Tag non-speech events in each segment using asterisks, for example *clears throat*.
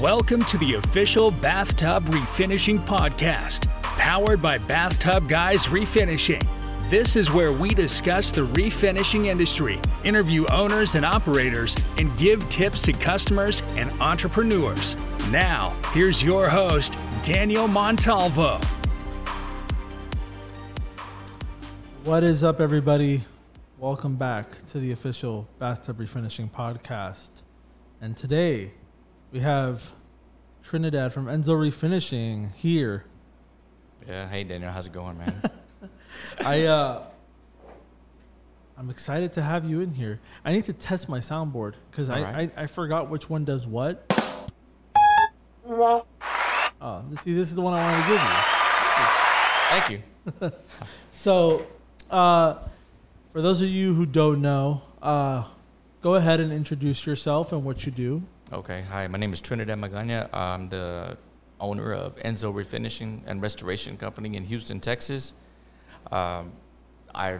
Welcome to the official Bathtub Refinishing Podcast, powered by Bathtub Guys Refinishing. This is where we discuss the refinishing industry, interview owners and operators, and give tips to customers and entrepreneurs. Now, here's your host, Daniel Montalvo. What is up, everybody? Welcome back to the official Bathtub Refinishing Podcast. And today we have Trinidad from Enso Refinishing here. Yeah, hey Daniel, how's it going, man? *laughs* I uh, I'm excited to have you in here. I need to test my soundboard because I, Alright. I I forgot which one does what. Oh, see, this is the one I wanted to give you. Thank you. *laughs* So, uh, for those of you who don't know, uh, go ahead and introduce yourself and what you do. Okay, hi, my name is Trinidad Magana. I'm the owner of Enso Refinishing and Restoration Company in Houston, Texas. Um, I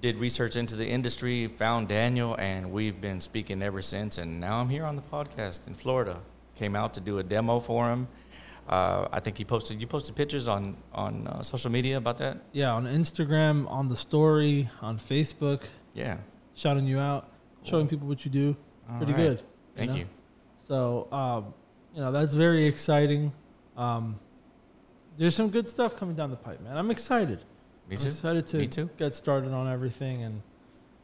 did research into the industry, found Daniel, and we've been speaking ever since. And now I'm here on the podcast in Florida. Came out to do a demo for him. Uh, I think he posted. You posted pictures on on uh, social media about that. Yeah, on Instagram, on the story, on Facebook, Yeah. shouting you out, showing people what you do. All Pretty right. good. Thank know? you. So, um, you know, that's very exciting. Um, there's some good stuff coming down the pipe, man. I'm excited. Me I'm too. excited to Me too. get started on everything and,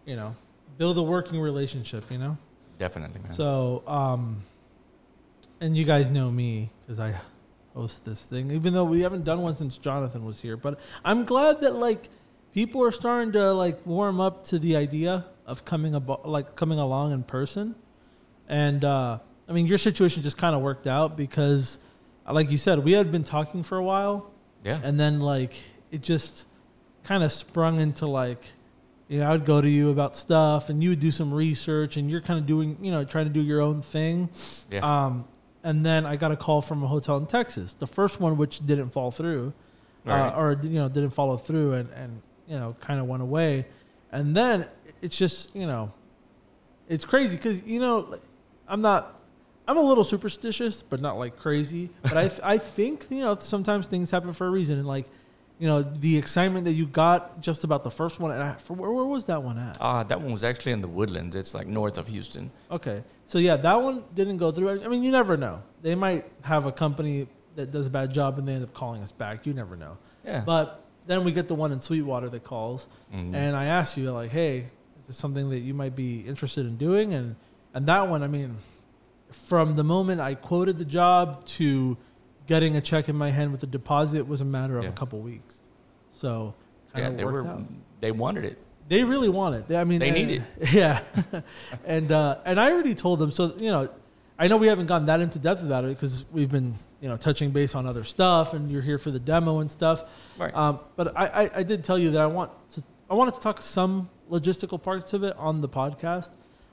you know, build a working relationship, you know? Definitely, man. So, um, and you guys know me because I host this thing, even though we haven't done one since Jonathan was here. But I'm glad that like people are starting to like warm up to the idea of coming abo- like coming along in person. And uh, I mean, your situation just kind of worked out because, uh, like you said, we had been talking for a while, yeah. and then like it just kind of sprung into like you know i'd go to you about stuff and you would do some research and you're kind of doing you know trying to do your own thing yeah. um, and then i got a call from a hotel in texas the first one which didn't fall through uh, Right. or you know didn't follow through and and you know kind of went away and then it's just you know it's crazy because you know i'm not i'm a little superstitious but not like crazy but i i think you know sometimes things happen for a reason and like you know the excitement that you got just about the first one and I, for, where, where was that one at Ah, that one was actually in the woodlands. It's like north of Houston. Okay. So yeah, that one didn't go through. I mean, you never know. They might have a company that does a bad job and they end up calling us back. You never know. Yeah. But then we get the one in Sweetwater that calls, Mhm. and I ask you like, "Hey, is this something that you might be interested in doing?" And and that one, I mean, from the moment I quoted the job to getting a check in my hand with a deposit was a matter of Yeah. a couple weeks. So kind yeah, of they were. out. They wanted it. They really want it. I mean, They need it. *laughs* Yeah, *laughs* and uh, and I already told them. So you know, I know we haven't gotten that into depth about it because we've been you know touching base on other stuff, and you're here for the demo and stuff. Right. Um, but I, I, I did tell you that I want to I wanted to talk some logistical parts of it on the podcast.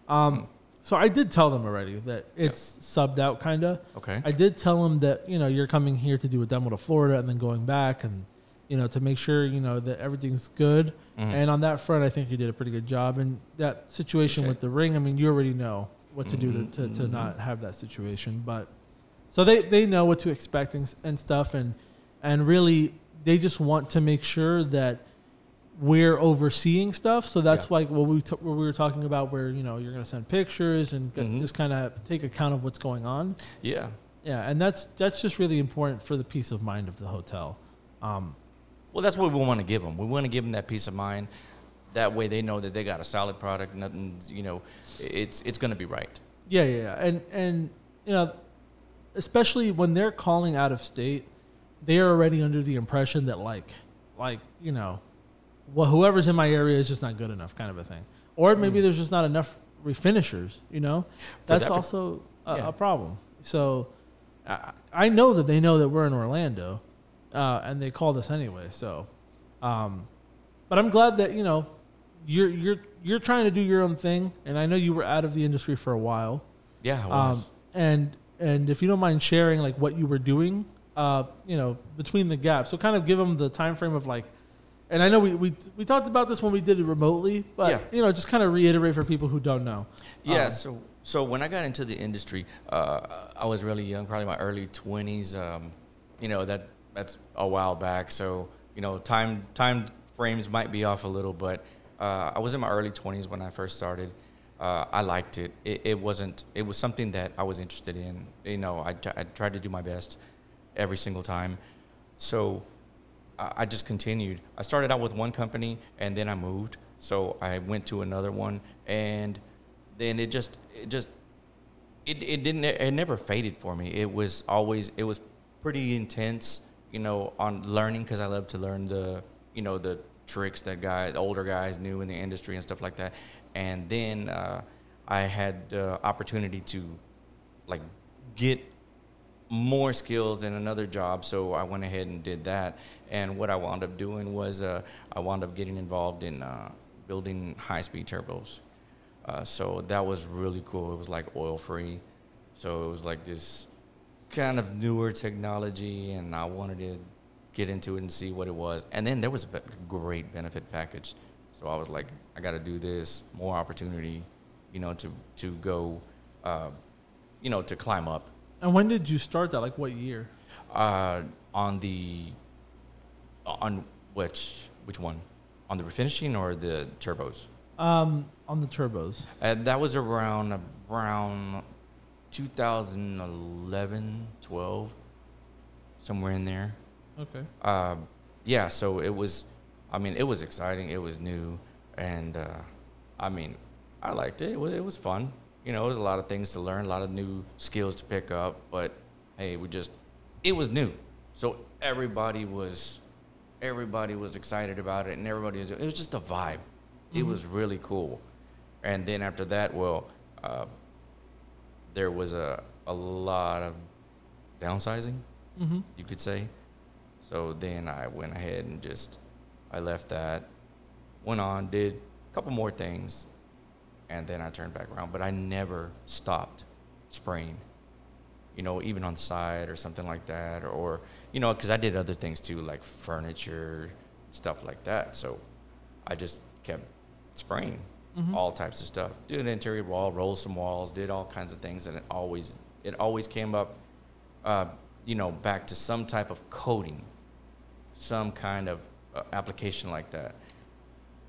Um, so I did tell them already that it's subbed out, kind of. Okay. I did tell them that you know you're coming here to do a demo to Florida and then going back and you know to make sure you know that everything's good. Mhm. And on that front, I think you did a pretty good job. And that situation with the ring, I mean, you already know what to do to, to, to mhm. not have that situation. But so they, they know what to expect and, s- and stuff. And, and really, they just want to make sure that we're overseeing stuff. So that's Yeah. like what we, t- what we were talking about, where, you know, you're going to send pictures and Mhm. just kind of take account of what's going on. yeah. Yeah. And that's, that's just really important for the peace of mind of the hotel. Um, Well, that's what we want to give them. We want to give them that peace of mind. That way, they know that they got a solid product. Nothing's, you know, it's it's going to be right. Yeah, yeah, yeah. And and you know, especially when they're calling out of state, they are already under the impression that like like, you know, well whoever's in my area is just not good enough kind of a thing. Or maybe there's just not enough refinishers, you know? Mm. For That's that also a, Yeah. a problem. So I, I know that they know that we're in Orlando, uh, and they called us anyway. So, um, but I'm glad that you know you're you're you're trying to do your own thing, and I know you were out of the industry for a while. Yeah. Um, was. and and if you don't mind sharing like what you were doing, uh, you know, between the gaps, so kind of give them the time frame of like, And I know we, we we talked about this when we did it remotely, but Yeah. you know, just kind of reiterate for people who don't know. Yeah. Um, so so when I got into the industry, uh, I was really young, probably my early twenties. Um, you know that that's a while back. So you know time time frames might be off a little, but uh, I was in my early twenties when I first started. Uh, I liked it. it. It wasn't. It was something that I was interested in. You know, I, t- I tried to do my best every single time. So I just continued. I started out with one company and then I moved. So I went to another one and then it just it just it, it didn't it never faded for me. It was always it was pretty intense, you know, on learning because I love to learn the you know the tricks that guy older guys knew in the industry and stuff like that. And then uh, I had the opportunity to like get more skills in another job, so I went ahead and did that. And what I wound up doing was uh, I wound up getting involved in uh, building high-speed turbos. Uh, so that was really cool. It was like oil-free, so it was like this kind of newer technology, and I wanted to get into it and see what it was. And then there was a great benefit package, so I was like, I got to do this, more opportunity, you know, to to go, uh, you know, to climb up And when did you start that? Like what year? uh, on the on which which one on the refinishing or the turbos Um, on the turbos. uh, that was around around 2011 12 somewhere in there Okay. uh, yeah so it was i mean it was exciting it was new and uh, i mean i liked it it was, it was fun you know it was a lot of things to learn a lot of new skills to pick up but hey we just it was new. So everybody was everybody was excited about it and everybody was it was just a vibe. It was really cool. And then after that well uh, there was a, a lot of downsizing Mm-hmm. you could say. So then I went ahead and just I left that, went on, did a couple more things, and then I turned back around. But I never stopped spraying. You know, even on the side or something like that, or, or you know, because I did other things too, like furniture, stuff like that. So I just kept spraying Mhm. all types of stuff. Did an interior wall, rolled some walls, did all kinds of things, and it always it always came up, uh, you know, back to some type of coating, some kind of uh, application like that.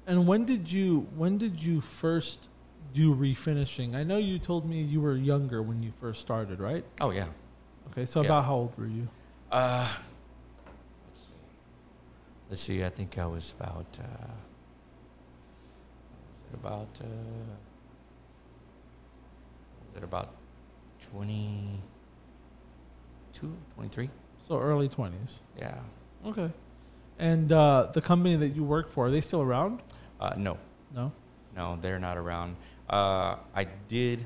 And when did you when did you first do refinishing? I know you told me you were younger when you first started, right? Oh yeah. Okay, so Yeah. about how old were you? Uh, let's see. I think I was about. Uh, was it about? Uh, was it about 22, 23? So early twenties. Yeah. Okay. And uh, the company that you work for, are they still around? Uh, no, No. no, they're not around. Uh, I did.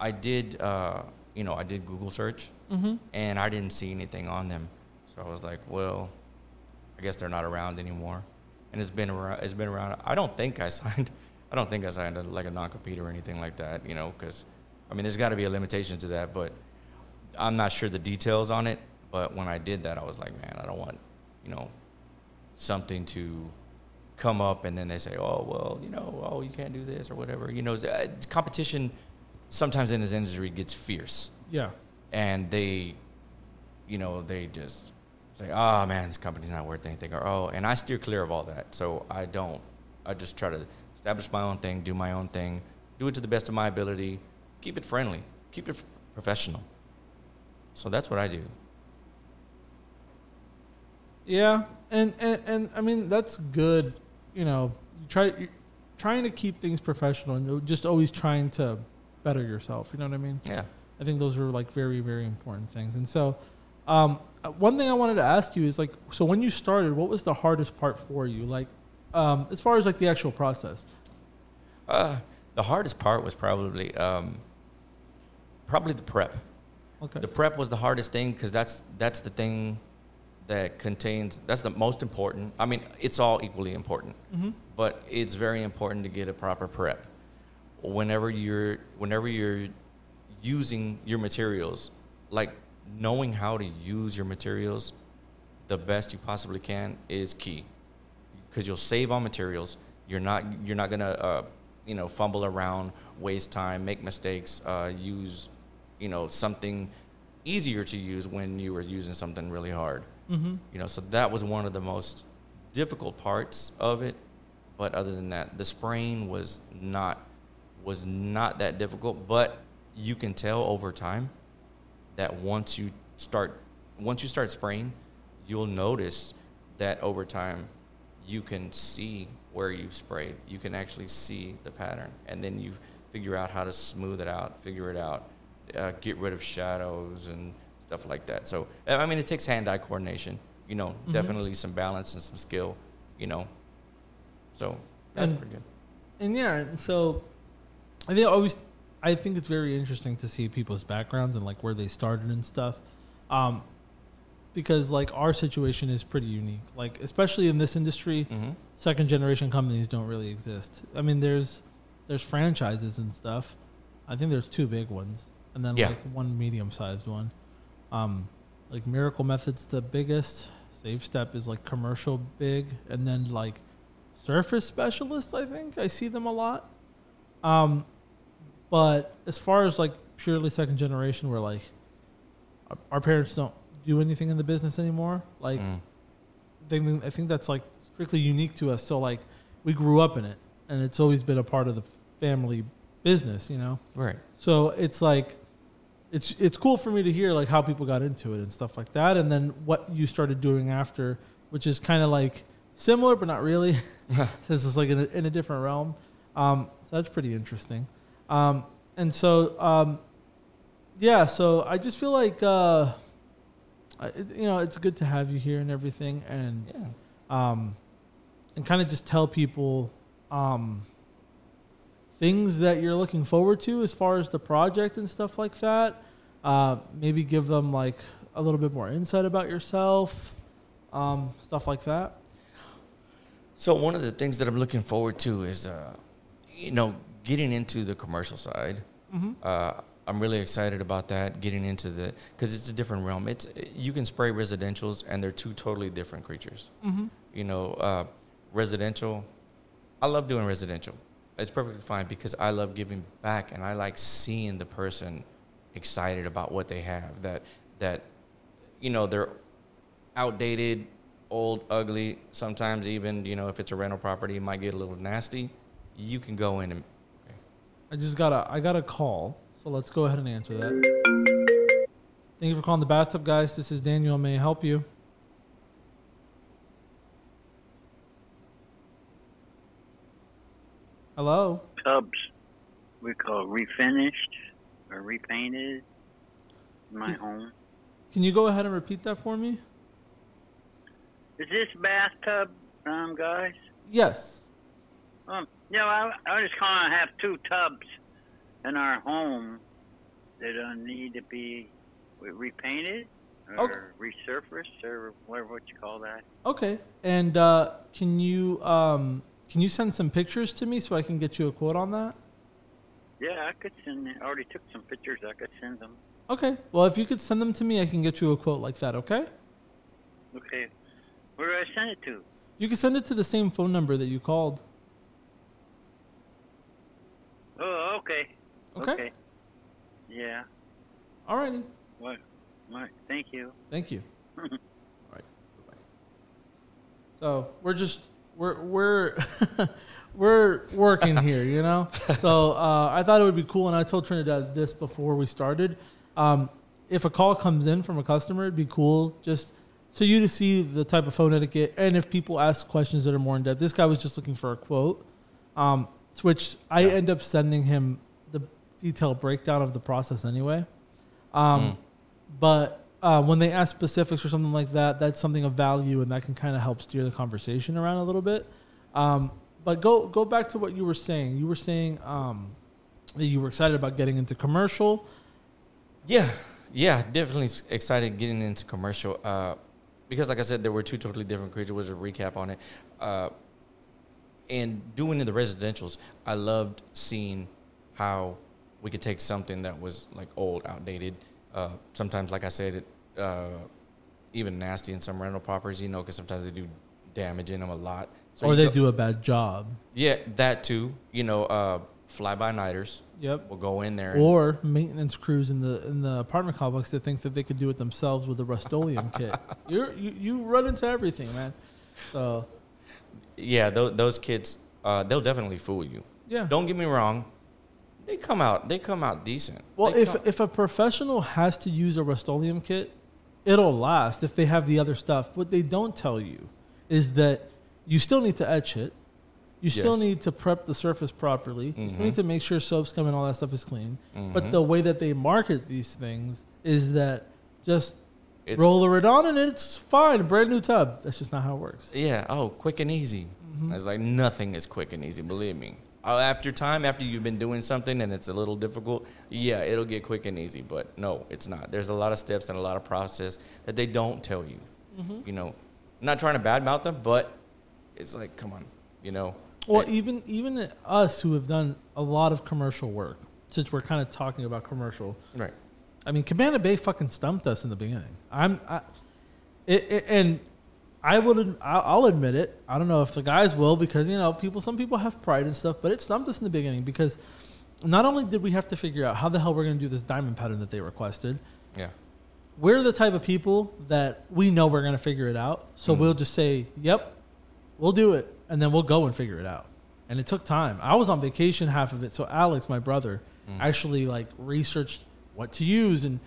I did. Uh, you know, I did Google search, Mm-hmm. and I didn't see anything on them. So I was like, well, I guess they're not around anymore. And it's been around. It's been around. I don't think I *laughs* signed. I don't think I signed a, like a non-compete or anything like that. You know, because I mean, there's got to be a limitation to that. But I'm not sure the details on it. But when I did that, I was like, man, I don't want, you know, something to come up and then they say, oh well, you know, oh you can't do this or whatever. You know, uh, competition sometimes in this industry gets fierce Yeah. and they, you know, they just say, "Oh man, this company's not worth anything," or "Oh," and I steer clear of all that. So I don't. I just try to establish my own thing, do my own thing, do it to the best of my ability, keep it friendly, keep it professional. So that's what I do. Yeah, and, and and I mean that's good. You know, you try you're trying to keep things professional and just always trying to better yourself. You know what I mean? Yeah. I think those are like very very important things. And so, um, uh, one thing I wanted to ask you is like, so when you started, what was the hardest part for you? Like, um, as far as like the actual process. Uh, the hardest part was probably um, probably the prep. Okay. The prep was the hardest thing because that's that's the thing that contains that's the most important. I mean, it's all equally important, mm-hmm. but it's very important to get a proper prep. Whenever you're whenever you're using your materials, like knowing how to use your materials the best you possibly can is key. because you'll save on materials. You're not you're not gonna uh, you know fumble around, waste time, make mistakes, uh, use you know something easier to use when you were using something really hard. Mm-hmm. You know, so that was one of the most difficult parts of it. But other than that, the spraying was not was not that difficult. But you can tell over time that once you start once you start spraying, you'll notice that over time you can see where you've sprayed. You can actually see the pattern, and then you figure out how to smooth it out, figure it out, uh, get rid of shadows and stuff like that. So I mean, it takes hand-eye coordination. You know, Mm-hmm. definitely some balance and some skill. You know, so that's And- pretty good. and yeah, so I think always I think it's very interesting to see people's backgrounds and like where they started and stuff. Um, because like our situation is pretty unique. Like especially in this industry, hmm second generation companies don't really exist. I mean, there's there's franchises and stuff. I think there's two big ones, and then Yeah. like one medium sized one. Um, like Miracle Method's the biggest. Safe Step is like commercial big, and then like Surface Specialists. I think I see them a lot. Um, but as far as like purely second generation, where like our, our parents don't do anything in the business anymore, like Mm. thing I think that's like strictly unique to us. So like we grew up in it, and it's always been a part of the family business, you know. Right. So it's like it's it's cool for me to hear like how people got into it and stuff like that, and then what you started doing after, which is kind of like similar but not really. *laughs* *laughs* this is like in a, in a different realm. Um, so that's pretty interesting. Um, and so um, yeah, so I just feel like uh, I- you know it's good to have you here and everything, and Yeah. um, and kind of just tell people um, things that you're looking forward to as far as the project and stuff like that. Uh, maybe give them like a little bit more insight about yourself, um, stuff like that. So one of the things that I'm looking forward to is, uh, you know, getting into the commercial side. Mm-hmm. Uh, I'm really excited about that. Getting into the because it's a different realm. It's you can spray residentials and they're two totally different creatures. Mm-hmm. You know, uh, residential. I love doing residential. It's perfectly fine because I love giving back and I like seeing the person excited about what they have. That that you know they're outdated, old, ugly. Sometimes even you know if it's a rental property, it might get a little nasty. You can go in and I just got a I got a call, so let's go ahead and answer that. Thank you for calling the bathtub guys. This is Daniel. May I help you? Hello. tubs we call refinished or repainted my Hmm. home. Can you go ahead and repeat that for me? Is this bathtub, um, guys? Yes. Um, yeah, I, I just kind of have two tubs in our home that uh, need to be repainted or Okay. resurfaced or whatever what you call that. Okay. And uh, can you um, can you send some pictures to me so I can get you a quote on that? Yeah, I could send. I already took some pictures. I could send them. Okay. Well, if you could send them to me, I can get you a quote like that. Okay. Okay, where do I send it to? You can send it to the same phone number that you called. Oh, okay. Okay. Yeah. Alrighty. What? What? Thank you. Thank you. *laughs* All right. Bye-bye. So we're just we're we're *laughs* we're working here, you know. So uh, I thought it would be cool, and I told Trinidad this before we started. Um, if a call comes in from a customer, it'd be cool just so you to see the type of phone etiquette, and if people ask questions that are more in depth. This guy was just looking for a quote, um, which I end up sending him the detailed breakdown of the process anyway. Um, Mm. But uh, when they ask specifics or something like that, that's something of value, and that can kind of help steer the conversation around a little bit. Um, but go go back to what you were saying. You were saying um, that you were excited about getting into commercial. Yeah, yeah, definitely excited getting into commercial. Uh, because, like I said, there were two totally different creatures. Was a recap on it, uh, and doing in the residentials, I loved seeing how we could take something that was like old, outdated. Uh, sometimes, like I said, it uh, even nasty in some rental properties. You know, because sometimes they do damaging them a lot. So or they go- do a bad job. Yeah, that too. You know, uh, fly by nighters Yep. will go in there. Or maintenance crews in the in the apartment complex that think that they could do it themselves with a Rust-Oleum kit. *laughs* You're, you you run into everything, man. So yeah, those, those kids, uh, they'll definitely fool you. yeah. Don't get me wrong. They come out. They come out decent. Well, They if come- if a professional has to use a Rust-Oleum kit, it'll last if they have the other stuff. What they don't tell you is that you still need to etch it. You still Yes. need to prep the surface properly. You still need Mhm. to make sure soaps come and all that stuff is clean. But Mhm. the way that they market these things is that just It's- roller it on and it's fine, a brand new tub. That's just not how it works. Yeah. Oh, quick and easy. Mm-hmm. It's like nothing is quick and easy. Believe me. Uh, After time, after you've been doing something and it's a little difficult, yeah, it'll get quick and easy. But no, it's not. There's a lot of steps and a lot of process that they don't tell you. Mm-hmm. You know, I'm not trying to badmouth them, but it's like, come on, you know. Well, even even us who have done a lot of commercial work, since we're kind of talking about commercial, right. I mean, Cabana Bay fucking stumped us in the beginning. I'm, I, it, it, and I would, I'll admit it. I don't know if the guys will because you know, people, some people have pride and stuff, but it stumped us in the beginning because not only did we have to figure out how the hell we're going to do this diamond pattern that they requested, Yeah. we're the type of people that we know we're going to figure it out. So Mhm. we'll just say, "Yep, we'll do it," and then we'll go and figure it out. And it took time. I was on vacation half of it, so Alex, my brother, Mm. actually like researched what to use, and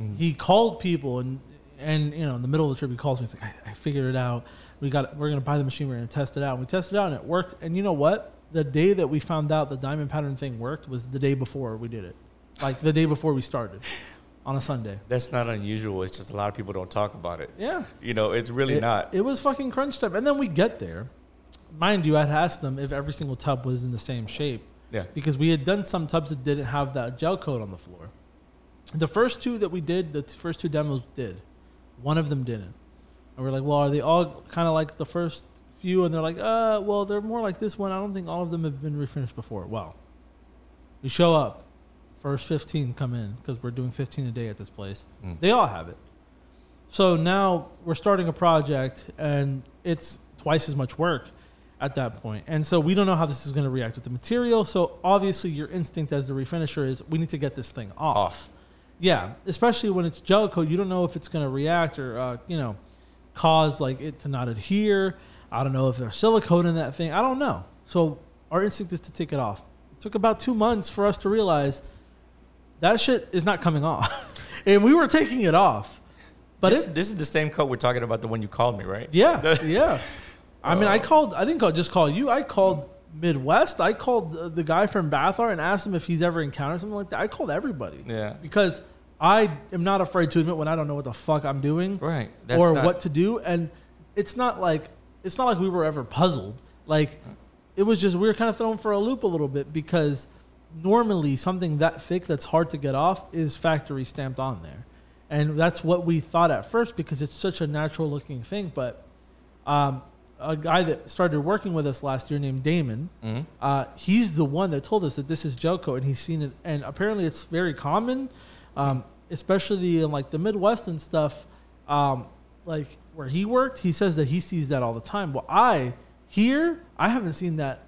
Mm. he called people, and and you know, in the middle of the trip, he calls me. He's like, "I, I figured it out. We got. We're going to buy the machine. We're to test it out." And we tested it out, and it worked. And you know what? The day that we found out the diamond pattern thing worked was the day before we did it, like the day before we started, on a Sunday. That's not unusual. It's just a lot of people don't talk about it. Yeah. You know, it's really it, not. It was fucking crunch time. And then we get there. Mind you, I'd asked them if every single tub was in the same shape yeah. because we had done some tubs that didn't have that gel coat on the floor. The first two that we did, the first two demos did. One of them didn't. And we're like, well, are they all kind of like the first few? And they're like, uh, well, they're more like this one. I don't think all of them have been refinished before. Well, we show up. First 15 come in because we're doing 15 a day at this place. Mm. They all have it. So now we're starting a project and it's twice as much work at that point. And so we don't know how this is going to react with the material. So obviously your instinct as the refinisher is we need to get this thing off. Off. Yeah, especially when it's gel coat, you don't know if it's going to react or uh, you know cause like it to not adhere. I don't know if there's silicone in that thing. I don't know. So our instinct is to take it off. It took about two months for us to realize that shit is not coming off, *laughs* and we were taking it off. But this, it, this is the same coat we're talking about, the one you called me, right? yeah, *laughs* yeah. I mean, I Oh. called. I didn't call, just call you. I called Midwest. I called the, the guy from Bathar and asked him if he's ever encountered something like that. I called everybody. Yeah. Because I am not afraid to admit when I don't know what the fuck I'm doing Right. That's or not- what to do, and it's not like it's not like we were ever puzzled. Like it was just we were kind of thrown for a loop a little bit because normally something that thick that's hard to get off is factory stamped on there, and that's what we thought at first because it's such a natural looking thing. But um, a guy that started working with us last year named Damon, Mhm. uh, he's the one that told us that this is gel coat, and he's seen it, and apparently it's very common, um, especially in like the Midwest and stuff. Um, like where he worked, he says that he sees that all the time. Well, I here I haven't seen that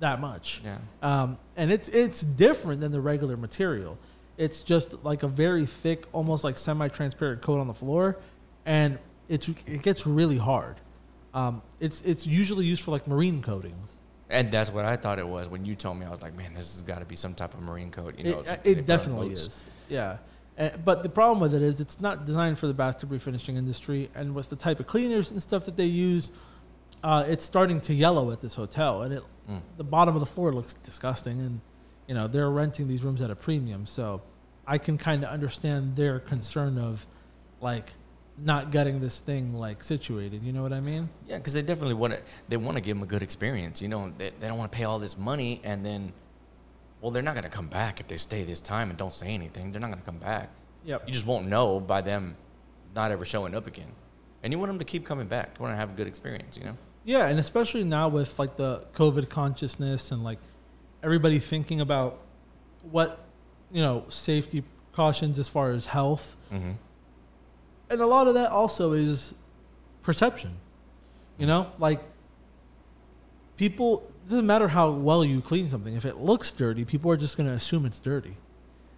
that much. Yeah. Um, and it's it's different than the regular material. It's just like a very thick, almost like semi-transparent coat on the floor, and it's it gets really hard. Um, it's it's usually used for like marine coatings. And that's what I thought it was when you told me. I was like, man, this has got to be some type of marine coat. You know, it something it definitely is. Yeah. Uh, but the problem with it is it's not designed for the bathtub refinishing industry, and with the type of cleaners and stuff that they use, uh, it's starting to yellow at this hotel, and it Mm. the bottom of the floor looks disgusting, and you know they're renting these rooms at a premium, so I can kind of understand their concern of like not getting this thing like situated. You know what I mean? Yeah, because they definitely want to. They want to give them a good experience. You know, they, they don't want to pay all this money and then, well, they're not going to come back if they stay this time and don't say anything. They're not going to come back. Yep. You just won't know by them not ever showing up again. And you want them to keep coming back. You want to have a good experience. You know. Yeah, and especially now with like the COVID consciousness and like everybody thinking about what you know safety precautions as far as health, Mm-hmm. And a lot of that also is perception. You know, like people. It doesn't matter how well you clean something. If it looks dirty, people are just going to assume it's dirty,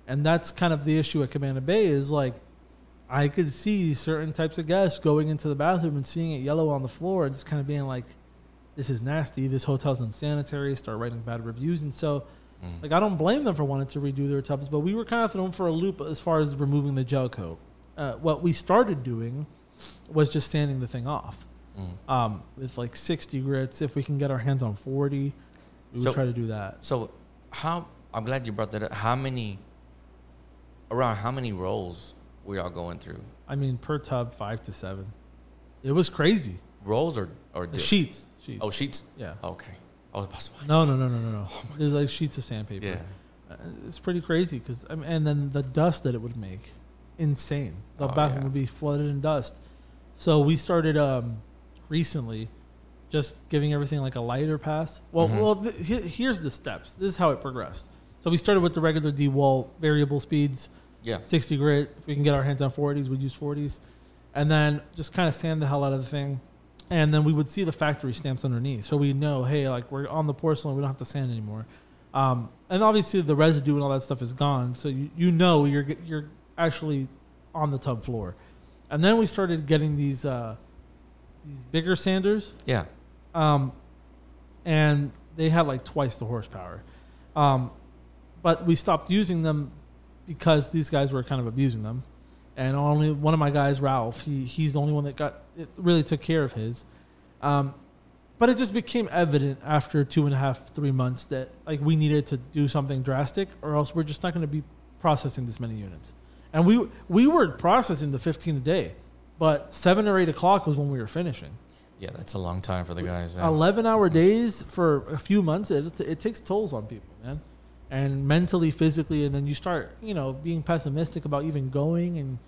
and that's kind of the issue at Cabana Bay. Is like, I could see certain types of guests going into the bathroom and seeing it yellow on the floor, and just kind of being like, "This is nasty. This hotel's unsanitary." Start writing bad reviews, and so. Mm. Like I don't blame them for wanting to redo their tubs, but we were kind of thrown for a loop as far as removing the gel coat. Uh, what we started doing was just sanding the thing off Mm. um, with like 60 grits. If we can get our hands on 40, we would try to do that. So, how? I'm glad you brought that up. How many? Around how many rolls were y'all going through? I mean, per tub, five to seven. It was crazy. Rolls or or The sheets, sheets. Oh, sheets. yeah. Okay. Oh, possible. No, no, no, no, no, no. It's like sheets of sandpaper. Yeah. Uh, it's pretty crazy because, I mean, and then the dust that it would make, insane. The Oh, bathroom yeah. would be flooded in dust. So we started um, recently, just giving everything like a lighter pass. Well, Mhm. well, th- here's the steps. This is how it progressed. So we started with the regular DeWalt variable speeds, Yeah. 60 grit. If we can get our hands on 40s, we'd use 40s, and then just kind of sand the hell out of the thing. And then we would see the factory stamps underneath, so we know, hey, like we're on the porcelain, we don't have to sand anymore. Um, and obviously the residue and all that stuff is gone, so you, you know you're you're actually on the tub floor. And then we started getting these uh, these bigger sanders, Yeah. um, and they had like twice the horsepower. Um, but we stopped using them because these guys were kind of abusing them. And only one of my guys, Ralph, he, he's the only one that got it really took care of his. Um, but it just became evident after two and a half, three months that like we needed to do something drastic, or else we're just not going to be processing this many units. And we we were processing the 15 a day, but seven or eight o'clock was when we were finishing. Yeah. That's a long time for the guys. yeah. 11 hour days for a few months it, it takes tolls on people man and mentally physically and then you start you know being pessimistic about even going and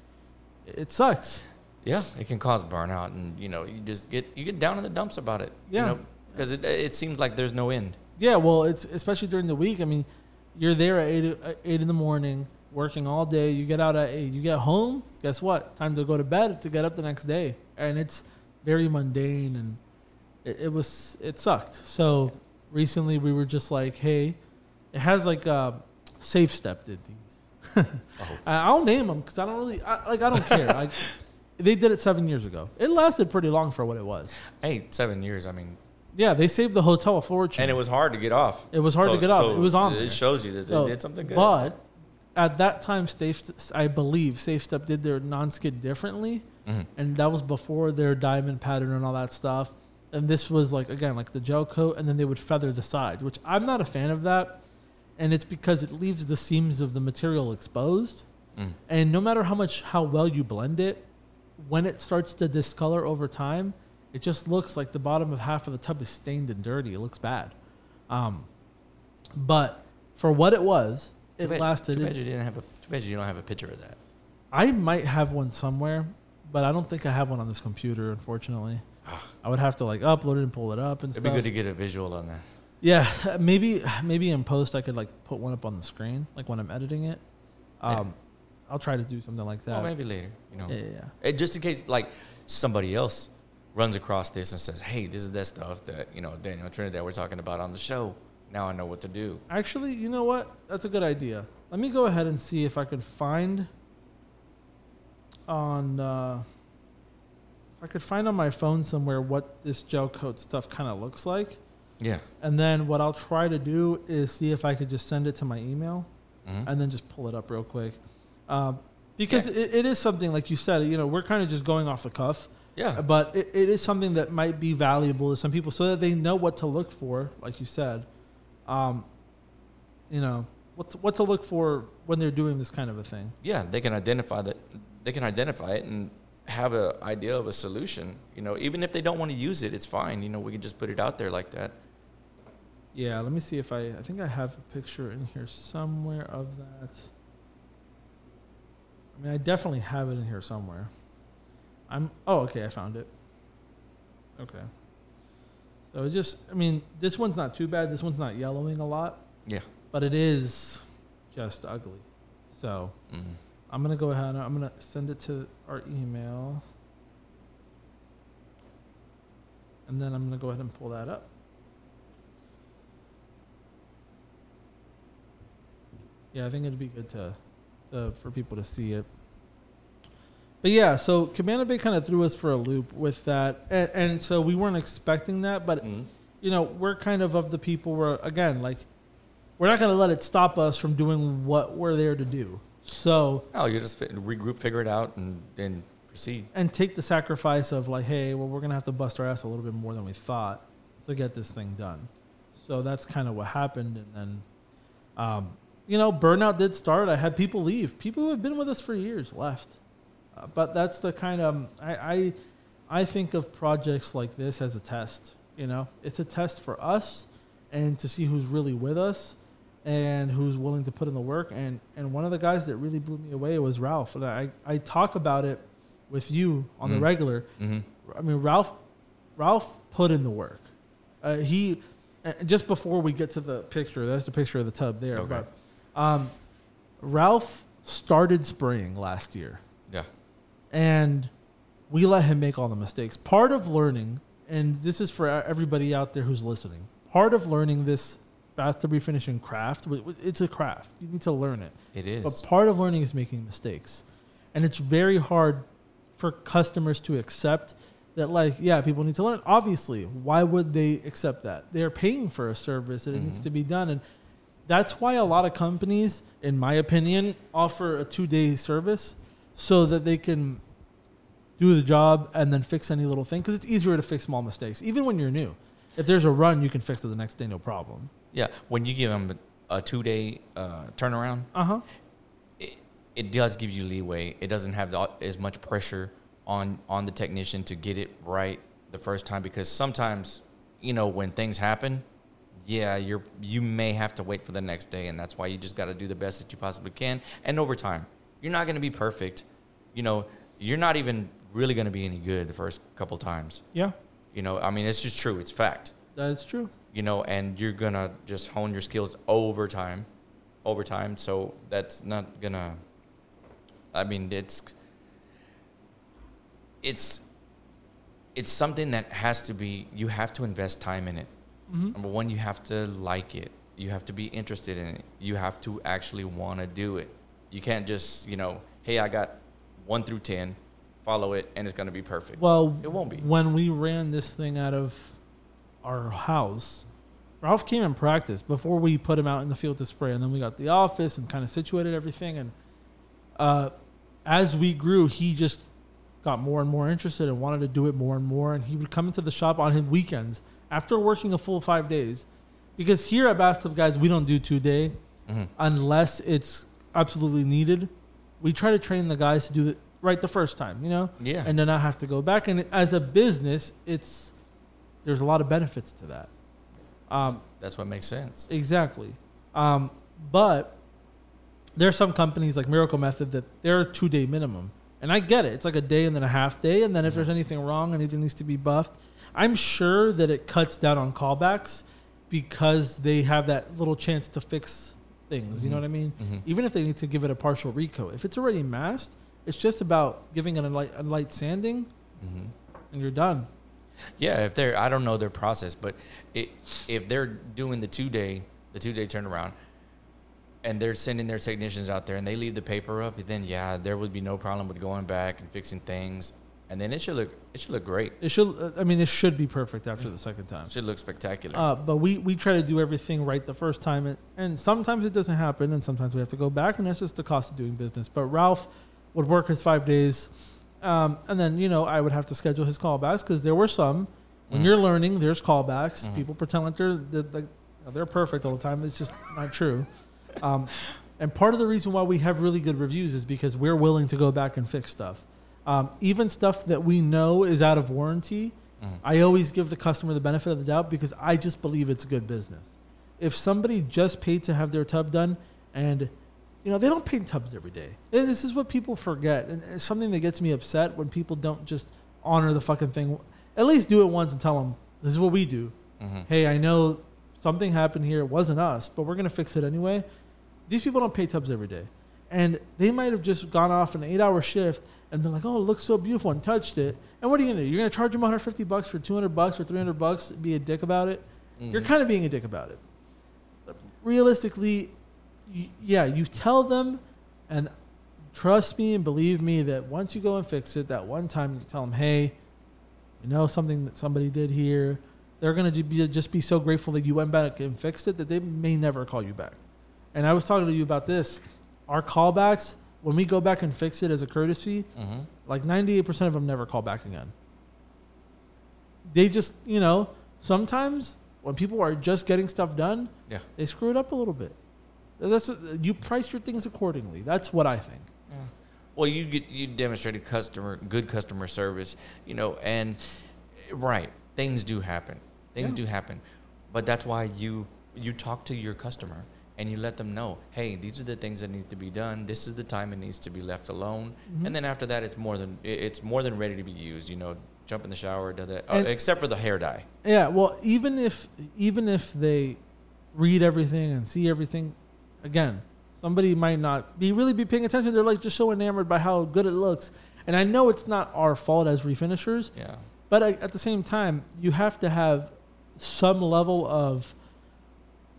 it sucks Yeah, it can cause burnout, and you know, you just get you get down in the dumps about it. Yeah. You know, because it it seems like there's no end. yeah well it's especially during the week i mean you're there at 8, at 8 in the morning working all day you get out at 8 you get home guess what time to go to bed to get up the next day and it's very mundane and it, it was it sucked so recently we were just like hey it has like uh safe step did these Oh. *laughs* I- I'll name them because I don't really I, like. I don't care. like, they did it seven years ago. It lasted pretty long for what it was. Hey, seven years. I mean, Yeah, they saved the hotel a fortune. and it was hard to get off. It was hard to get off. It was on It there. shows you that So, they did something good. But at that time, Safe, I believe Safe Step did their non-skid differently, Mhm. and that was before their diamond pattern and all that stuff. And this was like again like the gel coat, and then they would feather the sides, which I'm not a fan of that. And it's because it leaves the seams of the material exposed. Mm. And no matter how much how well you blend it, when it starts to discolor over time, it just looks like the bottom of half of the tub is stained and dirty. It looks bad. Um, but for what it was, it bad- lasted. Too bad you didn't have a. Too bad you don't have a picture of that. I might have one somewhere, but I don't think I have one on this computer. Unfortunately, Ah. I would have to like upload it and pull it up and It'd stuff. be good to get a visual on that. Yeah, *laughs* maybe maybe in post I could like put one up on the screen, like when I'm editing it. Um, I'll try to do something like that. Oh, maybe later. You know, Yeah, yeah, yeah. Just in case like somebody else runs across this and says, "Hey, this is that stuff that you know Daniel Trinidad we're talking about on the show." Now I know what to do. Actually, you know what? That's a good idea. Let me go ahead and see if I could find on uh, if I could find on my phone somewhere what this gel coat stuff kind of looks like. Yeah. And then what I'll try to do is see if I could just send it to my email Mhm. and then just pull it up real quick. Um, because Yeah. it, it is something, like you said, you know, we're kind of just going off the cuff, yeah. but it, it is something that might be valuable to some people so that they know what to look for, like you said. Um, you know, what to, what to look for when they're doing this kind of a thing. yeah, they can identify that. They can identify it and have an idea of a solution. You know, even if they don't want to use it, it's fine. You know, we can just put it out there like that. Yeah, let me see if I, I think I have a picture in here somewhere of that. I mean, I definitely have it in here somewhere. I'm, oh, okay, I found it. Okay. So it just, I mean, this one's not too bad. This one's not yellowing a lot, Yeah. but it is just ugly. So Mhm. I'm going to go ahead and I'm going to send it to our email. and then I'm gonna go ahead and pull that up. Yeah, I think it'd be good to, to for people to see it. But yeah, so Cabana Bay kind of threw us for a loop with that, and, and so we weren't expecting that. But Mhm. you know, we're kind of of the people where again, like, we're not gonna let it stop us from doing what we're there to do. So Oh, you just regroup, figure it out, and then proceed. and take the sacrifice of like, hey, well, we're gonna have to bust our ass a little bit more than we thought to get this thing done. So that's kind of what happened, and then, um, you know, burnout did start. I had people leave. People who have been with us for years left, but that's the kind of I, I I think of projects like this as a test. You know, it's a test for us and to see who's really with us and who's willing to put in the work. And and one of the guys that really blew me away was Ralph. And I I talk about it with you on the Mm. regular. hmm I mean, Ralph, Ralph put in the work. Uh, he uh, just before we get to the picture, that's the picture of the tub there. Okay. But um, Ralph started spraying last year. And we let him make all the mistakes. Part of learning, and this is for everybody out there who's listening. Part of learning this bathtub refinishing craft, it's a craft. You need to learn it. It is. But part of learning is making mistakes. And it's very hard for customers to accept that, like, yeah, people need to learn. Obviously, why would they accept that? They're paying for a service and it needs Mhm. to be done. And that's why a lot of companies, in my opinion, offer a two day service so that they can do the job and then fix any little thing because it's easier to fix small mistakes, even when you're new. If there's a run, you can fix it the next day, no problem. yeah. When you give them a, a two day uh, turnaround, Uh huh. it, it does give you leeway. It doesn't have the, as much pressure on on the technician to get it right the first time because sometimes you know when things happen, yeah, you're you may have to wait for the next day, and that's why you just got to do the best that you possibly can. And over time, you're not going to be perfect. You know, you're not even really going to be any good the first couple times. Yeah, You know, I mean, it's just true. It's fact. that is true. you know, and you're gonna just hone your skills over time, over time. So that's not gonna. I mean, it's it's it's something that has to be. You have to invest time in it. Mhm. Number one, you have to like it. You have to be interested in it. You have to actually want to do it. You can't just, you know, hey, I got one through ten, follow it, and it's gonna be perfect. Well, it won't be. When we ran this thing out of our house, Ralph came and practiced before we put him out in the field to spray, and then we got the office and kind of situated everything. And uh, as we grew, he just got more and more interested and wanted to do it more and more. And he would come into the shop on his weekends after working a full five days, because here at Bathtub Guys we don't do two day Mhm. unless it's absolutely needed. We try to train the guys to do it right the first time, you know Yeah. and then not have to go back. And as a business, it's there's a lot of benefits to that. Um, that's what makes sense. exactly. Um, but there are some companies like Miracle Method that they're a two day minimum, and I get it. It's like a day and then a half day, and then if there's anything wrong, anything needs to be buffed. I'm sure that it cuts down on callbacks because they have that little chance to fix things. You know what I mean? Mhm. Even if they need to give it a partial recoat, if it's already masked, it's just about giving it a light, a light sanding, hmm and you're done. Yeah, if they're I don't know their process, but it, if they're doing the two day the two day turnaround, and they're sending their technicians out there and they leave the paper up, then yeah, there would be no problem with going back and fixing things, and then it should look it should look great. It should. uh, I mean, it should be perfect after the second time. It should look spectacular. Uh, but we, we try to do everything right the first time, and, and sometimes it doesn't happen, and sometimes we have to go back, and that's just the cost of doing business. But Ralph would work his five days, um, and then you know I would have to schedule his callbacks because there were some. When Mhm. you're learning, there's callbacks. Mhm. People pretend like they're they're, like, they're perfect all the time. It's just not true. Um, and part of the reason why we have really good reviews is because we're willing to go back and fix stuff. Um, even stuff that we know is out of warranty, Mhm. I always give the customer the benefit of the doubt because I just believe it's good business. If somebody just paid to have their tub done and you know, they don't paint tubs every day. And this is what people forget. And it's something that gets me upset when people don't just honor the fucking thing. At least do it once and tell them, this is what we do. Mhm. Hey, I know something happened here. It wasn't us, but we're going to fix it anyway. These people don't pay tubs every day. And they might have just gone off an eight-hour shift and been like, "Oh, it looks so beautiful," and touched it. And what are you gonna do? You're gonna charge them 150 bucks for 200 bucks or 300 bucks? Be a dick about it? You're Mhm. kind of being a dick about it. Realistically, y- yeah, you tell them, and trust me and believe me that once you go and fix it, that one time you tell them, "Hey, you know something that somebody did here." They're gonna be, just be so grateful that you went back and fixed it that they may never call you back. And I was talking to you about this. Our callbacks, when we go back and fix it as a courtesy, Mhm. like 98% of them never call back again. They just, you know, sometimes when people are just getting stuff done, Yeah. they screw it up a little bit. That's you price your things accordingly. That's what I think. Yeah. Well, you get you demonstrated customer good customer service, you know, and right things do happen. Things Yeah. do happen, but that's why you you talk to your customer and you let them know, hey, these are the things that need to be done. This is the time it needs to be left alone, Mhm. and then after that, it's more than it's more than ready to be used. You know, jump in the shower, do that, uh, except for the hair dye. Yeah, well, even if even if they read everything and see everything, again, somebody might not be really be paying attention. They're like just so enamored by how good it looks. And I know it's not our fault as refinishers, Yeah. But at the same time, you have to have some level of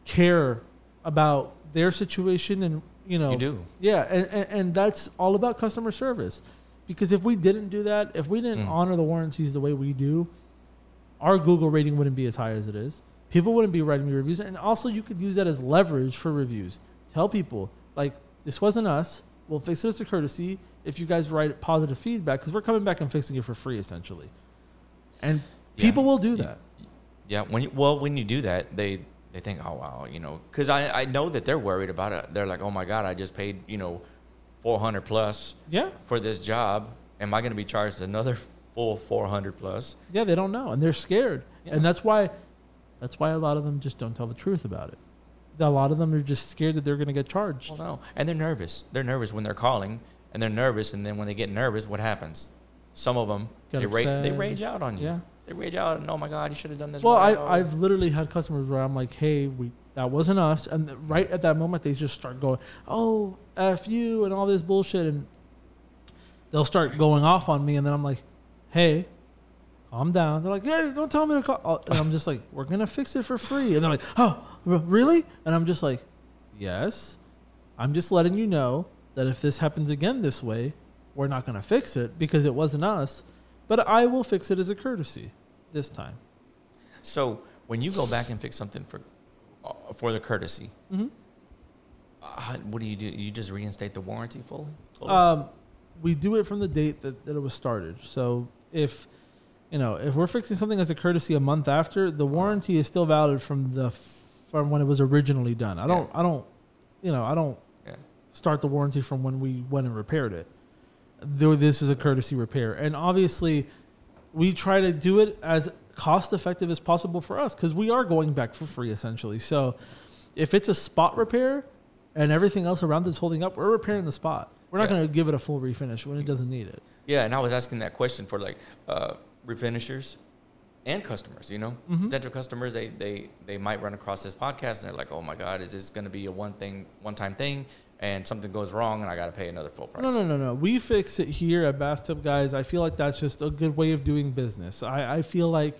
care about their situation, and you know, You do. yeah, and, and, and that's all about customer service. Because if we didn't do that, if we didn't Mm. honor the warranties the way we do, our Google rating wouldn't be as high as it is. People wouldn't be writing me reviews, and also you could use that as leverage for reviews. Tell people like this wasn't us. We'll fix it as a courtesy if you guys write positive feedback because we're coming back and fixing it for free essentially. And Yeah. people will do that. Yeah, when you, well, when you do that, they they think, oh wow, you know, because I I know that they're worried about it. They're like, oh my god, I just paid you know, four hundred plus Yeah, for this job. Am I going to be charged another full four hundred plus? yeah, they don't know and they're scared, Yeah. and that's why that's why a lot of them just don't tell the truth about it. A lot of them are just scared that they're going to get charged. Well, no, and they're nervous. They're nervous when they're calling, and they're nervous, and then when they get nervous, what happens? Some of them Get they, ra- they rage out on you. Yeah. They rage out, and oh my god, you should have done this. Well, I, right. I've literally had customers where I'm like, hey, we that wasn't us, and right at that moment they just start going, oh, f you, and all this bullshit, and they'll start going off on me, and then I'm like, hey, calm down. They're like, yeah, don't tell me to call, and I'm just like, we're gonna fix it for free, and they're like, oh, really? And I'm just like, yes, I'm just letting you know that if this happens again this way, we're not gonna fix it because it wasn't us, but I will fix it as a courtesy this time. So when you go back and fix something for uh, for the courtesy, Mm-hmm. uh, what do you do? You just reinstate the warranty fully? fully? Um, we do it from the date that, that it was started. So if you know if we're fixing something as a courtesy a month after, the warranty is still valid from the from when it was originally done. I don't I don't you know I don't yeah. start the warranty from when we went and repaired it. This is a courtesy repair, and obviously we try to do it as cost effective as possible for us because we are going back for free essentially. So if it's a spot repair and everything else around it's holding up, we're repairing the spot. We're not Yeah. going to give it a full refinish when it doesn't need it. Yeah, and I was asking that question for like uh, refinishers and customers. You know, Mhm. potential customers they they they might run across this podcast and they're like, oh my god, is this going to be a one thing one time thing? And something goes wrong and I got to pay another full price. No, no, no, no. We fix it here at Bathtub Guys. I feel like that's just a good way of doing business. I, I feel like,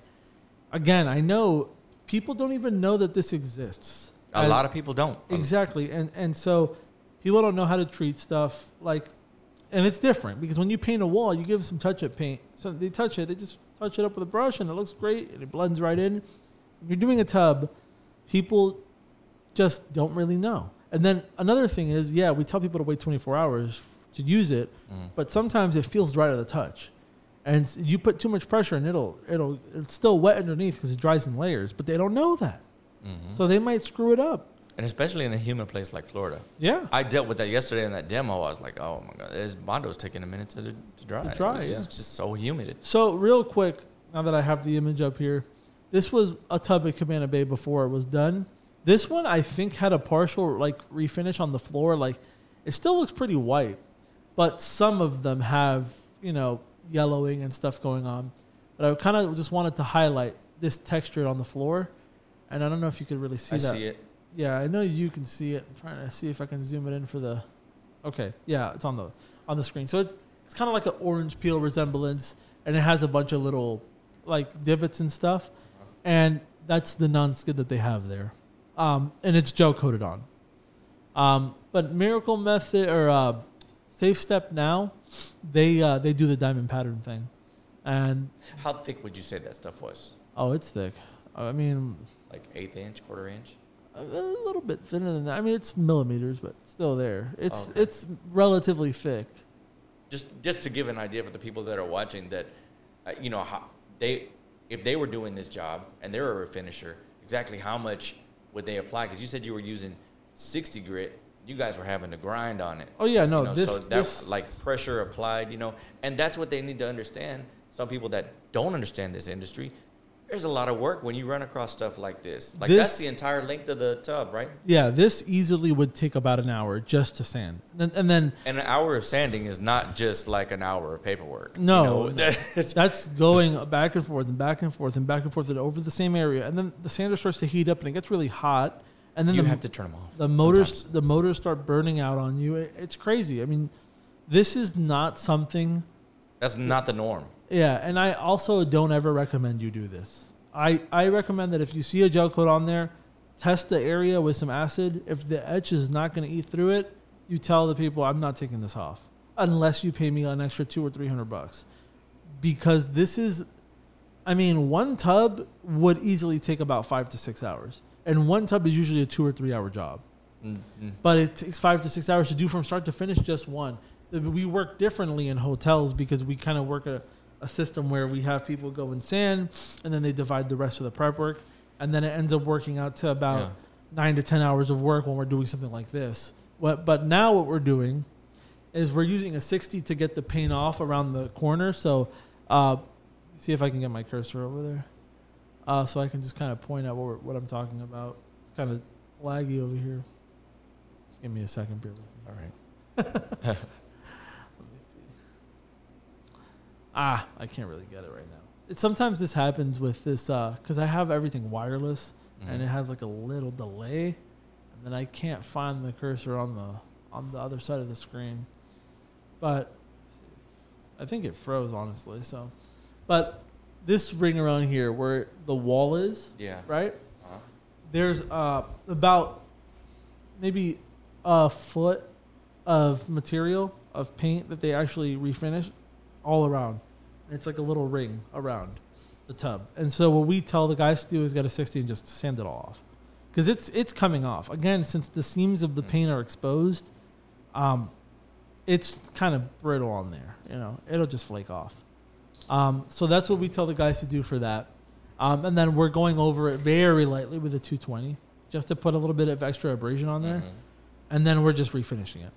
again, I know people don't even know that this exists. A lot of people don't. Exactly, and and so people don't know how to treat stuff like, and it's different because when you paint a wall, you give some touch-up paint. So they touch it, they just touch it up with a brush, and it looks great, and it blends right in. If you're doing a tub, people just don't really know. And then another thing is, yeah, we tell people to wait 24 hours to use it, Mhm. but sometimes it feels dry to the touch, and you put too much pressure, and it'll it'll it's still wet underneath because it dries in layers. But they don't know that, Mhm. so they might screw it up. and especially in a humid place like Florida. Yeah. I dealt with that yesterday in that demo. I was like, oh my god, this bondo's taking a minute to, to dry. To dry, It's yeah. just, just so humid. So real quick, now that I have the image up here, this was a tub at Cabana Bay before it was done. This one I think had a partial like refinish on the floor. Like it still looks pretty white, but some of them have you know yellowing and stuff going on. But I kind of just wanted to highlight this texture on the floor, and I don't know if you could really see I that. see it. Yeah, I know you can see it. I'm trying to see if I can zoom it in for the Okay, yeah, it's on the on the screen. So it, it's kind of like an orange peel resemblance, and it has a bunch of little like divots and stuff, uh-huh. and that's the non-skid that they have there, um, and it's gel coated on. Um, but Miracle Method or uh, Safe Step now, they uh, they do the diamond pattern thing, and How thick would you say that stuff was? oh, it's thick. I mean, Like eighth inch, quarter inch? a little bit thinner than that. I mean, it's millimeters, but still there. It's Okay. it's relatively thick. Just just to give an idea for the people that are watching that, uh, you know, how they if they were doing this job and they were a finisher, exactly how much would they apply? Because you said you were using 60 grit. You guys were having to grind on it. Oh yeah, no, you know, this, so that this like pressure applied, you know, and that's what they need to understand. Some people that don't understand this industry, there's a lot of work when you run across stuff like this. Like that's the entire length of the tub, right? yeah, this easily would take about an hour just to sand, and then, and then And an hour of sanding is not just like an hour of paperwork. you No, know? no. That's- *laughs* that's going back and forth and back and forth and back and forth and over the same area, and then the sander starts to heat up and it gets really hot, and then you the, have to turn them off. the motors sometimes. the motors start burning out on you. It, it's crazy. I mean, this is not something. That's not the norm. Yeah, and I also don't ever recommend you do this. I, I recommend that if you see a gel coat on there, test the area with some acid. If the etch is not going to eat through it, you tell the people I'm not taking this off unless you pay me an extra two or three hundred bucks, because this is, I mean, one tub would easily take about five to six hours, and one tub is usually a two or three hour job Mhm. but it takes five to six hours to do from start to finish just one. We work differently in hotels because we kind of work a, a system where we have people go and sand, and then they divide the rest of the prep work, and then it ends up working out to about Yeah. nine to ten hours of work when we're doing something like this. What, but now what we're doing is we're using a 60 to get the paint off around the corner. So, uh, see if I can get my cursor over there, uh, so I can just kind of point out what, we're, what I'm talking about. It's kind of laggy over here. Just give me a second, me. All right. *laughs* Let me see. Ah, I can't really get it right now. It, sometimes this happens with this because I have everything wireless and Mhm. it has like a little delay, and then I can't find the cursor on the on the other side of the screen. But I think it froze honestly. So, but this ring around here where the wall is, Yeah. right? Uh-huh. there's uh, about maybe a foot of material of paint that they actually refinish all around. And it's like a little ring around the tub. And so what we tell the guys to do is get a 60 and just sand it all off. Because it's it's coming off. Again, since the seams of the Mm. paint are exposed, um, it's kind of brittle on there. You know, it'll just flake off. Um, so that's what we tell the guys to do for that. Um, and then we're going over it very lightly with a 220 just to put a little bit of extra abrasion on there. Mhm. And then we're just refinishing it.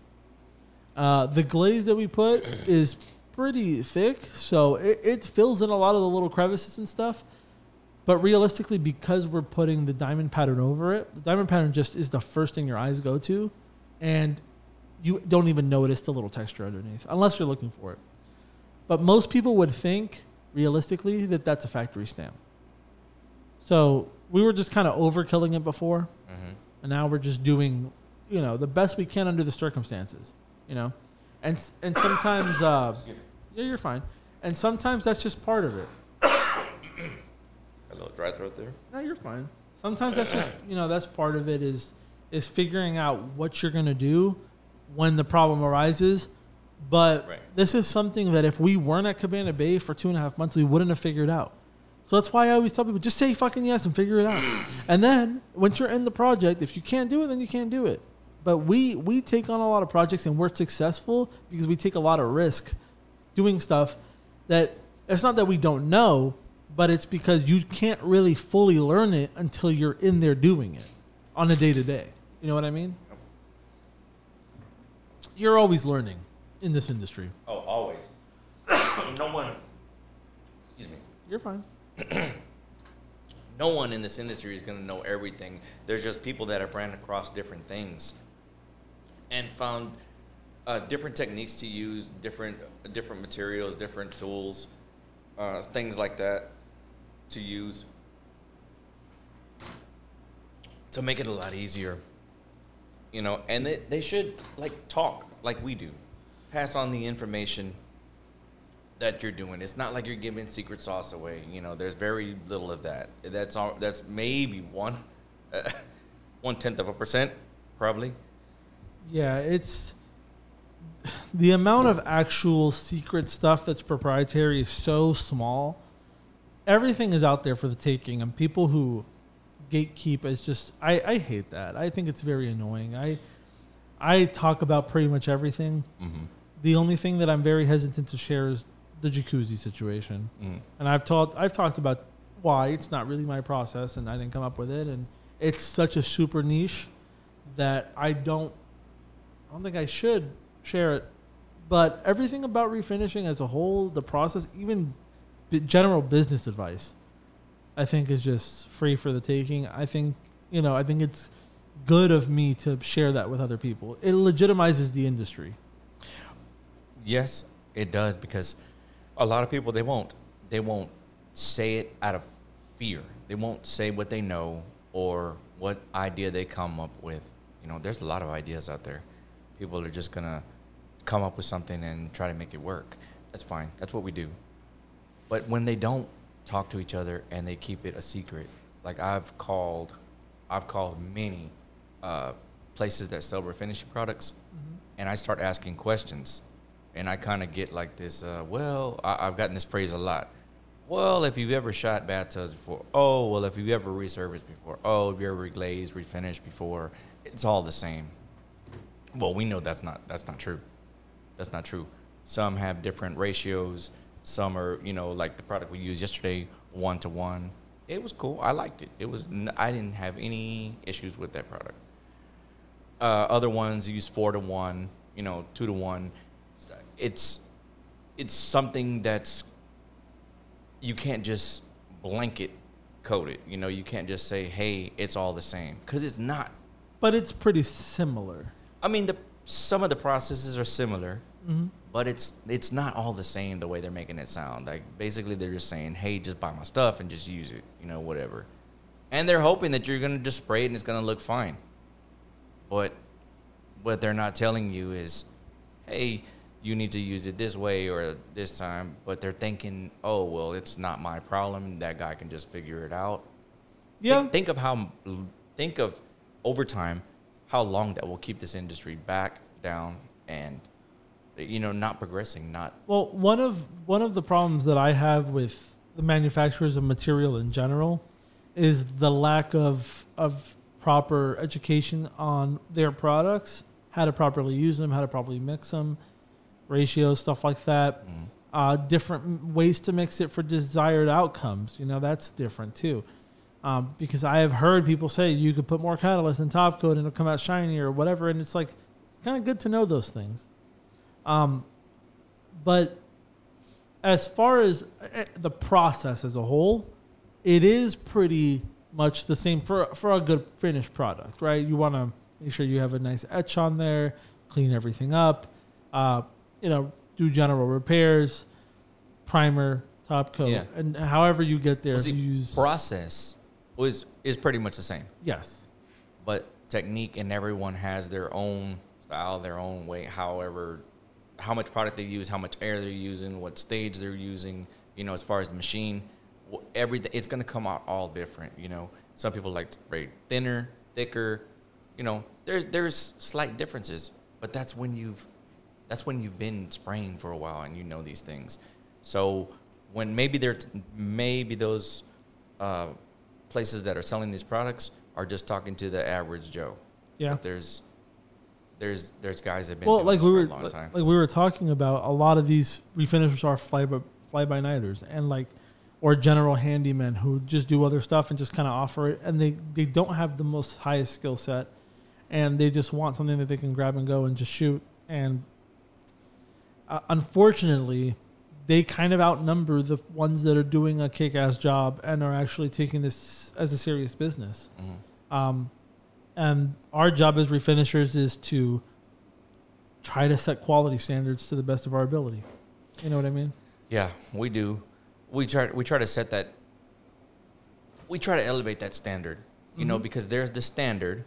Uh, the glaze that we put is pretty thick, so it, it fills in a lot of the little crevices and stuff. But realistically, because we're putting the diamond pattern over it, the diamond pattern just is the first thing your eyes go to, and you don't even notice the little texture underneath unless you're looking for it. But most people would think, realistically, that that's a factory stamp. So we were just kind of overkilling it before, Mhm. and now we're just doing, you know, the best we can under the circumstances, you know, and and sometimes, uh, yeah, you're fine, and sometimes that's just part of it. A little dry throat there. No, you're fine. Sometimes that's just you know that's part of it is is figuring out what you're gonna do when the problem arises. But Right. this is something that if we weren't at Cabana Bay for two and a half months, we wouldn't have figured out. So that's why I always tell people just say fucking yes and figure it out. *clears throat* and then once you're in the project, if you can't do it, then you can't do it. But we we take on a lot of projects and we're successful because we take a lot of risk doing stuff that it's not that we don't know, but it's because you can't really fully learn it until you're in there doing it on a day to day. You know what I mean? You're always learning in this industry. Oh, always. *coughs* no one. Excuse me. You're fine. *coughs* No one in this industry is going to know everything. There's just people that have ran across different things and found uh, different techniques to use, different different materials, different tools, uh, things like that to use to make it a lot easier. You know, and they, they should like talk like we do, pass on the information that you're doing. It's not like you're giving secret sauce away. You know, there's very little of that. That's all. That's maybe one, uh, *laughs* one tenth of a percent, probably. Yeah, it's the amount of actual secret stuff that's proprietary is so small. Everything is out there for the taking, and people who gatekeep is just I, I hate that. I think it's very annoying. I I talk about pretty much everything. Mm-hmm. The only thing that I'm very hesitant to share is the jacuzzi situation. Mm. And I've talked I've talked about why it's not really my process and I didn't come up with it and it's such a super niche that I don't I don't think I should share it. But everything about refinishing as a whole, the process, even b- general business advice, I think is just free for the taking. I think, you know, I think it's good of me to share that with other people. It legitimizes the industry. Yes, it does because a lot of people they won't they won't say it out of fear. They won't say what they know or what idea they come up with. You know, there's a lot of ideas out there. People are just gonna come up with something and try to make it work. That's fine. That's what we do. But when they don't talk to each other and they keep it a secret, like I've called, I've called many uh, places that sell refinishing products, and I start asking questions, and I kind of get like this. Uh, well, I, I've gotten this phrase a lot. Well, if you've ever shot bathtubs before, oh, well, if you've ever resurfaced before, oh, if you ever reglazed, refinished before, it's all the same. Well, we know that's not that's not true. That's not true. Some have different ratios. Some are, you know, like the product we used yesterday, one to one. It was cool. I liked it. It was. n- I didn't have any issues with that product. Uh, other ones use four to one, you know, two to one. It's it's something that's you can't just blanket code it. You know, you can't just say, "Hey, it's all the same," because it's not. But it's pretty similar. I mean, the some of the processes are similar, Mm-hmm. but it's it's not all the same the way they're making it sound. Like basically, they're just saying, "Hey, just buy my stuff and just use it," you know, whatever. And they're hoping that you're gonna just spray it and it's gonna look fine. But what they're not telling you is, "Hey, you need to use it this way or this time." But they're thinking, "Oh, well, it's not my problem. That guy can just figure it out." Yeah. Think, think of how think of over time how long that will keep this industry back down and you know not progressing not Well, one of one of the problems that I have with the manufacturers of material in general is the lack of of proper education on their products, how to properly use them, how to properly mix them, ratios, stuff like that. Uh, different ways to mix it for desired outcomes. You know, that's different too. Um, because I have heard people say you could put more catalyst in top coat and it'll come out shiny or whatever, and it's like it's kind of good to know those things. Um, but as far as eh, the process as a whole, it is pretty much the same for for a good finished product, right? You want to make sure you have a nice etch on there, clean everything up, uh, you know, do general repairs, primer, top coat, Yeah. and however you get there, Well, see, use process was is pretty much the same. Yes, but technique and everyone has their own style their own way however how much product they use how much air they're using what stage they're using you know as far as the machine everything it's going to come out all different you know. Some people like to spray thinner thicker you know there's there's slight differences but that's when you've that's when you've been spraying for a while and you know these things. So when maybe they're maybe those uh, places that are selling these products are just talking to the average Joe. yeah. But there's there's there's guys that've been Well, doing like this we for were a long like, time. like we were talking about, a lot of these refinishers are fly by fly by nighters and like or general handymen who just do other stuff and just kind of offer it, and they they don't have the most highest skill set, and they just want something that they can grab and go and just shoot. And uh, unfortunately, they kind of outnumber the ones that are doing a kick-ass job and are actually taking this as a serious business. Mhm. Um, and our job as refinishers is to try to set quality standards to the best of our ability. You know what I mean? Yeah, we do. We try we try to set that. We try to elevate that standard, you know, Mhm. because there's the standard,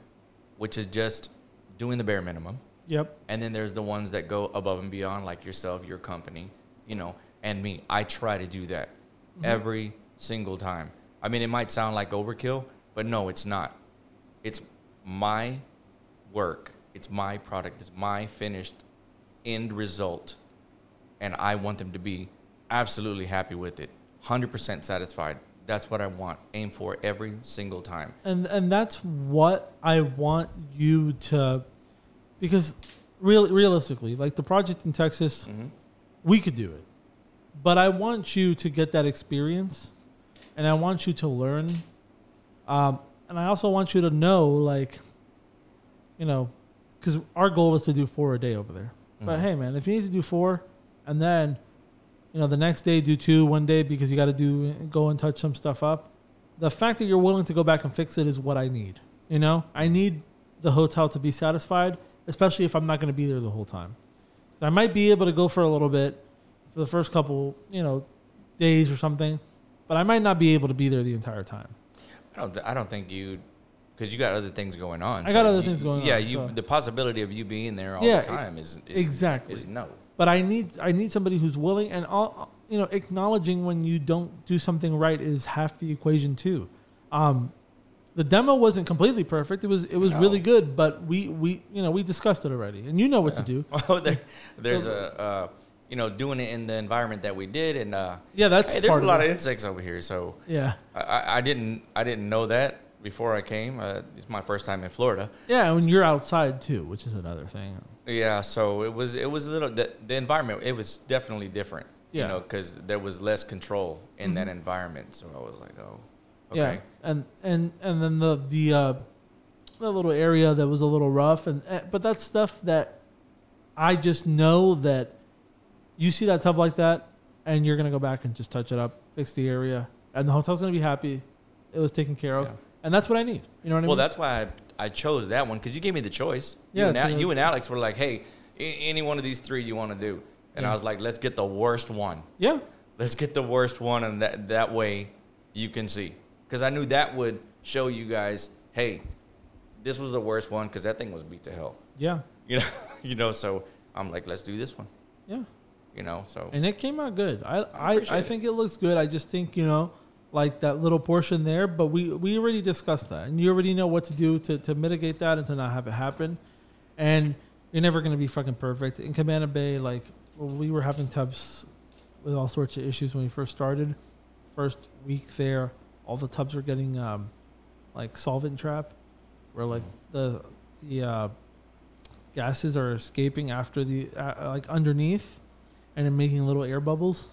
which is just doing the bare minimum. Yep. And then there's the ones that go above and beyond, like yourself, your company, you know, and me. I try to do that mm-hmm. every single time. I mean, it might sound like overkill, but no, it's not. It's my work, it's my product, it's my finished end result. And I want them to be absolutely happy with it, 100% satisfied. That's what I want. Aim for every single time. and and that's what I want you to, because real realistically, like the project in Texas, mm-hmm. we could do it, but I want you to get that experience, and I want you to learn, um, and I also want you to know, like, you know, because our goal was to do four a day over there. But Mhm. hey, man, if you need to do four, and then, you know, the next day do two, one day because you got to do go and touch some stuff up the fact that you're willing to go back and fix it is what I need. You know, I need the hotel to be satisfied, especially if I'm not going to be there the whole time. I might be able to go for a little bit for the first couple, you know, days or something, but I might not be able to be there the entire time. I don't. Th- I don't think you, because you got other things going on. I got other you- things going Yeah, on, you. so- The possibility of you being there all Yeah, the time is, is exactly. is no. But I need I need somebody who's willing and all you know acknowledging when you don't do something right is half the equation too. Um, the demo wasn't completely perfect. It was it was No. really good, but we we you know we discussed it already, and you know what to do. Well, *laughs* there, *laughs* there's a, uh, you know, doing it in the environment that we did, and uh, Yeah, that's hey, there's a lot it. of insects over here. So yeah. I- I, didn't, I didn't know that before I came. Uh, it's my first time in Florida. Yeah, and you're outside too, which is another thing. Yeah, so it was, it was a little the, the environment. It was definitely different. Yeah. You know, because there was less control in that environment. So I was like, oh, okay. Yeah, and and and then the the uh, the little area that was a little rough, and eh, but that's stuff that I just know that you see that tub like that, and you're gonna go back and just touch it up, fix the area, and the hotel's gonna be happy. It was taken care of, Yeah. and that's what I need. You know what I Well, mean? Well, that's why I, I chose that one because you gave me the choice. Yeah, you and, Al- you and Alex were like, "Hey, any one of these three you want to do?" And I was like, "Let's get the worst one. yeah, Let's get the worst one, and that that way you can see." Because I knew that would show you guys, "Hey, this was the worst one because that thing was beat to hell." yeah, You know, *laughs* you know. So I'm like, "Let's do this one." yeah. You know, so and it came out good. I I, appreciate I think it looks good. I just think you know, like that little portion there. But we we already discussed that, and you already know what to do to to mitigate that and to not have it happen. And you're never going to be fucking perfect. In Cabana Bay, like we were having tubs with all sorts of issues when we first started. First week there, all the tubs were getting um, like solvent trap, where like the the uh, gases are escaping after the uh, like underneath, and then making little air bubbles.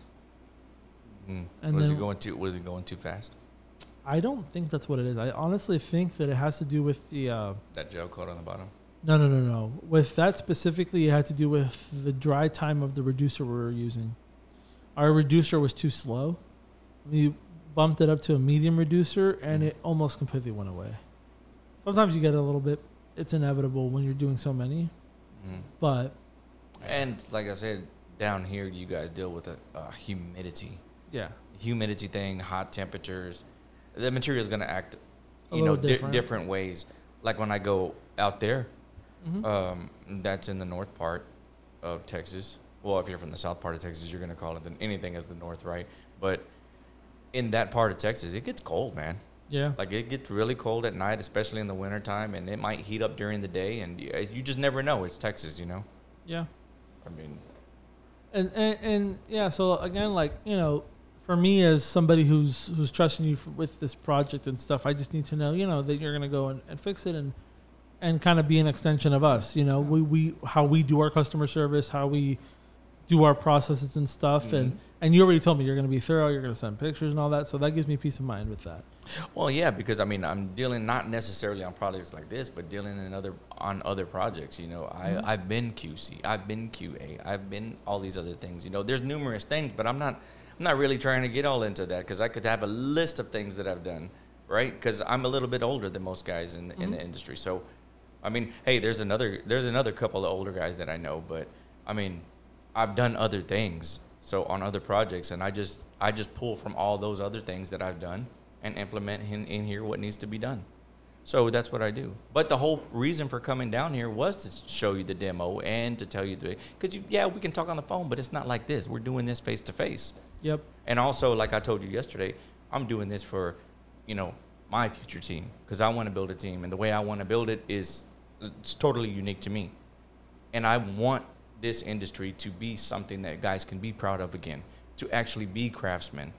mm. and was then- it going too? Was it going too fast? I don't think that's what it is. I honestly think that it has to do with the. Uh, That gel coat on the bottom. no, no, no, no. With that specifically, it had to do with the dry time of the reducer we were using. Our reducer was too slow. We bumped it up to a medium reducer, and it almost completely went away. Sometimes you get a little bit. It's inevitable when you're doing so many, Mm. but And like I said, down here you guys deal with a, uh humidity. yeah, humidity thing, hot temperatures, the material is going to act, A you know, little di- different. different ways. Like when I go out there, Mhm. um, that's in the north part of Texas. Well, if you're from the south part of Texas, you're going to call it the, anything as the north, right? But in that part of Texas, it gets cold, man. yeah. Like it gets really cold at night, especially in the wintertime, and it might heat up during the day, and you just never know. It's Texas, you know. Yeah. I mean, and, and and yeah so again like you know for me as somebody who's who's trusting you for, with this project and stuff i just need to know you know that you're going to go and, and fix it and and kind of be an extension of us you know? We, we how we do our customer service how we do our processes and stuff and Mhm. and you already told me you're going to be thorough you're going to send pictures and all that so that gives me peace of mind with that Well, yeah, because I mean, I'm dealing not necessarily on projects like this, but dealing in other on other projects. You know, Mm-hmm. I I've been QC, I've been QA, I've been all these other things. You know, there's numerous things, but I'm not I'm not really trying to get all into that because I could have a list of things that I've done, right? Because I'm a little bit older than most guys in the, in Mm-hmm. the industry. So, I mean, hey, there's another there's another couple of older guys that I know, but I mean, I've done other things. So on other projects, and I just I just pull from all those other things that I've done and implement in, in here what needs to be done. So that's what I do. But the whole reason for coming down here was to show you the demo and to tell you the because you yeah we can talk on the phone, but it's not like this. We're doing this face to face. Yep. And also, like I told you yesterday, I'm doing this for, you know, my future team because I want to build a team, and the way I want to build it is it's totally unique to me, and I want this industry to be something that guys can be proud of again, to actually be craftsmen,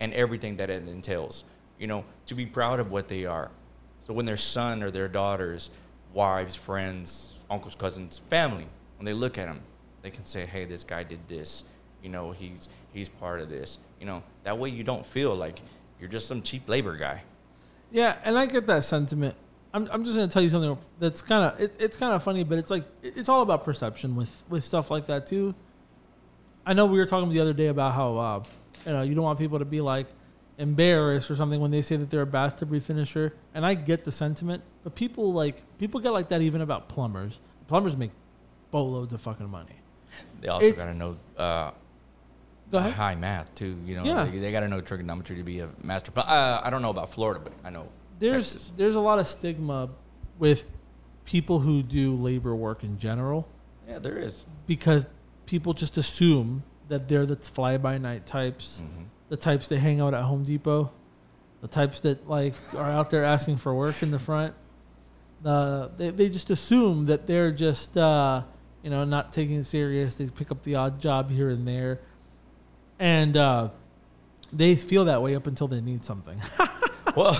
and everything that it entails. You know, to be proud of what they are. So when their son or their daughters, wives, friends, uncles, cousins, family, when they look at them, they can say, "Hey, this guy did this." You know, he's he's part of this. You know, that way you don't feel like you're just some cheap labor guy. Yeah, and I get that sentiment. I'm, I'm just going to tell you something that's kind of it, it's kind of funny, but it's like it's all about perception with with stuff like that too. I know we were talking the other day about how uh, you know you don't want people to be like embarrassed or something when they say that they're a bathtub refinisher, and I get the sentiment, but people like people get like that even about plumbers. Plumbers make boatloads of fucking money. They also It's- got to know uh, Go ahead. high math too. You know, Yeah. they, they got to know trigonometry to be a master. But uh, I don't know about Florida, but I know There's Texas. there's a lot of stigma with people who do labor work in general. Yeah, there is. because people just assume that they're the fly by night types, Mhm. the types that hang out at Home Depot, the types that like are out there asking for work in the front. Uh, they they just assume that they're just uh, you know not taking it serious. They pick up the odd job here and there, and uh, they feel that way up until they need something. *laughs* well,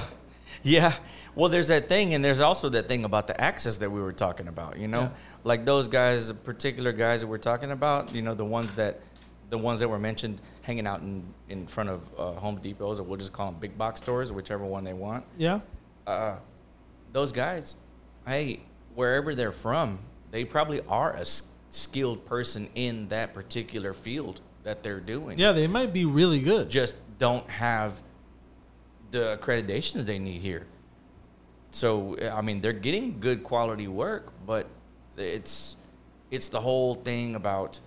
yeah. Well, there's that thing, and there's also that thing about the access that we were talking about. You know, Yeah. like those guys, the particular guys that we're talking about. You know, the ones that, the ones that were mentioned, hanging out in in front of uh, Home Depots, or we'll just call them big box stores, whichever one they want. yeah, uh, those guys, hey, wherever they're from, they probably are a skilled person in that particular field that they're doing. yeah, they might be really good. Just don't have the accreditations they need here. So I mean, they're getting good quality work, but it's it's the whole thing about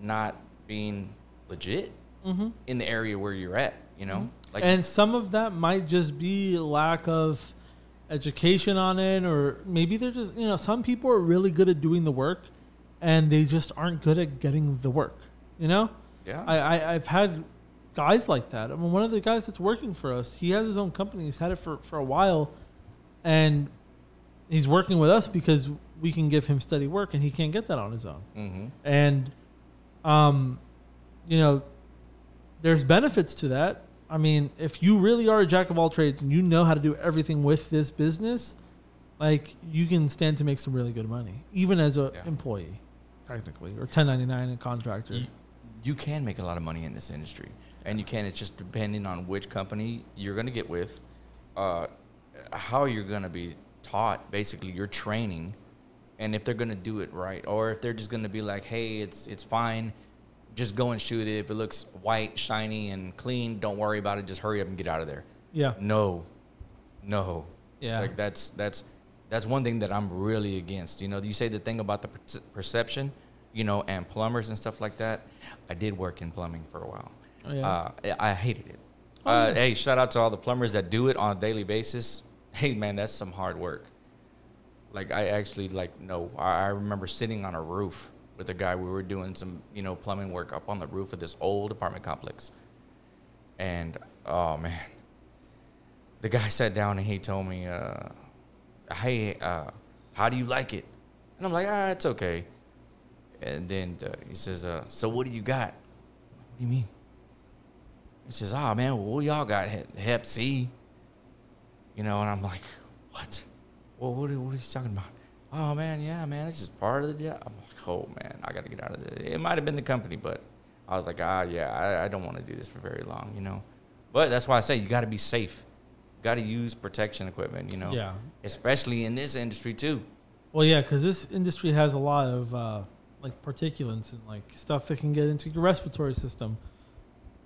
not being legit mm-hmm. in the area where you're at. You know, mm-hmm. like and some of that might just be lack of education on it or maybe they're just you know some people are really good at doing the work and they just aren't good at getting the work you know Yeah. I, I i've had guys like that. I mean one of the guys that's working for us he has his own company. He's had it for for a while and he's working with us because we can give him steady work and he can't get that on his own. Hmm and um you know there's benefits to that. I mean if you really are a jack of all trades and you know how to do everything with this business like you can stand to make some really good money even as a Yeah. employee technically or 1099 and contractor. You, you can make a lot of money in this industry and you can it's just depending on which company you're going to get with uh, how you're going to be taught basically your training and if they're going to do it right or if they're just going to be like hey it's it's fine just go and shoot it. If it looks white shiny and clean don't worry about it. Just hurry up and get out of there. Yeah. No. No. Yeah. like that's that's that's one thing that i'm really against. You know you say the thing about the perception you know and plumbers and stuff like that. I did work in plumbing for a while Oh, yeah. uh, i I hated it Oh, uh, yeah. hey shout out to all the plumbers that do it on a daily basis *laughs* hey man that's some hard work like i actually like no i, I remember sitting on a roof with a guy we were doing some you know plumbing work up on the roof of this old apartment complex and oh man the guy *laughs* sat down and he told me, uh, "Hey, uh, how do you like it?" And I'm like, "Ah, it's okay." And then uh, he says, uh, "So what do you got?" What do you mean? He says, "Ah, man, well, we all got Hep, C." You know, and I'm like, "What? Well, what are, what are you talking about?" Oh man, yeah, man, it's just part of the job. I'm like, "Oh man, I got to get out of there." It might have been the company, but I was like, "Ah, yeah, I, I don't want to do this for very long," you know. But that's why I say you got to be safe. Got to use protection equipment, you know. Yeah. Especially in this industry too. well yeah because this industry has a lot of uh, like particulates and like stuff that can get into your respiratory system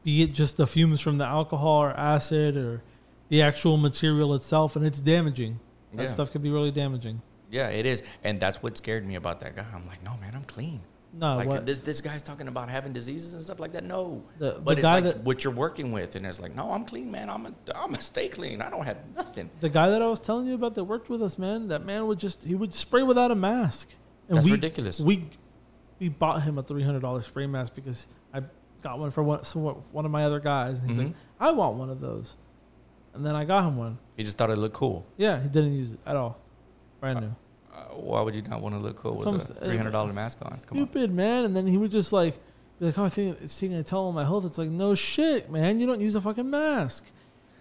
be it just the fumes from the alcohol or acid or the actual material itself and it's damaging that Yeah. stuff can be really damaging Yeah, it is, and that's what scared me about that guy. I'm like, no, man, I'm clean. No, like what- this this guy's talking about having diseases and stuff like that. No, The- but the it's like that- what you're working with, and it's like, no, I'm clean, man. I'm a I'm a stay clean. I don't have nothing. The guy that I was telling you about that worked with us, man, that man would just he would spray without a mask. And That's we, ridiculous. We we bought him a three hundred dollar spray mask because got one for one so one of my other guys, and he's like, Mhm. I want one of those, and then I got him one. He just thought it looked cool. Yeah, he didn't use it at all, brand new. Uh, why would you not want to look cool That's with a three hundred dollar mask on? Come on. Stupid man, and then he would just like be like, oh, I think it's taking a toll on my health. It's like, no shit, man, you don't use a fucking mask,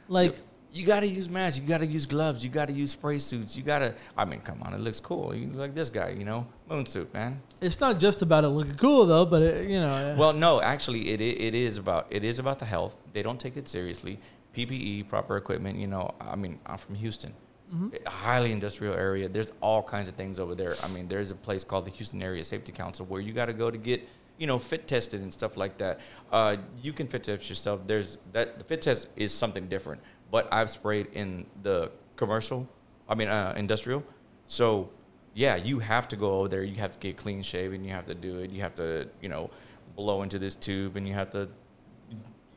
like. You got to use masks. You got to use gloves. You got to use spray suits. You got to. I mean, come on, it looks cool. You look like this guy, you know, moon suit, man. It's not just about it looking cool though, but it, you know. Well, no, actually, it i- it is about it is about the health. They don't take it seriously. PPE, proper equipment. You know, I mean, I'm from Houston, a highly industrial area. There's all kinds of things over there. I mean, there's a place called the Houston Area Safety Council where you got to go to get you know fit tested and stuff like that. Uh, you can fit test yourself. There's that the fit test is something different. But I've sprayed in the commercial, I mean uh, industrial. So yeah, you have to go over there. You have to get clean shaven. You have to do it. You have to, you know, blow into this tube, and you have to,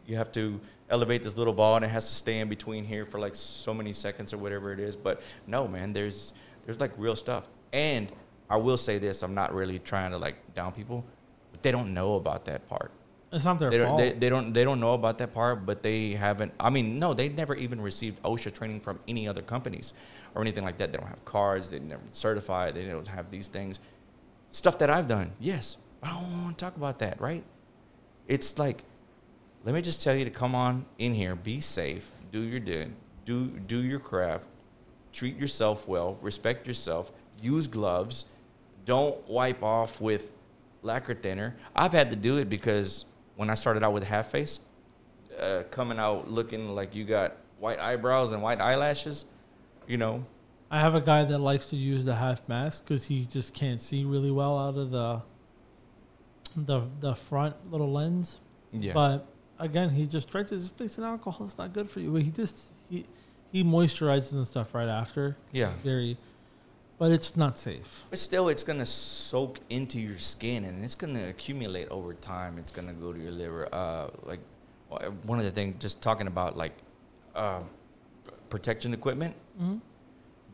you have to elevate this little ball, and it has to stay in between here for like so many seconds or whatever it is. But no, man, there's there's like real stuff. And I will say this: I'm not really trying to like down people, but they don't know about that part. It's not their They don't, fault. they, they don't they don't know about that part, but they haven't. I mean, no, they never even received OSHA training from any other companies or anything like that. They don't have cards. They never certified. They don't have these things. Stuff that I've done, yes. I don't want to talk about that, right? It's like, let me just tell you to come on in here, be safe, do your do do do your craft, treat yourself well, respect yourself, use gloves, don't wipe off with lacquer thinner. I've had to do it because when I started out with half face, uh, coming out looking like you got white eyebrows and white eyelashes, you know, I have a guy that likes to use the half mask because he just can't see really well out of the the the front little lens. yeah. But again, he just drenches his face in alcohol. It's not good for you. But he just he he moisturizes and stuff right after. yeah. Very, but it's not safe. But still, it's gonna soak into your skin, and it's gonna accumulate over time. It's gonna go to your liver. Uh, like one of the things, just talking about like uh, protection equipment. Mm-hmm.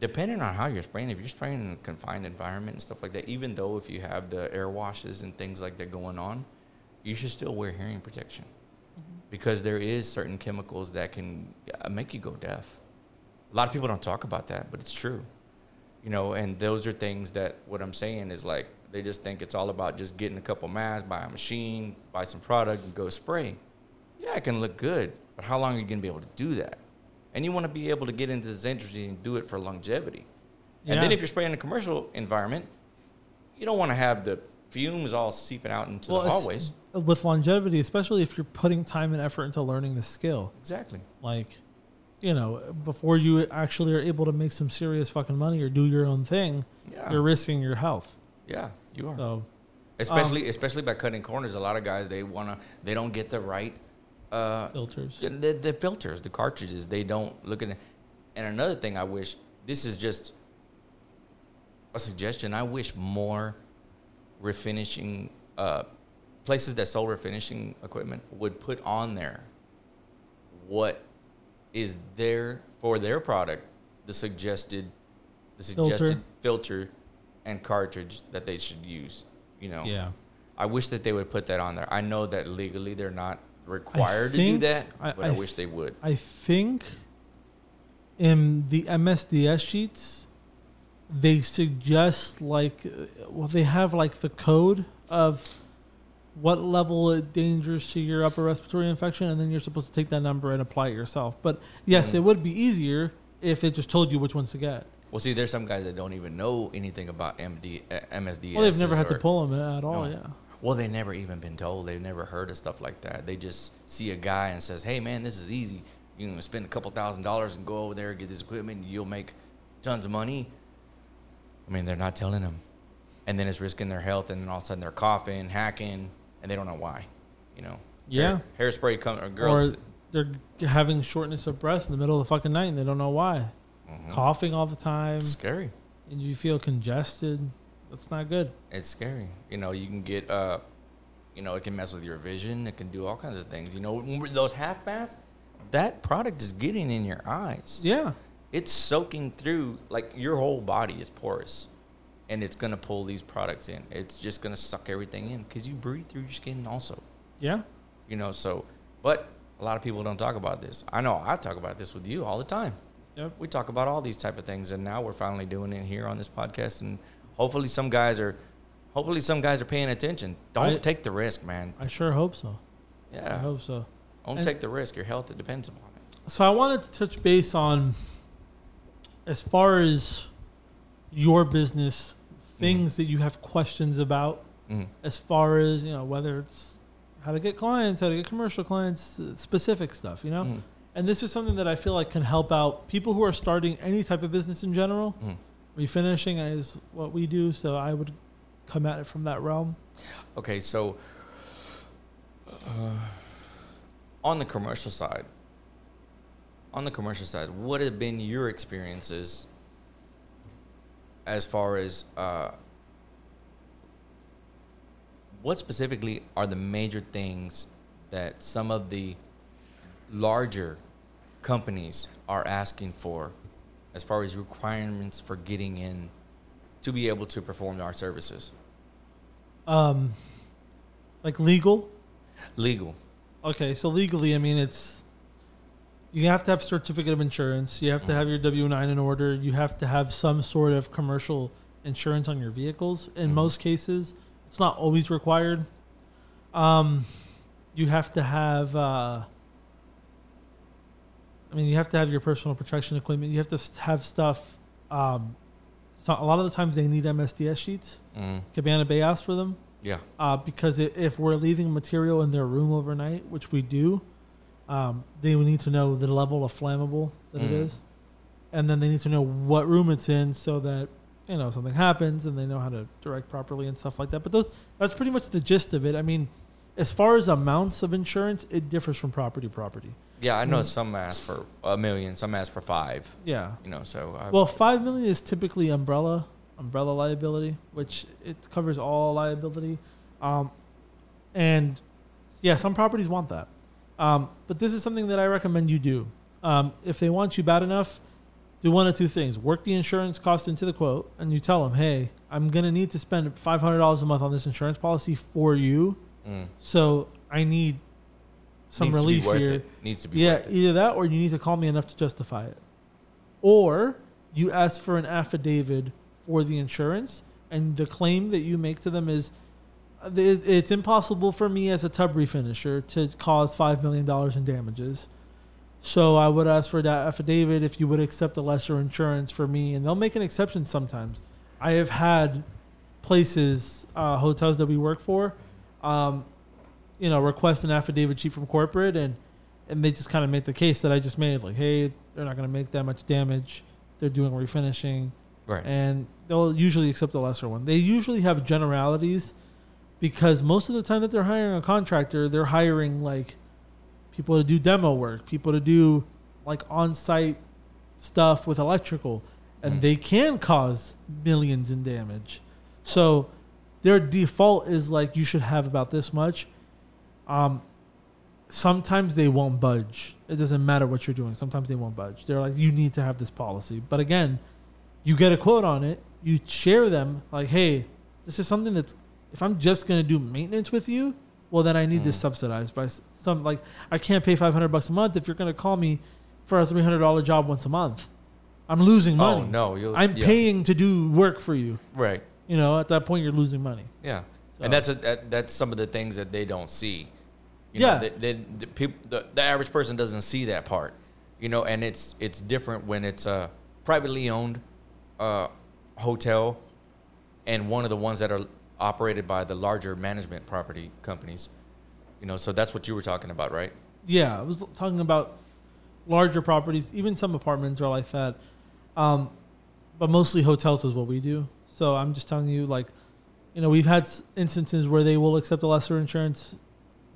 Depending on how you're spraying, if you're spraying in a confined environment and stuff like that, even though if you have the air washes and things like that going on, you should still wear hearing protection because there is certain chemicals that can uh, make you go deaf. A lot of people don't talk about that, but it's true you know and those are things that what i'm saying is like they just think it's all about just getting a couple masks buy a machine buy some product and go spray. Yeah it can look good but how long are you going to be able to do that? And you want to be able to get into this industry and do it for longevity. And then if you're spraying in a commercial environment you don't want to have the fumes all seeping out into the it's- hallways. with longevity, especially if you're putting time and effort into learning the skill. exactly. Like, you know, before you actually are able to make some serious fucking money or do your own thing, yeah you're risking your health. yeah you are So especially especially by cutting corners a lot of guys they want to they don't get the right uh, filters. The, the filters, the cartridges, they don't look at it. And another thing I wish, this is just a suggestion, I wish more refinishing, uh, places that sell refinishing equipment would put on there what is there for their product, the suggested, the Filter. suggested filter and cartridge that they should use, you know? Yeah. I wish that they would put that on there. I know that legally they're not required to do that, I- but I, I wish th- they would. I think in the MSDS sheets, they suggest like, uh, well, they have like the code of what level it dangers to your upper respiratory infection, and then you're supposed to take that number and apply it yourself. But yes, Mhm. it would be easier if they just told you which ones to get. Well, see, there's some guys that don't even know anything about MD, MSDS. Well, they've never had to pull them at all. No. Yeah. Well, they never even been told. They've never heard of stuff like that. They just see a guy and says, "Hey, man, this is easy. You can spend a couple thousand dollars and go over there and get this equipment. You'll make tons of money." I mean, they're not telling them, and then it's risking their health, and then all of a sudden they're coughing, hacking, and they don't know why. You know. Yeah. Hair, hairspray come or girls. Or they're having shortness of breath in the middle of the fucking night and they don't know why. Mhm. Coughing all the time, Scary. and you feel congested. That's not good. It's scary. You know, you can get, uh, you know, it can mess with your vision. It can do all kinds of things. You know, those half masks, that product is getting in your eyes. Yeah. It's soaking through, like your whole body is porous, and it's gonna pull these products in. It's just gonna suck everything in because you breathe through your skin also. Yeah. You know, so but a lot of people don't talk about this. I know I talk about this with you all the time. Yep. We talk about all these type of things, and now we're finally doing it here on this podcast, and hopefully some guys are, hopefully some guys are paying attention. Don't I- take the risk, man. I sure hope so. Yeah, I hope so. don't and- take the risk. Your health it depends upon it. So I wanted to touch base on as far as your business, things that you have questions about, Mhm. as far as, you know, whether it's how to get clients, how to get commercial clients, uh, specific stuff, you know? Mhm. And this is something that I feel like can help out people who are starting any type of business in general. Mhm. Refinishing is what we do, so I would come at it from that realm. Okay, so uh, on the commercial side, on the commercial side, what have been your experiences as far as uh, what specifically are the major things that some of the larger companies are asking for as far as requirements for getting in to be able to perform our services? Um, like legal. Legal. Okay, so legally, I mean, it's you have to have certificate of insurance. You have to have your W nine in order. You have to have some sort of commercial insurance on your vehicles. In Mhm. most cases, it's not always required. Um, you have to have. Uh, I mean, you have to have your personal protection equipment. You have to have stuff. Um, so a lot of the times they need MSDS sheets. Mm, Cabana Bay asks for them yeah. uh, because if we're leaving material in their room overnight, which we do, um, they need to know the level of flammable that it Mm. is, and then they need to know what room it's in so that you know something happens and they know how to direct properly and stuff like that. But those that's pretty much the gist of it. I mean, as far as amounts of insurance, it differs from property to property. Yeah, I know Mm. some ask for a million, some ask for five. Yeah. You know, so I, Well, five million is typically umbrella umbrella liability, which it covers all liability, um, and yeah, some properties want that. Um, but this is something that I recommend you do. Um, if they want you bad enough, do one of two things: work the insurance cost into the quote, and you tell them, "Hey, I'm gonna need to spend five hundred dollars a month on this insurance policy for you, mm, so I need some needs relief to be worth here." It. Needs to be Yeah, either that or you need to call me enough to justify it. Or you ask for an affidavit for the insurance, and the claim that you make to them is it's impossible for me as a tub refinisher to cause $5 million in damages. So I would ask for that affidavit if you would accept a lesser insurance for me, and they'll make an exception sometimes. I have had places, uh, hotels that we work for, um, you know, request an affidavit sheet from corporate, and and they just kind of make the case that I just made, like, hey, they're not going to make that much damage. They're doing refinishing, Right. and they'll usually accept the lesser one. They usually have generalities because most of the time that they're hiring a contractor, they're hiring like people to do demo work, people to do like on-site stuff with electrical, and Mm. they can cause millions in damage. So their default is like you should have about this much. Um, sometimes they won't budge. It doesn't matter what you're doing. Sometimes they won't budge. They're like, you need to have this policy. But again, you get a quote on it. You share them like, hey, this is something that's if I'm just gonna do maintenance with you, well then I need this Mm. subsidized by some like I can't pay 500 bucks a month if you're gonna call me for a 300 dollar job once a month. I'm losing money. Oh no, I'm yeah. paying to do work for you. Right. You know, at that point you're losing money. Yeah. So- And that's a, that, that's some of the things that they don't see. You Yeah. Know, they, they, the, peop, the, the average person doesn't see that part. You know, and it's it's different when it's a privately owned uh, hotel and one of the ones that are operated by the larger management property companies. You know, so that's what you were talking about, right? Yeah, I was talking about larger properties. Even some apartments are like that, um, but mostly hotels is what we do. So I'm just telling you, like, you know, we've had instances where they will accept a lesser insurance,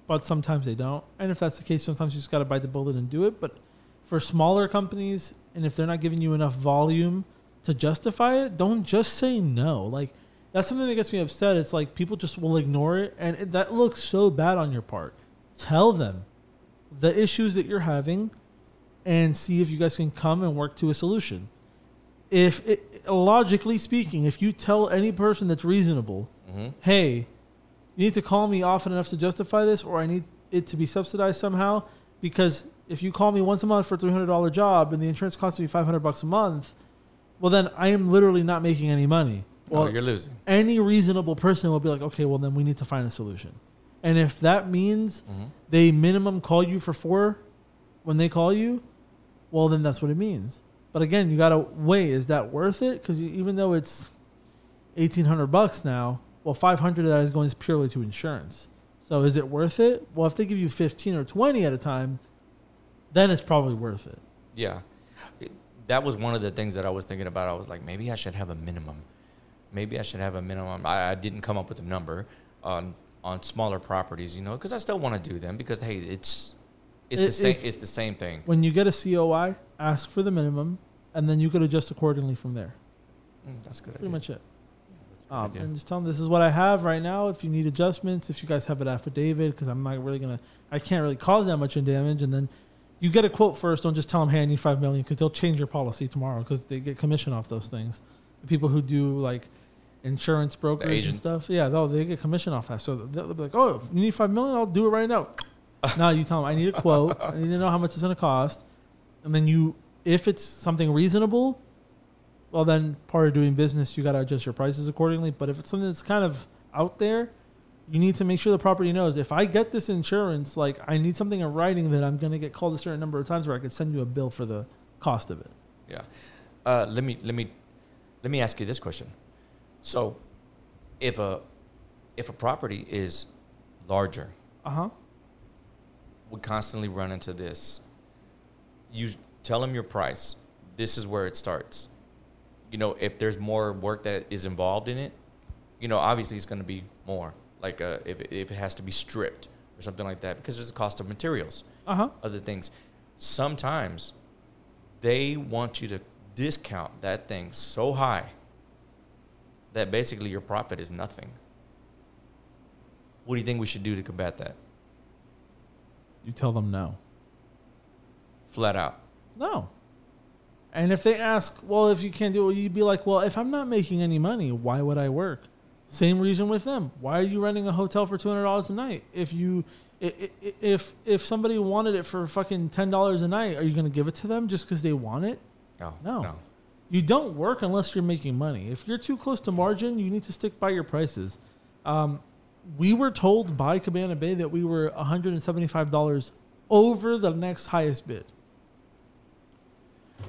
but sometimes they don't. And if that's the case, sometimes you just got to bite the bullet and do it. But for smaller companies, and if they're not giving you enough volume to justify it, don't just say no. Like, That's something that gets me upset. It's like people just will ignore it, and it, that looks so bad on your part. Tell them the issues that you're having, and see if you guys can come and work to a solution. If it, logically speaking, if you tell any person that's reasonable, Mhm. hey, you need to call me often enough to justify this, or I need it to be subsidized somehow. Because if you call me once a month for a three hundred dollar job and the insurance costs me five hundred bucks a month, well then I am literally not making any money. Well, Well, you're losing. any reasonable person will be like, okay, well then we need to find a solution. And if that means Mhm. they minimum call you for four when they call you, well then that's what it means. But again, you gotta weigh: is that worth it? Because even though it's eighteen hundred bucks now, well, five hundred of that is going purely to insurance. So is it worth it? Well, if they give you fifteen or twenty at a time, then it's probably worth it. Yeah. That was one of the things that I was thinking about. I was like, maybe I should have a minimum. Maybe I should have a minimum. I, I didn't come up with a number on on smaller properties, you know, because I still want to do them because hey, it's it's the same. It's the same thing. When you get a COI, ask for the minimum, and then you could adjust accordingly from there. Mm, that's good. Pretty idea. much it. Um, and just tell them this is what I have right now. If you need adjustments, if you guys have an affidavit, because I'm not really gonna, I can't really cause that much in damage. And then you get a quote first. Don't just tell them, hey, I need five million, because they'll change your policy tomorrow because they get commission off those things. The people who do like insurance brokers and stuff, yeah, they'll they get commission off that. So they'll, be like, oh, if you need five million, I'll do it right now. *laughs* now you tell them I need a quote. I need to know how much it's gonna cost, and then you, if it's something reasonable, well then part of doing business you got to adjust your prices accordingly but if it's something that's kind of out there you need to make sure the property knows if i get this insurance like i need something in writing that i'm going to get called a certain number of times where i could send you a bill for the cost of it Yeah. Uh, let me let me let me ask you this question. So, if a if a property is larger, uh-huh we constantly run into this. You tell them your price. This is where it starts. You know, if there's more work that is involved in it, you know, obviously it's going to be more. Like uh, if it- if it has to be stripped or something like that, because there's a cost of materials, uh-huh other things. Sometimes they want you to discount that thing so high that basically your profit is nothing. What do you think we should do to combat that? you tell them no Flat out. no and if they ask well if you can't do it you'd be like well if i'm not making any money why would i work same reason with them why are you renting a hotel for $200 a night if you if if somebody wanted it for fucking $10 a night are you going to give it to them just because they want it No. No. No. You don't work unless you're making money. If you're too close to margin, you need to stick by your prices. Um, we were told by Cabana Bay that we were $175 over the next highest bid.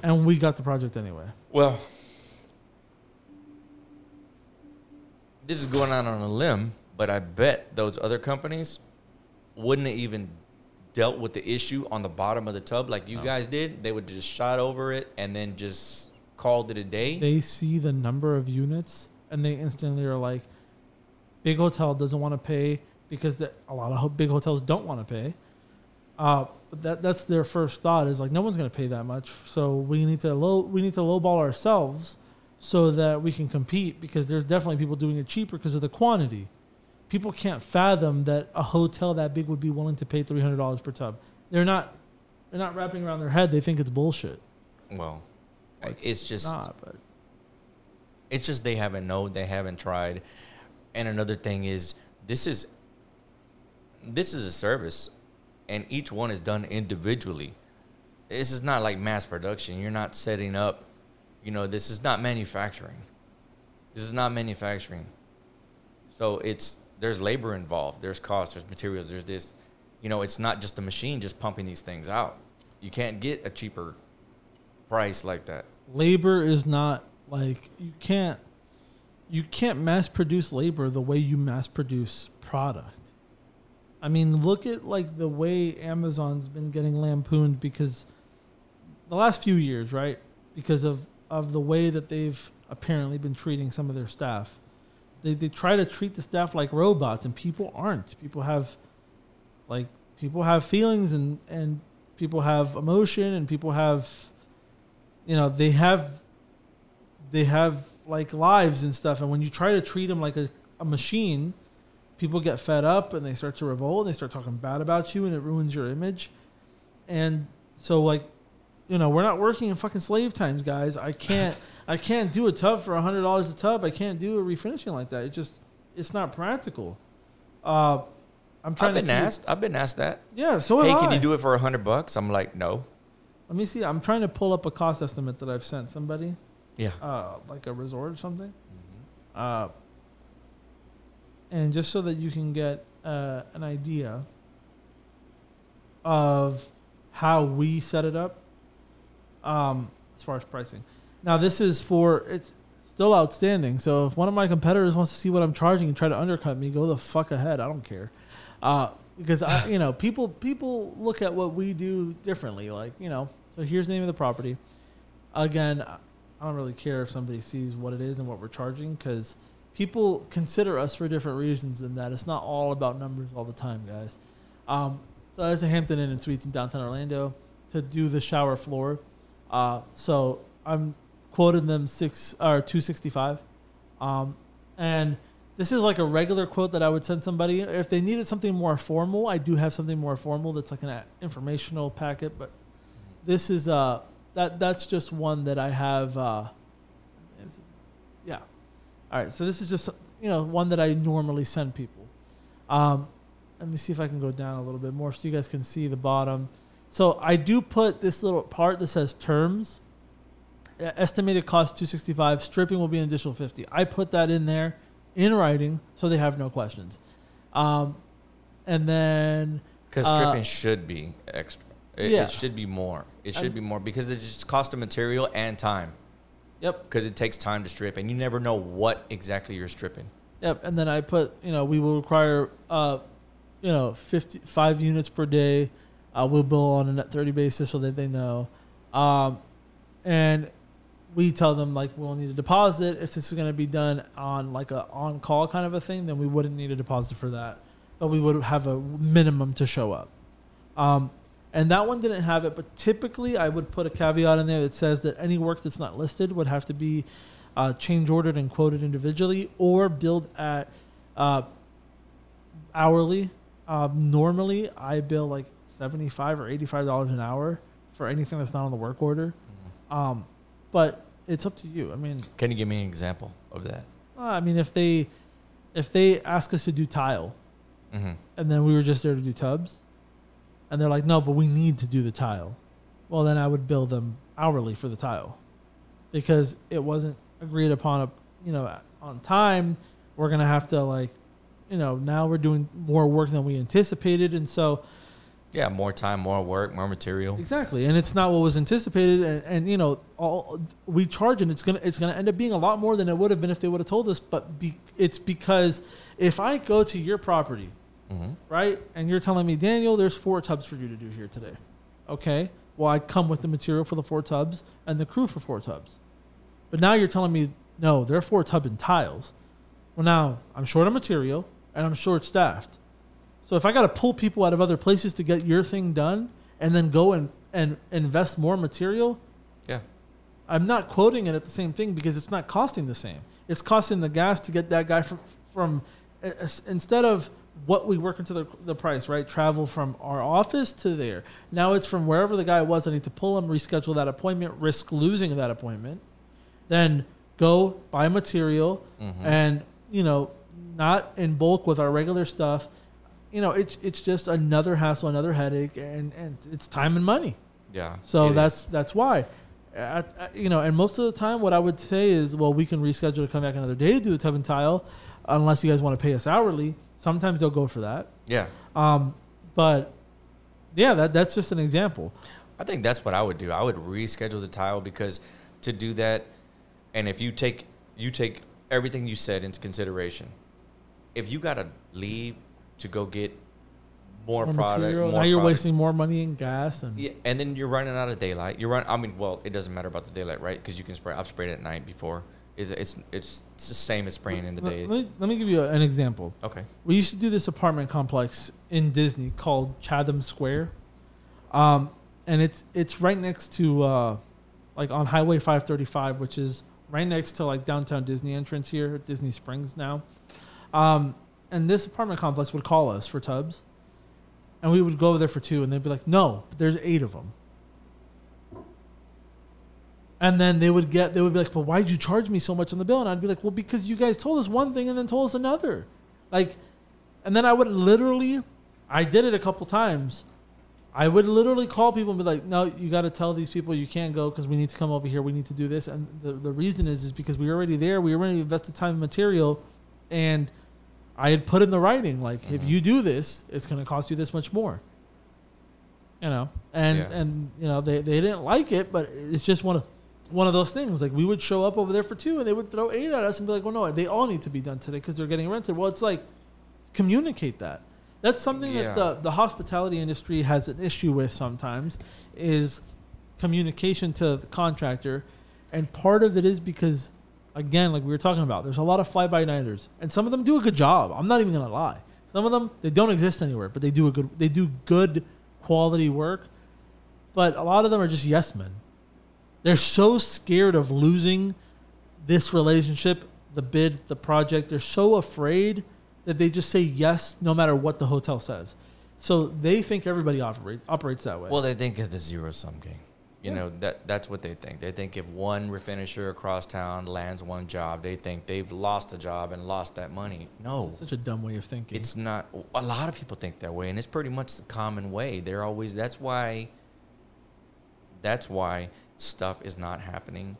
And we got the project anyway. Well, this is going out on a limb, but I bet those other companies wouldn't have even dealt with the issue on the bottom of the tub like you guys did. They would just shot over it and then just called it a day. They see the number of units and they instantly are like, big hotel doesn't want to pay because the, a lot of ho- big hotels don't want to pay. Uh, but that that's their first thought is like no one's going to pay that much, so we need to low we need to lowball ourselves so that we can compete because there's definitely people doing it cheaper because of the quantity. People can't fathom that a hotel that big would be willing to pay three hundred dollars per tub. They're not they're not wrapping around their head. They think it's bullshit. well, it's just Nah, but it's just they haven't known, they haven't tried. And another thing is this is this is a service and each one is done individually. This is not like mass production. You're not setting up, you know, this is not manufacturing. This is not manufacturing. So it's there's labor involved, there's cost, there's materials, there's this. You know, it's not just a machine just pumping these things out. You can't get a cheaper price like that. labor is not like you can't you can't mass produce labor the way you mass produce product. I mean, look at like the way Amazon's been getting lampooned because the last few years, right? Because of of the way that they've apparently been treating some of their staff. They they try to treat the staff like robots and people aren't. People have like people have feelings and and people have emotion and people have you know they have they have like lives and stuff. And when you try to treat them like a, a machine, people get fed up and they start to revolt and they start talking bad about you and it ruins your image. And so like, you know, we're not working in fucking slave times, guys. I can't I can't do a tub for a hundred dollars a tub. I can't do a refinishing like that. It just it's not practical. Uh, I'm trying I've been to asked. I've been asked that. Yeah, so Hey, can I. you do it for a hundred bucks? I'm like, no. Let me see. I'm trying to pull up a cost estimate that I've sent somebody, Yeah. uh, like a resort or something. Mm-hmm. Uh, and just so that you can get uh, an idea of how we set it up um, as far as pricing. Now, this is for it's still outstanding. So if one of my competitors wants to see what I'm charging and try to undercut me, go the fuck ahead. I don't care. Uh, because I, *laughs* you know, people people look at what we do differently. Like, you know, so here's the name of the property. Again, I don't really care if somebody sees what it is and what we're charging because people consider us for different reasons in that it's not all about numbers all the time, guys. Um, so as a Hampton Inn and Suites in downtown Orlando to do the shower floor. Uh, so I'm quoting them six or two sixty five, um, and this is like a regular quote that I would send somebody if they needed something more formal. I do have something more formal that's like an informational packet, but this is uh that that's just one that I have. Uh, is- yeah, all right. So this is just you know one that I normally send people. Um, let me see if I can go down a little bit more so you guys can see the bottom. So I do put this little part that says terms. Estimated cost 265. Stripping will be an additional 50. I put that in there in writing so they have no questions. Um, and then Because Uh, stripping should be extra. It, yeah. it should be more. It should be more because it just cost of material and time. yep, Because it takes time to strip, and you never know what exactly you're stripping. Yep, and then I put, you know, we will require, uh, you know, 55 units per day. Uh, we'll bill on a net 30 basis so that they know. Um, and we tell them, like, we'll need a deposit. If this is going to be done on, like, a on-call kind of a thing, then we wouldn't need a deposit for that. But we would have a minimum to show up. Um, and that one didn't have it, but typically I would put a caveat in there that says that any work that's not listed would have to be uh, change ordered and quoted individually or billed at uh, hourly. Um, normally, I bill like seventy-five or eighty-five dollars an hour for anything that's not on the work order. Um, but it's up to you. I mean, Can you give me an example of that? uh, I mean, if they if they ask us to do tile, Mm-hmm. and then we were just there to do tubs, and they're like, no, but we need to do the tile. Well, then I would bill them hourly for the tile, because it wasn't agreed upon, a, you know, on time. We're gonna have to like, you know, now we're doing more work than we anticipated, and so Yeah, more time, more work, more material. Exactly, and it's not what was anticipated, and, and you know, all we charge, and it's gonna it's gonna end up being a lot more than it would have been if they would have told us. But be, it's because if I go to your property, Mm-hmm. right, and you're telling me, Daniel, there's four tubs for you to do here today, okay? Well, I come with the material for the four tubs and the crew for four tubs, but now you're telling me, no, there are four tub and tiles. Well, now I'm short of material and I'm short staffed. So if I got to pull people out of other places to get your thing done and then go and, and invest more material, Yeah. I'm not quoting it at the same thing because it's not costing the same. It's costing the gas to get that guy from, from uh, uh, instead of what we work into the, the price, right? Travel from our office to there. Now it's from wherever the guy was. I need to pull him, reschedule that appointment, risk losing that appointment, then go buy material Mhm. and, you know, not in bulk with our regular stuff. You know, it's it's just another hassle, another headache, and, and it's time and money. Yeah. So that's is. that's why, At- at- you know. And most of the time, what I would say is, well, we can reschedule to come back another day to do the tub and tile, unless you guys want to pay us hourly. Sometimes they'll go for that. yeah. Um, but yeah, that that's just an example. I think that's what I would do. I would reschedule the tile because to do that, and if you take you take everything you said into consideration, if you gotta leave to go get more, More product, material. more now you're wasting more money in gas and Yeah, and then you're running out of daylight. You're run. I mean, well, it doesn't matter about the daylight, right? Because you can spray. I've sprayed at night before. It's it's it's, it's the same as spraying in the Let- day. Let me, let me give you an example. Okay. We used to do this apartment complex in Disney called Chatham Square, um, and it's it's right next to uh, like on Highway 535, which is right next to like downtown Disney entrance here, at Disney Springs now. Um, and this apartment complex would call us for tubs, and we would go over there for two, and they'd be like, "No, but there's eight of them." And then they would get, they would be like, "Well, why did you charge me so much on the bill?" And I'd be like, "Well, because you guys told us one thing and then told us another." Like, and then I would literally, I did it a couple times. I would literally call people and be like, "No, you got to tell these people you can't go because we need to come over here. We need to do this." And the, the reason is is because we were already there. We already invested time and material, and I had put in the writing like, if Mhm. you do this, it's going to cost you this much more. You know, and Yeah. and you know they, they didn't like it, but it's just one of one of those things. Like we would show up over there for two, and they would throw eight at us and be like, "Well, no, they all need to be done today because they're getting rented." Well, it's like communicate that. That's something Yeah. that the the hospitality industry has an issue with sometimes is communication to the contractor, and part of it is because, again, like we were talking about, there's a lot of fly by nighters, and some of them do a good job. I'm not even gonna lie. Some of them they don't exist anywhere, but they do a good they do good quality work. But a lot of them are just yes men. They're so scared of losing this relationship, the bid, the project. They're so afraid that they just say yes no matter what the hotel says. So they think everybody operate, operates that way. Well, they think of the zero sum game. You Yeah. know that that's what they think. They think if one refinisher across town lands one job, they think they've lost a job and lost that money. No, Such a dumb way of thinking. it's not. A lot of people think that way, and it's pretty much the common way. They're always. That's why. That's why stuff is not happening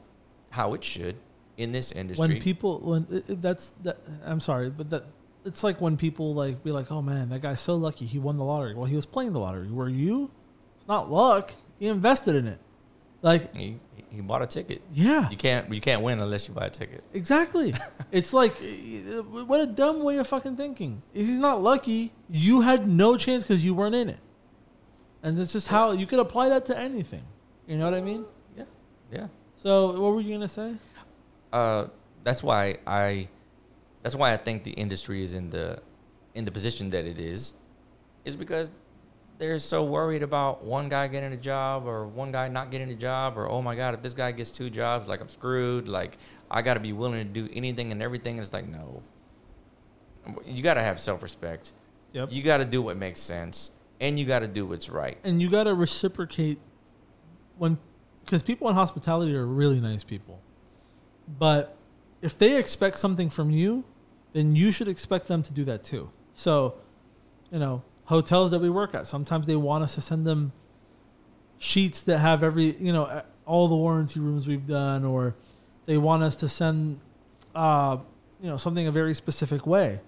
how it should in this industry. when people when that's that I'm sorry, but that it's like when people like be like, "Oh man, that guy's so lucky. He won the lottery." Well, he was playing the lottery. Were you? It's not luck. He invested in it. Like, he, he bought a ticket. yeah. You can't you can't win unless you buy a ticket. Exactly. *laughs* it's like, what a dumb way of fucking thinking. If he's not lucky, you had no chance because you weren't in it. And that's just how you could apply that to anything. You know what I mean? Yeah. So, what were you gonna say? uh, that's why I that's why I think the industry is in the in the position that it is, is because they're so worried about one guy getting a job or one guy not getting a job or oh my god if this guy gets two jobs like I'm screwed like I got to be willing to do anything and everything and it's like no you got to have self-respect Yep. you got to do what makes sense and you got to do what's right and you got to reciprocate when because people in hospitality are really nice people. But if they expect something from you then you should expect them to do that too. So you know hotels that we work at sometimes they want us to send them sheets that have every you know all the warranty rooms we've done or they want us to send uh, you know something a very specific way.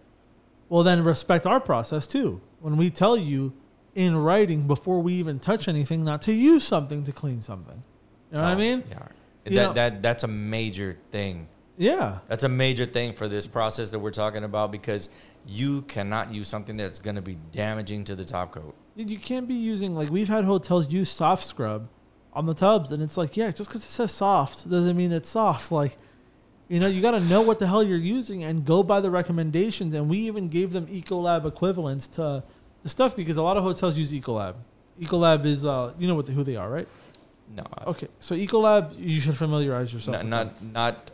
Well then respect our process too. When we tell you in writing before we even touch anything not to use something to clean something you know what i Oh, mean? yeah. You that, know- that that's a major thing. Yeah. That's a major thing for this process that we're talking about because you cannot use something that's going to be damaging to the top coat. You can't be using like we've had hotels use soft scrub on the tubs and it's like yeah just because it says soft doesn't mean it's soft. Like you know you got to know what the hell you're using and go by the recommendations and we even gave them ecolab equivalents to the stuff because a lot of hotels use ecolab. Ecolab is uh you know what the, who they are right No, okay so ecolab you should familiarize yourself not, with not not.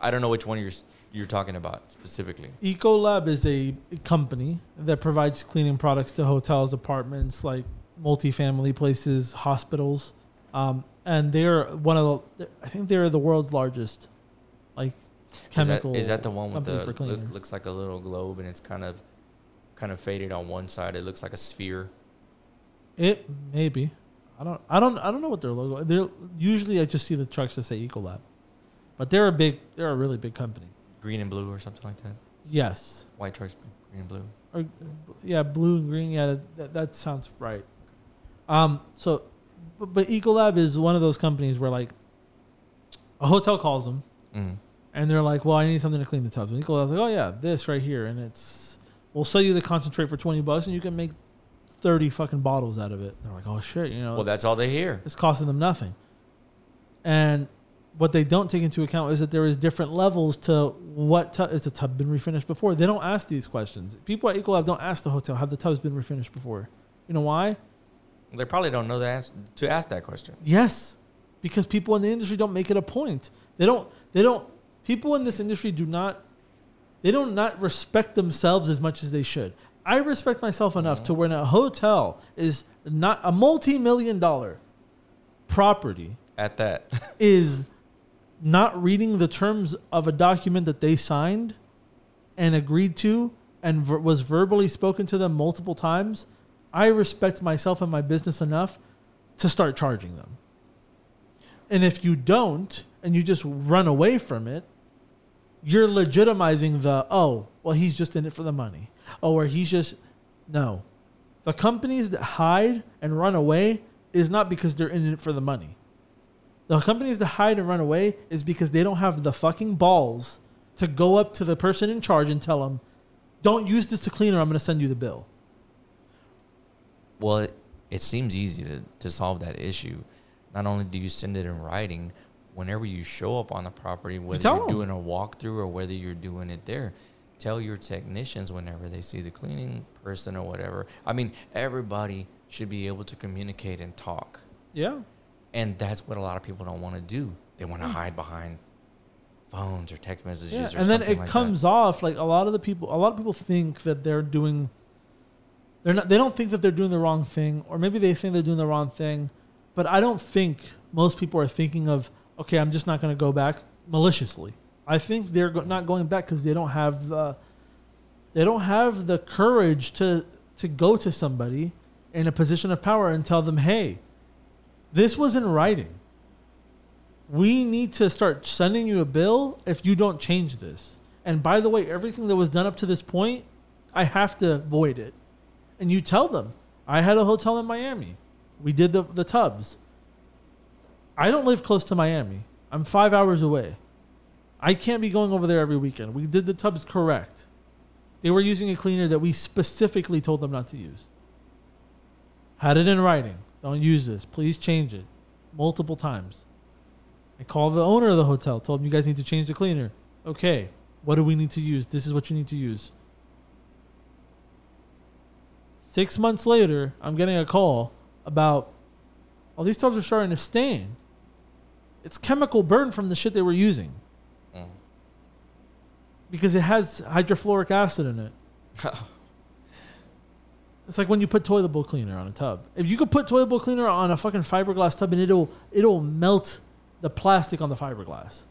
I don't know which one you're you're talking about specifically. Ecolab is a company that provides cleaning products to hotels, apartments, like multifamily places, hospitals, um, and they're one of the. I think they're the world's largest, like Is that, chemical. is that the one with the look, looks like a little globe and it's kind of kind of faded on one side? It looks like a sphere. It maybe. I don't. I don't. I don't know what their logo. They're usually I just see the trucks that say Ecolab, but they're a big. They're a really big company. green and blue or something like that. Yes. White trucks, green and blue. or yeah, blue and green. Yeah, that, that sounds right. Um, so, but, but Ecolab is one of those companies where like a hotel calls them Mm. and they're like, "Well, I need something to clean the tubs." And Ecolab's like, "Oh yeah, this right here, and it's we'll sell you the concentrate for twenty bucks, and you can make thirty fucking bottles out of it." They're like, "Oh shit," you know. Well, that's all they hear. It's costing them nothing. And what they don't take into account is that there is different levels to what tu- is the tub been refinished before. They don't ask these questions. People at Ecolab don't ask the hotel have the tubs been refinished before. You know why? They probably don't know that to ask that question. Yes, because people in the industry don't make it a point. They don't. They don't. People in this industry do not. They don't not respect themselves as much as they should. I respect myself enough to when a hotel is not a multi-million dollar property At that. *laughs* is not reading the terms of a document that they signed and agreed to and ver- was verbally spoken to them multiple times, I respect myself and my business enough to start charging them. And if you don't and you just run away from it, you're legitimizing the, oh, well, he's just in it for the money. Oh, where he's just, no. The companies that hide and run away is not because they're in it for the money. The companies that hide and run away is because they don't have the fucking balls to go up to the person in charge and tell them, "Don't use this to clean, or I'm going to send you the bill." Well, it, it seems easy to, to solve that issue. Not only do you send it in writing, whenever you show up on the property, whether you are doing a walkthrough or whether you're doing it there, tell your technicians whenever they see the cleaning person or whatever. I mean, everybody should be able to communicate and talk. Yeah, And that's what a lot of people don't want to do. They want to mm. hide behind phones or text messages yeah. or And then it like comes off like a lot of the people. A lot of people think that they're doing. They're not. They don't think that they're doing the wrong thing, or maybe they think they're doing the wrong thing. But I don't think most people are thinking of, okay, I'm just not going to go back maliciously. I think they're not going back because they don't have the. They don't have the courage to to go to somebody in a position of power and tell them, hey, this was in writing. We need to start sending you a bill if you don't change this. And by the way, everything that was done up to this point, I have to void it. And you tell them, I had a hotel in Miami. We did the, the tubs. I don't live close to Miami. I'm five hours away. I can't be going over there every weekend. We did the tubs correct. They were using a cleaner that we specifically told them not to use. Had it in writing. Don't use this. Please change it. Multiple times. I called the owner of the hotel, told him you guys need to change the cleaner. Okay. What do we need to use? This is what you need to use. Six months later, I'm getting a call about all these tubs are starting to stain. It's chemical burn from the shit they were using. Because it has hydrofluoric acid in it. *laughs* It's like when you put toilet bowl cleaner on a tub. If you could put toilet bowl cleaner on a fucking fiberglass tub and it'll it'll melt the plastic on the fiberglass.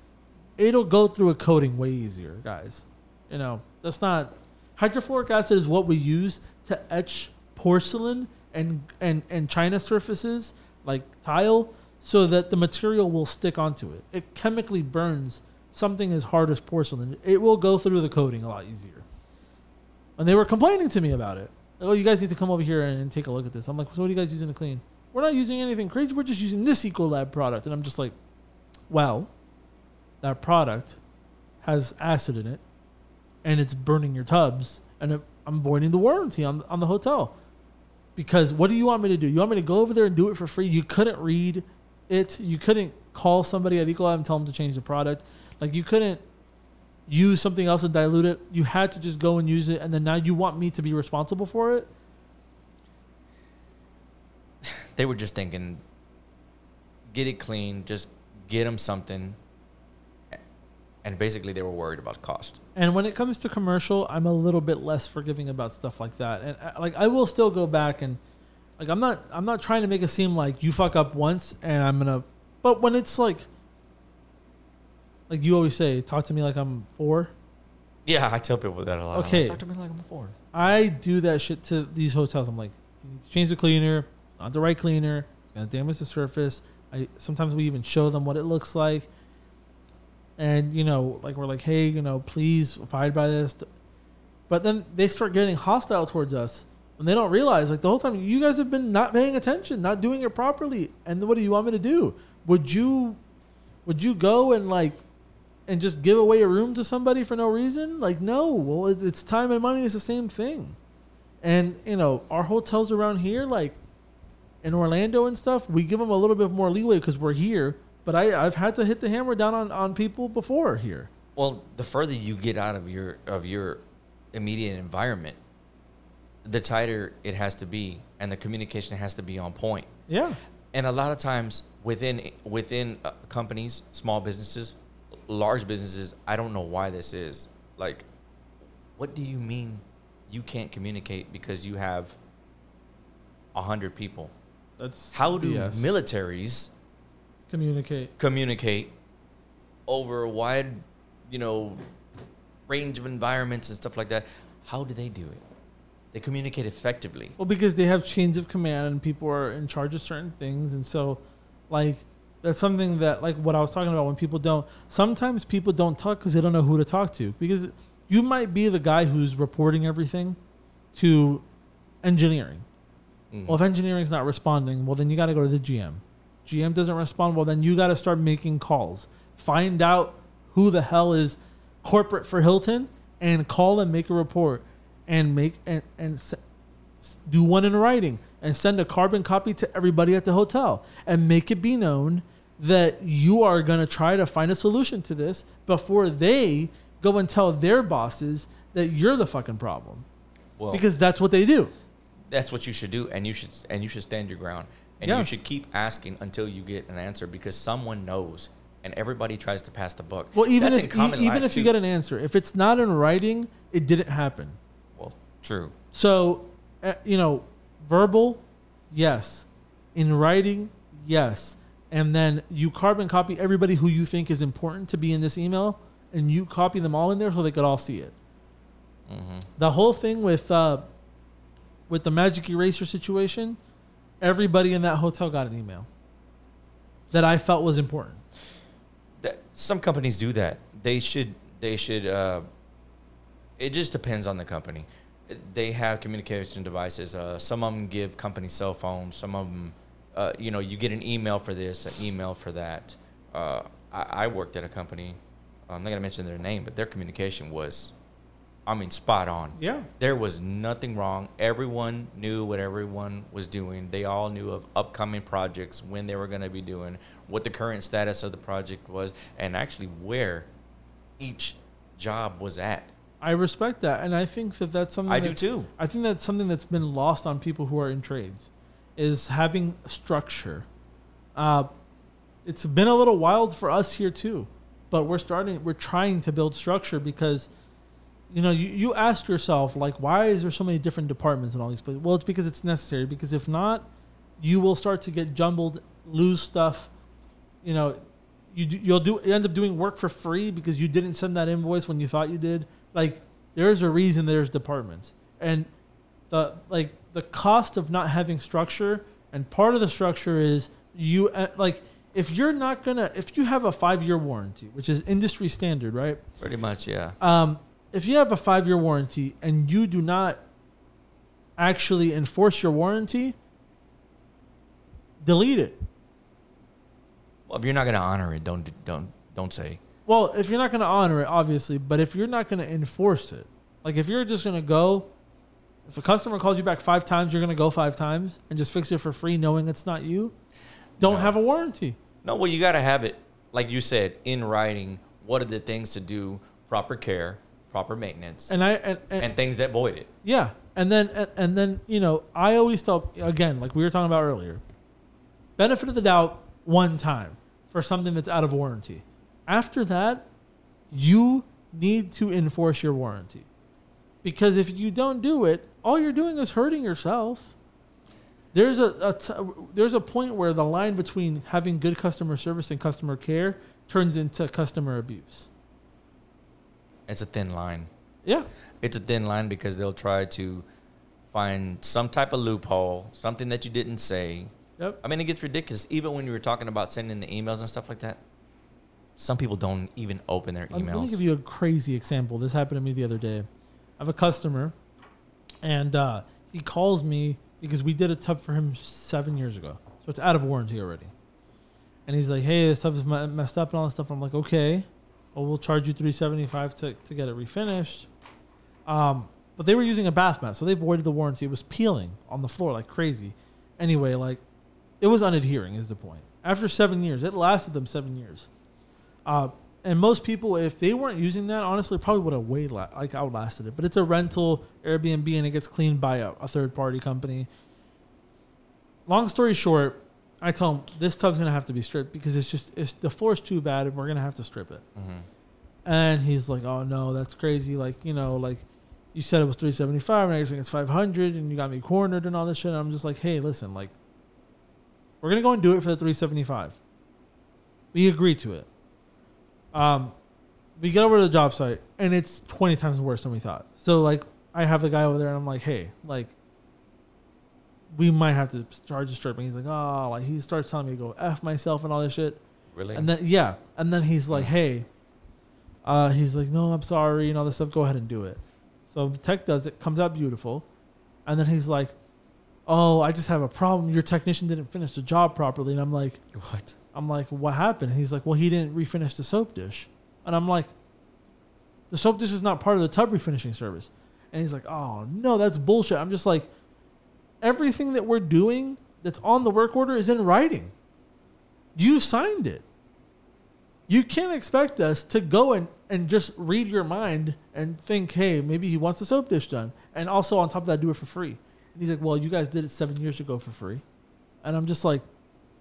It'll go through a coating way easier, guys. You know, that's not hydrofluoric acid is what we use to etch porcelain and and and china surfaces like tile so that the material will stick onto it. It chemically burns something as hard as porcelain. It will go through the coating a lot easier. And they were complaining to me about it. Like, oh, you guys need to come over here and take a look at this. I'm like, so what are you guys using to clean? We're not using anything crazy. We're just using this Ecolab product. And I'm just like, well, that product has acid in it, and it's burning your tubs, and I'm voiding the warranty on on the hotel. Because what do you want me to do? You want me to go over there and do it for free? You couldn't read it. You couldn't call somebody at Ecolab and tell them to change the product. Like you couldn't use something else and dilute it. You had to just go and use it, and then now you want me to be responsible for it? *sighs* They were just thinking, get it clean, just get them something. And basically, they were worried about cost. And when it comes to commercial, I'm a little bit less forgiving about stuff like that. And uh, like I will still go back and like I'm not I'm not trying to make it seem like you fuck up once and I'm gonna. But when it's like like you always say, talk to me like I'm four. Yeah, I tell people that a lot. I'm like, Okay. Talk to me like I'm four. I do that shit to these hotels. I'm like, you need to change the cleaner. It's not the right cleaner. It's gonna damage the surface. I sometimes we even show them what it looks like. And you know, like we're like, hey, you know, please abide by this. But then they start getting hostile towards us, and they don't realize like the whole time you guys have been not paying attention, not doing it properly. And what do you want me to do? Would you, would you go and like and just give away a room to somebody for no reason? Like, no. Well, it's time and money is the same thing. And you know, our hotels around here, like in Orlando and stuff, we give them a little bit more leeway because we're here. But I, I've had to hit the hammer down on, on people before here. Well, the further you get out of your of your immediate environment, the tighter it has to be, and the communication has to be on point. Yeah. and a lot of times within within uh, companies, small businesses, large businesses, I don't know why this is. Like, what do you mean you can't communicate because you have a hundred people? That's How do BS. militaries communicate? communicate over a wide, you know, range of environments and stuff like that? How do they do it? They communicate effectively. Well, because they have chains of command and people are in charge of certain things, and so, like, that's something that, like, what I was talking about when people don't. Sometimes people don't talk because they don't know who to talk to. Because you might be the guy who's reporting everything to engineering. Mm. Well, if engineering's not responding, well, then you got to go to the GM. GM doesn't respond, well, then you got to start making calls. Find out who the hell is corporate for Hilton and call and make a report and make and, and s- s- do one in writing and send a carbon copy to everybody at the hotel and make it be known that you are going to try to find a solution to this before they go and tell their bosses that you're the fucking problem well, because that's what they do. that's what you should do, and you should and you should stand your ground, and you should keep asking until you get an answer because someone knows, and everybody tries to pass the buck. Well, even That's if e- even if you get an answer, if it's not in writing, it didn't happen. well, true. So, uh, you know, verbal, yes. In writing, yes. And then you carbon copy everybody who you think is important to be in this email, and you copy them all in there so they could all see it. hmm The whole thing with uh, with the magic eraser situation, everybody in that hotel got an email that I felt was important. that some companies do that. They should. They should. Uh, it just depends on the company. They have communication devices. Uh, some of them give company cell phones. Some of them, uh, you know, you get an email for this, an email for that. Uh, I, I worked at a company. I'm not gonna mention their name, but their communication was, I mean, spot on. Yeah. There was nothing wrong. Everyone knew what everyone was doing. They all knew of upcoming projects, when they were going to be doing, what the current status of the project was, and actually where each job was at. I respect that, and I think that that's something I do too. I think that's something that's been lost on people who are in trades, is having structure. Uh, it's been a little wild for us here too, but we're starting. We're trying to build structure because, you know, you, you ask yourself like, why is there so many different departments in all these places? Well, it's because it's necessary. Because if not, you will start to get jumbled, lose stuff. You know, you you'll do end up doing work for free because you didn't send that invoice when you thought you did. Like there's a reason there's departments, and the like the cost of not having structure, and part of the structure is you uh, like if you're not gonna if you have a five year warranty, which is industry standard, right? Pretty much, yeah. Um, if you have a five year warranty and you do not actually enforce your warranty, delete it. Well, if you're not to honor it, don't don't don't say. Well, if you're not to honor it, obviously, but if you're not to enforce it, like if you're just to go, if a customer calls you back five times, you're going to go five times and just fix it for free, knowing it's not you. Don't No. have a warranty. No, well, you got to have it, like you said, in writing. What are the things to do? Proper care, proper maintenance, and, And I and, and, things that void it. yeah, and then and, and then you know I always tell again, like we were talking about earlier, benefit of the doubt one time for something that's out of warranty. After that, you need to enforce your warranty. Because if you don't do it, all you're doing is hurting yourself. There's a, a t- there's a point where the line between having good customer service and customer care turns into customer abuse. It's a thin line. Yeah. It's a thin line because they'll try to find some type of loophole, something that you didn't say. Yep. I mean, it gets ridiculous. Even when you were talking about sending the emails and stuff like that, some people don't even open their Um, Let me emails. give you a crazy example. This happened to me the other day. I have a customer, and uh, he calls me because we did a tub for him seven years ago, so it's out of warranty already. And he's like, "Hey, this tub is messed up and all this stuff." I'm like, "Okay, well, we'll charge you three seventy five to to get it refinished." Um, but they were using a bath mat, so they voided the warranty. It was peeling on the floor like crazy. Anyway, like it was unadhering is the point. After seven years, it lasted them seven years. Uh, and most people, if they weren't using that, honestly, probably would have way la- like outlasted it. But it's a rental Airbnb, and it gets cleaned by a, a third party company. Long story short, I tell him this tub's gonna have to be stripped because it's just it's the floor's too bad and we're gonna have to strip it. Mhm. And he's like, "Oh no, that's crazy! Like you know, like you said it was three seventy five, and I think it's five hundred, and you got me cornered and all this shit." And I'm just like, "Hey, listen, like we're gonna go and do it for the three seventy five. We agree to it. Um, we get over to the job site, and it's twenty times worse than we thought. So like, I have the guy over there, and I'm like, "Hey, like." We might have to charge the stripping. He's like, oh, like he starts telling me to go f myself and all this shit. Really? And then yeah, and then he's like, Mhm. "Hey," uh, he's like, "No, I'm sorry," and all this stuff. Go ahead and do it. So the tech does it, comes out beautiful, and then he's like, "Oh, I just have a problem. Your technician didn't finish the job properly." And I'm like, what? "I'm like, what happened?" And he's like, "Well, he didn't refinish the soap dish," and I'm like, "The soap dish is not part of the tub refinishing service." And he's like, "Oh no, that's bullshit." I'm just like, everything that we're doing that's on the work order is in writing. You signed it. You can't expect us to go and, and just read your mind and think, hey, maybe he wants the soap dish done. And also on top of that, do it for free. And he's like, well, you guys did it seven years ago for free. And I'm just like,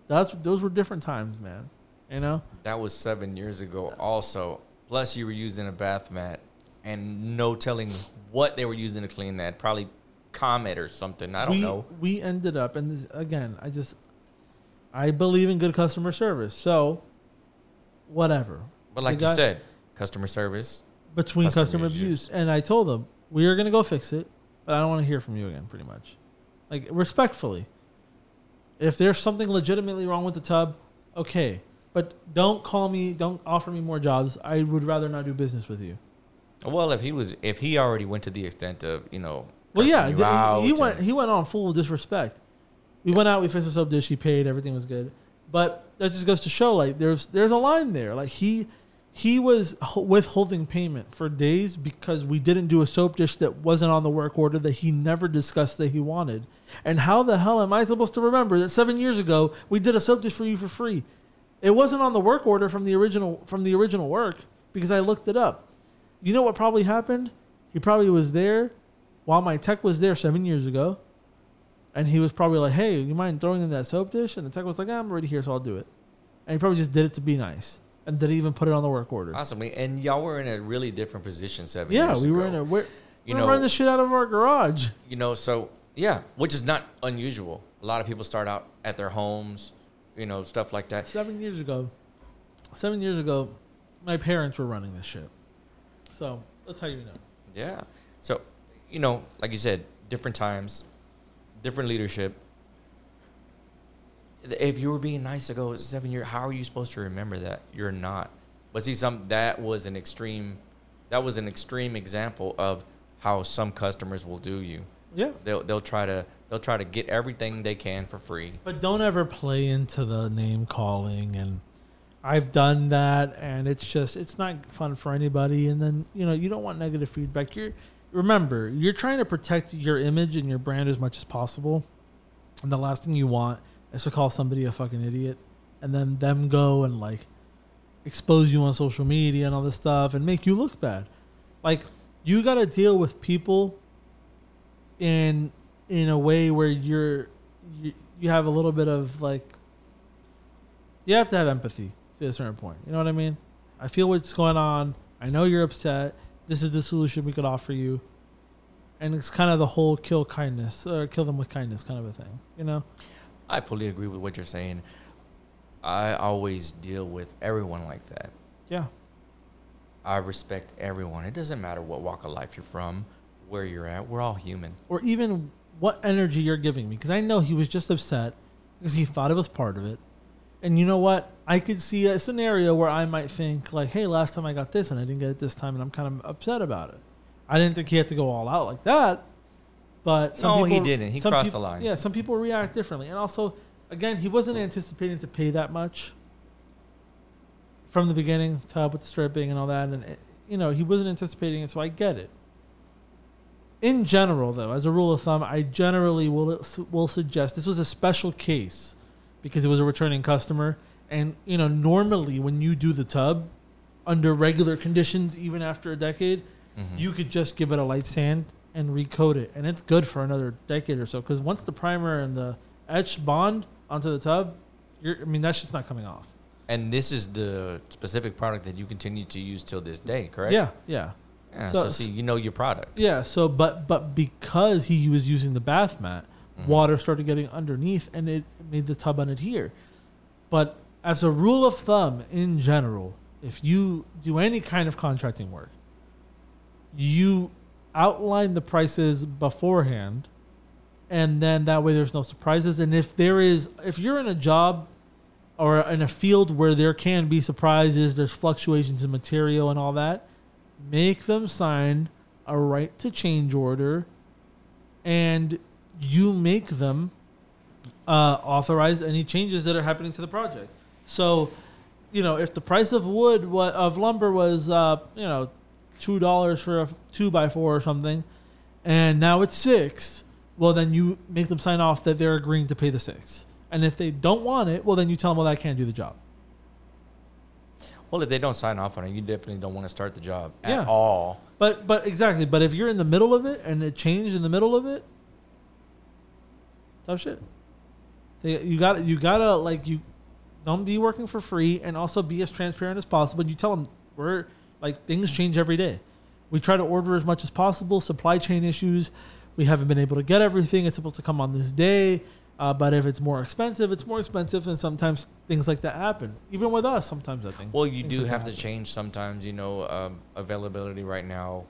that's those were different times, man. You know? That was seven years ago. Also, plus you were using a bath mat, and no telling what they were using to clean that. Probably Comet or something. I don't we, know. We ended up, and this, again, I just, I believe in good customer service. So, whatever. But like the you guy- said, customer service. between Customer customer abuse. abuse. And I told them, we are going to go fix it, but I don't want to hear from you again, pretty much. Like, respectfully. If there's something legitimately wrong with the tub, okay. But don't call me, don't offer me more jobs. I would rather not do business with you. Well, if he was, if he already went to the extent of, you know, Well, yeah, you th- out he went he went on full disrespect. We went out, we fixed the soap dish, he paid, everything was good. But that just goes to show, like, there's there's a line there. Like he he was withholding payment for days because we didn't do a soap dish that wasn't on the work order that he never discussed that he wanted. And how the hell am I supposed to remember that seven years ago we did a soap dish for you for free? It wasn't on the work order from the original from the original work because I looked it up. You know what probably happened? He probably was there while my tech was there seven years ago, and he was probably like, "Hey, you mind throwing in that soap dish?" And the tech was like, "Ah, "I'm already here, so I'll do it." And he probably just did it to be nice, and didn't even put it on the work order. Possibly. And y'all were in a really different position seven yeah, years we ago. were in a we're, You we're know- running the shit out of our garage. You know, so yeah, which is not unusual. A lot of people start out at their homes, you know, stuff like that. Seven years ago, seven years ago, my parents were running this shit. So that's how you know. Yeah. So, you know, like you said, different times, different leadership. If you were being nice to go seven years, how are you supposed to remember that? You're not. But see, some that was an extreme. That was an extreme example of how some customers will do you. Yeah. They'll they'll try to they'll try to get everything they can for free. But don't ever play into the name calling and I've done that and it's just it's not fun for anybody and then you know you don't want negative feedback. You're remember, you're trying to protect your image and your brand as much as possible. And the last thing you want is to call somebody a fucking idiot and then them go and like expose you on social media and all this stuff and make you look bad. Like you got to deal with people in in a way where you're you, you have a little bit of like you have to have empathy to a certain point. You know what I mean? I feel what's going on. I know you're upset. This is the solution we could offer you. And it's kind of the whole kill kindness or kill them with kindness kind of a thing. You know? I fully agree with what you're saying. I always deal with everyone like that. Yeah. I respect everyone. It doesn't matter what walk of life you're from, where you're at. We're all human. Or even what energy you're giving me. Because I know he was just upset because he thought it was part of it. And you know what? I could see a scenario where I might think like, "Hey, last time I got this and I didn't get it this time, and I'm kind of upset about it." I didn't think he had to go all out like that, but some No, he didn't. He some crossed peop- the line. Yeah, some people react differently, and also, again, he wasn't anticipating to pay that much from the beginning to help with the stripping and all that, and it, you know he wasn't anticipating it, so I get it. In general, though, as a rule of thumb, I generally will will suggest this was a special case because it was a returning customer, and you know normally when you do the tub under regular conditions, even after a decade, Mhm. you could just give it a light sand and recoat it, and it's good for another decade or so. Because once the primer and the etch bond onto the tub, You're, I mean, that's just not coming off. And this is the specific product that you continue to use till this day, correct? Yeah, yeah, Yeah, So- so, see, you know your product. yeah. So, but but because he was using the bath mat, Mm-hmm. water started getting underneath, and it made the tub unadhere. But as a rule of thumb, in general, if you do any kind of contracting work, you outline the prices beforehand, and then that way there's no surprises. And if there is, if you're in a job or in a field where there can be surprises, there's fluctuations in material and all that, make them sign a right to change order, and you make them uh, authorize any changes that are happening to the project. So, you know, if the price of wood of lumber was, uh, you know, two dollars for a two by four or something, and now it's six, well, then you make them sign off that they're agreeing to pay the six. And if they don't want it, well, then you tell them, well, I can't do the job. Well, if they don't sign off on it, you definitely don't want to start the job at Yeah. all. But but exactly. But if you're in the middle of it and it changed in the middle of it, tough shit. They, you got you gotta like you don't be working for free and also be as transparent as possible. You tell them we're like things change every day. We try to order as much as possible. Supply chain issues. We haven't been able to get everything. It's supposed to come on this day. Uh, but if it's more expensive, it's more expensive, and sometimes things like that happen. Even with us, sometimes I think. Well, you do like have to happen. change sometimes. You know, um, availability right now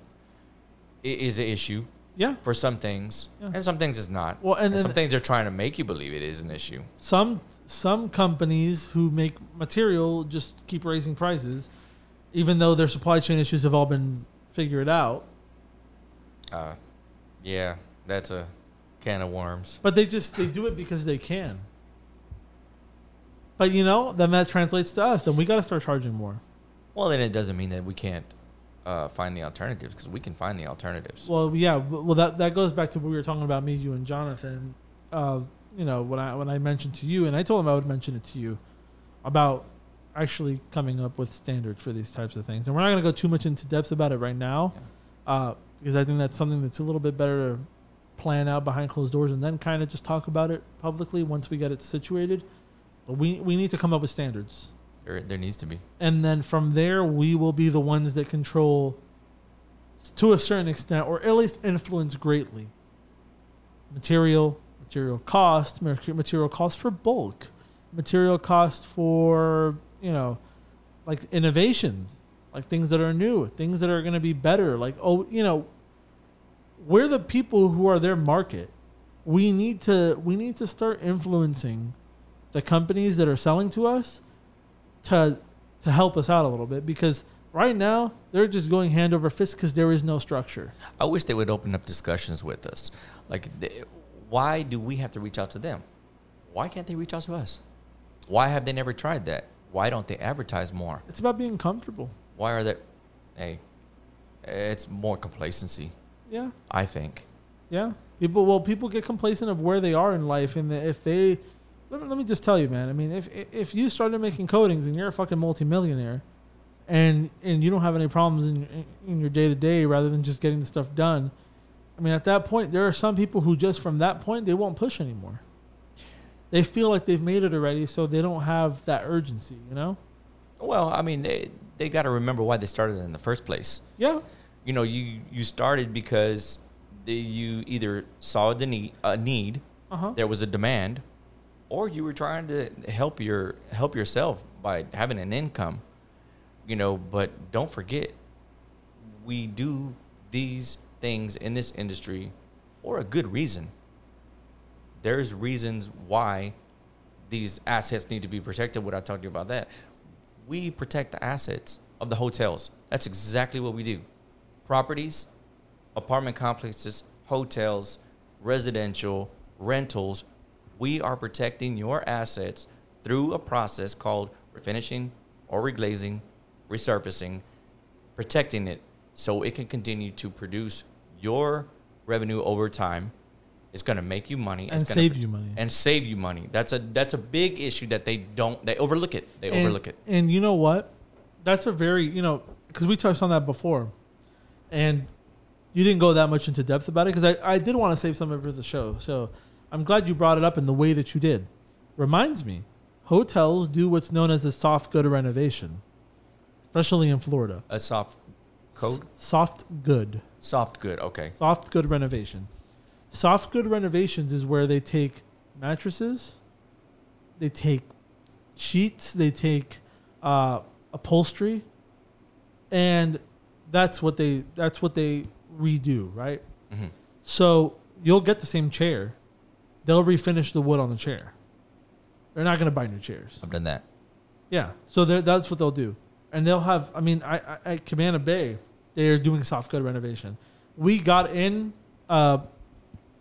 is an issue Yeah, for some things, Yeah. and some things it's not. Well, and and some things they're trying to make you believe it is an issue. some some companies who make material just keep raising prices, even though their supply chain issues have all been figured out. Uh, yeah, that's a can of worms. But they just they do it because they can. But you know, then that translates to us. Then we got to start charging more. Well, then it doesn't mean that we can't uh, find the alternatives because we can find the alternatives. Well, yeah. Well, that that goes back to what we were talking about me, you, and Jonathan. Uh, you know, when I when I mentioned to you, and I told him I would mention it to you about actually coming up with standards for these types of things. And we're not going to go too much into depth about it right now, uh, because I think that's something that's a little bit better to plan out behind closed doors and then kind of just talk about it publicly once we get it situated. But we we need to come up with standards there, there needs to be. and then from there we will be the ones that control to a certain extent or at least influence greatly material material cost material cost for bulk material cost for you know like innovations like things that are new things that are going to be better like oh you know we're the people who are their market we need to we need to start influencing the companies that are selling to us to to help us out a little bit because right now they're just going hand over fist because there is no structure. I wish they would open up discussions with us. Like, they, why do we have to reach out to them? Why can't they reach out to us? Why have they never tried that? Why don't they advertise more? It's about being comfortable. Why are they? Hey, it's more complacency. Yeah, I think. yeah. People well, people get complacent of where they are in life, and if they let me, let me just tell you, man. I mean, if if you started making coatings and you're a fucking multimillionaire, and and you don't have any problems in in your day to day, rather than just getting the stuff done, I mean, at that point, there are some people who just from that point they won't push anymore. They feel like they've made it already, so they don't have that urgency. You know? Well, I mean, they, they got to remember why they started in the first place. Yeah. You know, you, you started because you either saw the need, a need, Uh huh. there was a demand, or you were trying to help your help yourself by having an income. You know, but don't forget, we do these things in this industry for a good reason. There's reasons why these assets need to be protected. Without talking to you about that, we protect the assets of the hotels. That's exactly what we do. Properties, apartment complexes, hotels, residential, rentals. We are protecting your assets through a process called refinishing or reglazing, resurfacing, protecting it so it can continue to produce your revenue over time. It's going to make you money And save you money. and save you money. That's a that's a big issue that they don't they overlook it. They and, overlook it. And you know what? That's a very you know because we touched on that before, and you didn't go that much into depth about it because I, I did want to save some of it for the show. So I'm glad you brought it up in the way that you did. Reminds me, hotels do what's known as a soft good renovation, especially in Florida. A soft code? S- soft good. Soft good. Okay. Soft good renovation. Soft good renovations is where they take mattresses, they take sheets, they take uh, upholstery, and that's what they that's what they redo, right? hmm So you'll get the same chair. They'll refinish the wood on the chair. They're not going to buy new chairs. I've done that. Yeah. So that's what they'll do. And they'll have, I mean, I, I, at Cabana Bay, they're doing soft good renovation. We got in uh,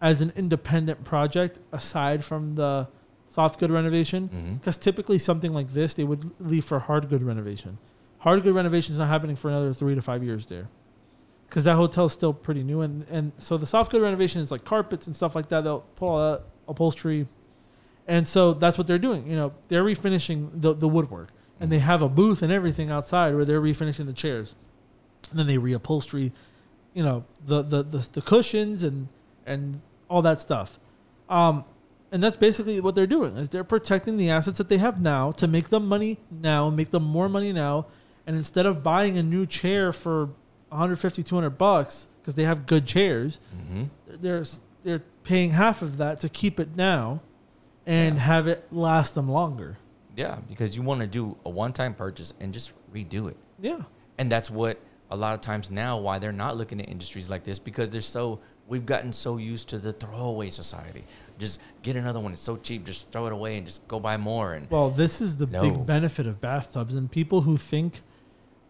as an independent project aside from the soft good renovation hmm because typically something like this, they would leave for hard good renovation. Hard good renovation is not happening for another three to five years there. Because that hotel is still pretty new. And, and so the soft good renovation is like carpets and stuff like that. They'll pull that upholstery. And so that's what they're doing. You know, they're refinishing the, the woodwork. And they have a booth and everything outside where they're refinishing the chairs. And then they reupholstery, you know, the, the, the, the cushions and, and all that stuff. Um, and that's basically what they're doing is they're protecting the assets that they have now to make them money now, make them more money now. And instead of buying a new chair for 150, 200 bucks because they have good chairs, hmm they're they're paying half of that to keep it now and Yeah. have it last them longer. Yeah, because you want to do a one-time purchase and just redo it. Yeah. And that's what a lot of times now why they're not looking at industries like this because they're so we've gotten so used to the throwaway society. Just get another one. It's so cheap. Just throw it away and just go buy more. And Well, this is the No. big benefit of bathtubs and people who think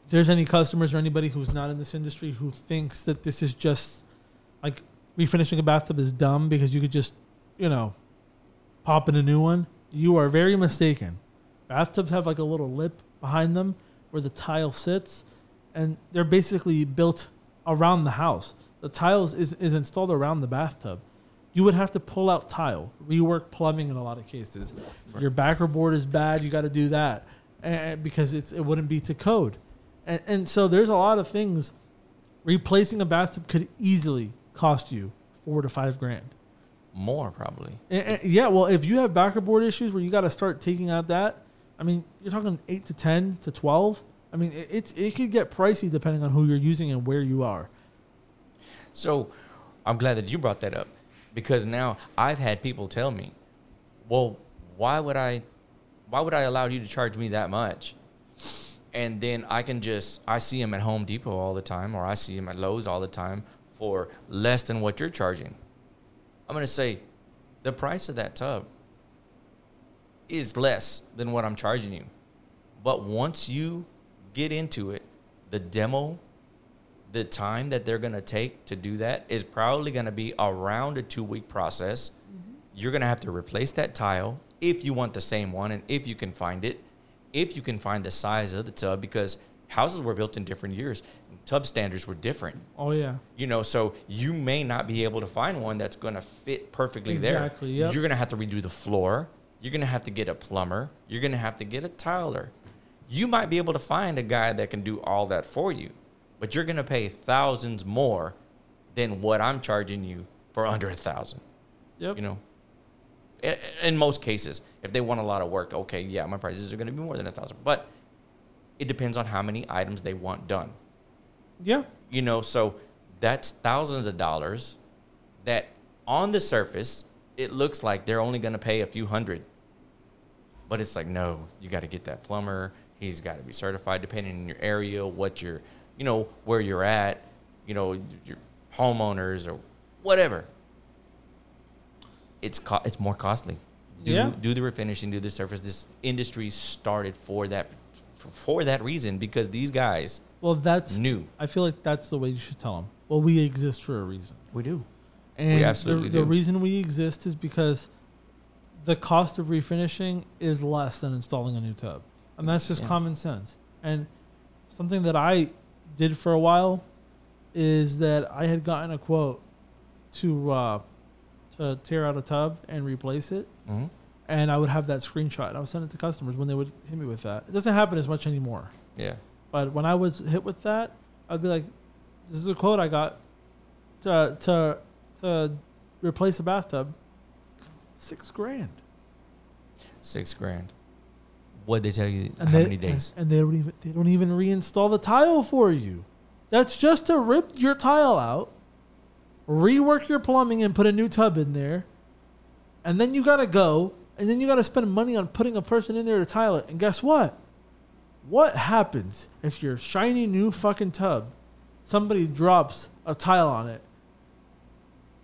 if there's any customers or anybody who's not in this industry who thinks that this is just like refinishing a bathtub is dumb because you could just, you know, pop in a new one, you are very mistaken. Bathtubs have like a little lip behind them where the tile sits and they're basically built around the house. The tiles is, is installed around the bathtub. You would have to pull out tile, rework plumbing in a lot of cases. Your backer board is bad, you got to do that and, because it's, it wouldn't be to code. And, and so there's a lot of things. Replacing a bathtub could easily cost you four to five grand. more probably. And- and- yeah, well, if you have backer board issues where you got to start taking out that, I mean, you're talking eight to ten to twelve. I mean, it, it's it could get pricey depending on who you're using and where you are. So I'm glad that you brought that up because now I've had people tell me, "Well, why would I why would I allow you to charge me that much?" And then I can just I see them at Home Depot all the time or I see them at Lowe's all the time for less than what you're charging. I'm going to say the price of that tub is less than what I'm charging you. But once you get into it, the demo the time that they're going to take to do that is probably going to be around a two week process. Mm-hmm. You're going to have to replace that tile if you want the same one and if you can find it, if you can find the size of the tub, because houses were built in different years. Tub standards were different, Oh yeah, you know, so you may not be able to find one that's going to fit perfectly there. Exactly, yep. You're going to have to redo the floor. You're going to have to get a plumber. You're going to have to get a tiler. You might be able to find a guy that can do all that for you, but you're going to pay thousands more than what I'm charging you for under a thousand. yep. You know, in most cases, if they want a lot of work, okay, yeah, my prices are going to be more than a thousand, but it depends on how many items they want done. Yeah, you know so that's thousands of dollars that on the surface it looks like they're only going to pay a few hundred. But it's like no you got to get that plumber. He's got to be certified depending on your area what you're you know where you're at you know your homeowners or whatever it's co- it's more costly do, Yeah. do the refinishing do the surface this industry started for that for that reason because these guys well, that's. new. I feel like that's the way you should tell them. Well, we exist for a reason. we do And absolutely the, the reason we exist is because the cost of refinishing is less than installing a new tub. And that's just Yeah. common sense. And something that I did for a while is that I had gotten a quote to uh, to tear out a tub and replace it. hmm And I would have that screenshot. And I would send it to customers when they would hit me with that. It doesn't happen as much anymore. Yeah. But when I was hit with that, I'd be like, "This is a quote I got to to to replace a bathtub, six grand." Six grand. What they tell you? And how they, many days? And they don't even they don't even reinstall the tile for you. That's just to rip your tile out, rework your plumbing, and put a new tub in there, and then you gotta go, and then you gotta spend money on putting a person in there to tile it. And guess what? What happens if your shiny new fucking tub, somebody drops a tile on it,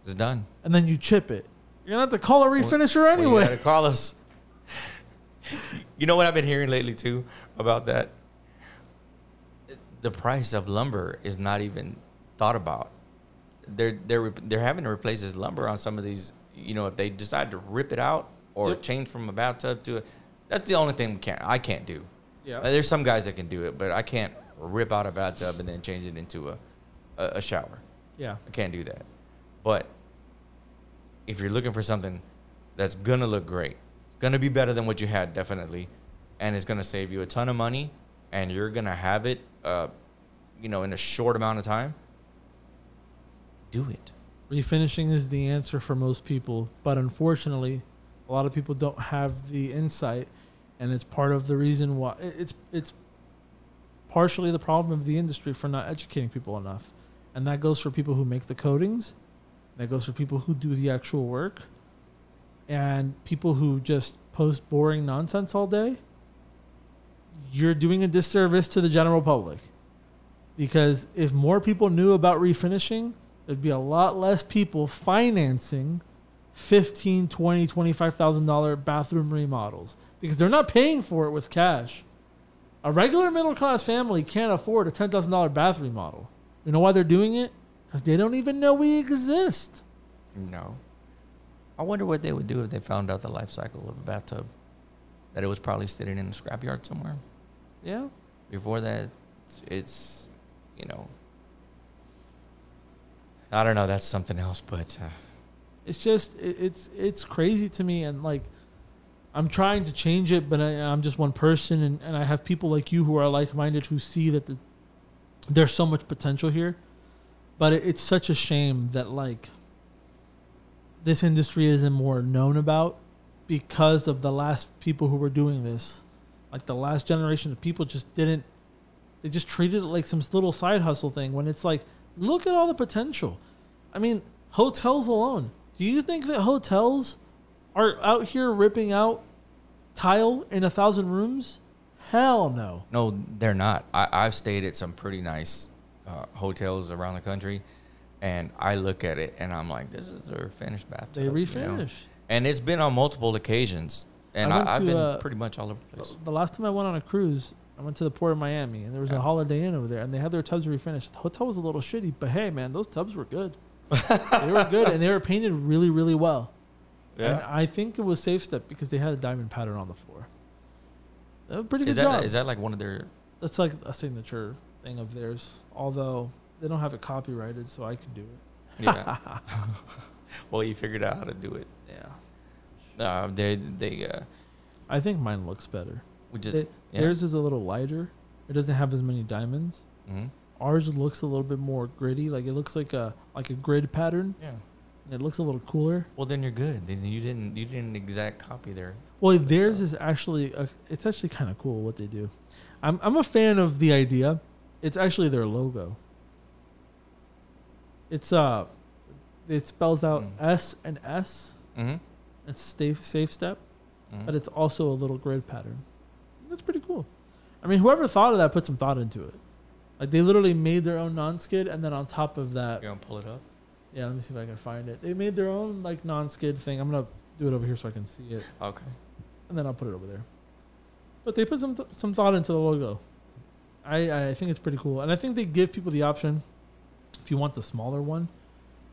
It's done. and then you chip it? You're gonna have to call a refinisher Well, you anyway. gotta call us. *laughs* you know what I've been hearing lately too about that. The price of lumber is not even thought about. They're they're they're having to replace this lumber on some of these. You know, if they decide to rip it out or Yep. change from a bathtub to a, that's the only thing we can't I can't do. Yeah. Uh, there's some guys that can do it, but I can't rip out a bathtub and then change it into a, a, a shower. yeah. I can't do that. But if you're looking for something that's gonna look great, gonna be better than what you had, definitely, and it's gonna save you a ton of money, and you're gonna have it, uh, you know, in a short amount of time. Do it. Refinishing is the answer for most people, but unfortunately, a lot of people don't have the insight, and it's part of the reason why it's it's partially the problem of the industry for not educating people enough, and that goes for people who make the coatings, that goes for people who do the actual work, and people who just post boring nonsense all day. You're doing a disservice to the general public. Because if more people knew about refinishing there'd be a lot less people financing 15 20 25000 dollar bathroom remodels. Because they're not paying for it with cash. A regular middle class family can't afford a $10000 bath remodel. You know why they're doing it? Because they don't even know we exist. No. I wonder what they would do if they found out the life cycle of a bathtub. That it was probably sitting in a scrapyard somewhere. yeah Before that, it's, you know, I don't know. That's something else, but uh, it's just it, it's it's crazy to me and like i'm trying to change it but I, i'm just one person and, and i have people like you who are like-minded who see that the, there's so much potential here but it, it's such a shame that like this industry isn't more known about because of the last people who were doing this. Like the last generation of people just didn't they just treated it like some little side hustle thing when it's like look at all the potential. I mean hotels alone. Do you think that hotels are out here ripping out tile in a thousand rooms? Hell no. No, they're not. I, I've stayed at some pretty nice uh, hotels around the country, and I look at it and I'm like, this is their finished bathtub. they you know? refinish and it's been on multiple occasions, and I have been uh, pretty much all over the place. the last time i went on a cruise i went to the port of miami and there was a holiday inn over there and they had their tubs refinished the hotel was a little shitty but hey man those tubs were good *laughs* they were good and they were painted really really well Yeah. And I think it was Safe Step because they had a diamond pattern on the floor. Pretty good Is that job. is that like one of their? That's like a signature thing of theirs. Although they don't have it copyrighted, so I can do it. Yeah. *laughs* *laughs* well, you figured out how to do it. Yeah. Uh, they they uh, I think mine looks better. we just It- yeah. Theirs is a little lighter. It doesn't have as many diamonds. Mhm. Ours looks a little bit more gritty. Like it looks like a like a grid pattern. Yeah. And it looks a little cooler. Well, then you're good. Then you didn't you didn't exact copy there. Well, theirs is actually a, it's actually kind of cool what they do. I'm I'm a fan of the idea. It's actually their logo. It's uh, it spells out Mm. S and S. Mm-hmm. It's safe safe step, but it's also a little grid pattern. That's pretty cool. I mean, whoever thought of that put some thought into it. Like they literally made their own non-skid, and then on top of that, you gonna pull it up? yeah, let me see if I can find it. They made their own like non-skid thing. I'm gonna do it over here so I can see it. Okay. and then I'll put it over there. But they put some th- some thought into the logo. I I think it's pretty cool, and I think they give people the option if you want the smaller one,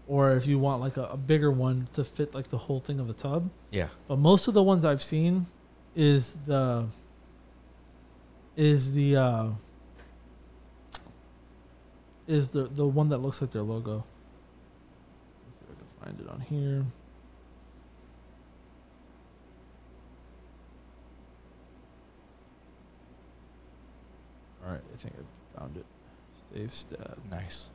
or if you want like a, a bigger one to fit like the whole thing of the tub. Yeah. But most of the ones I've seen is the is the uh, is the the one that looks like their logo. Let's see if I can find it on here. All right, I think I found it. Safe step, Nice.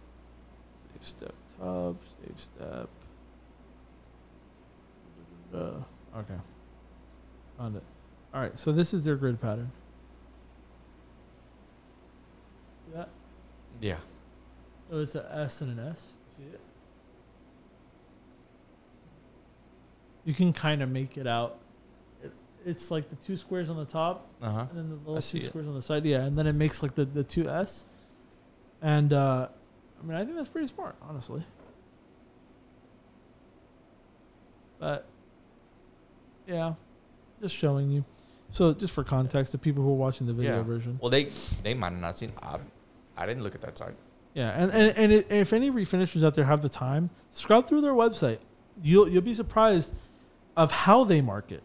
Save step top, safe step. Uh, okay, found it. All right, so this is their grid pattern. Yeah, Yeah. oh, it's an S and an S. See it? You can kind of make it out. It, it's like the two squares on the top, Uh huh. and then the little I two it. squares on the side. Yeah, and then it makes like the the two S. And uh, I mean, I think that's pretty smart, honestly. But yeah, just showing you. So just for context, the people who are watching the video Yeah. version. Well, they they might have not seen. I, I didn't look at that site. Yeah, and and, and it, if any refinishers out there have the time, scrub through their website. You'll you'll be surprised of how they market,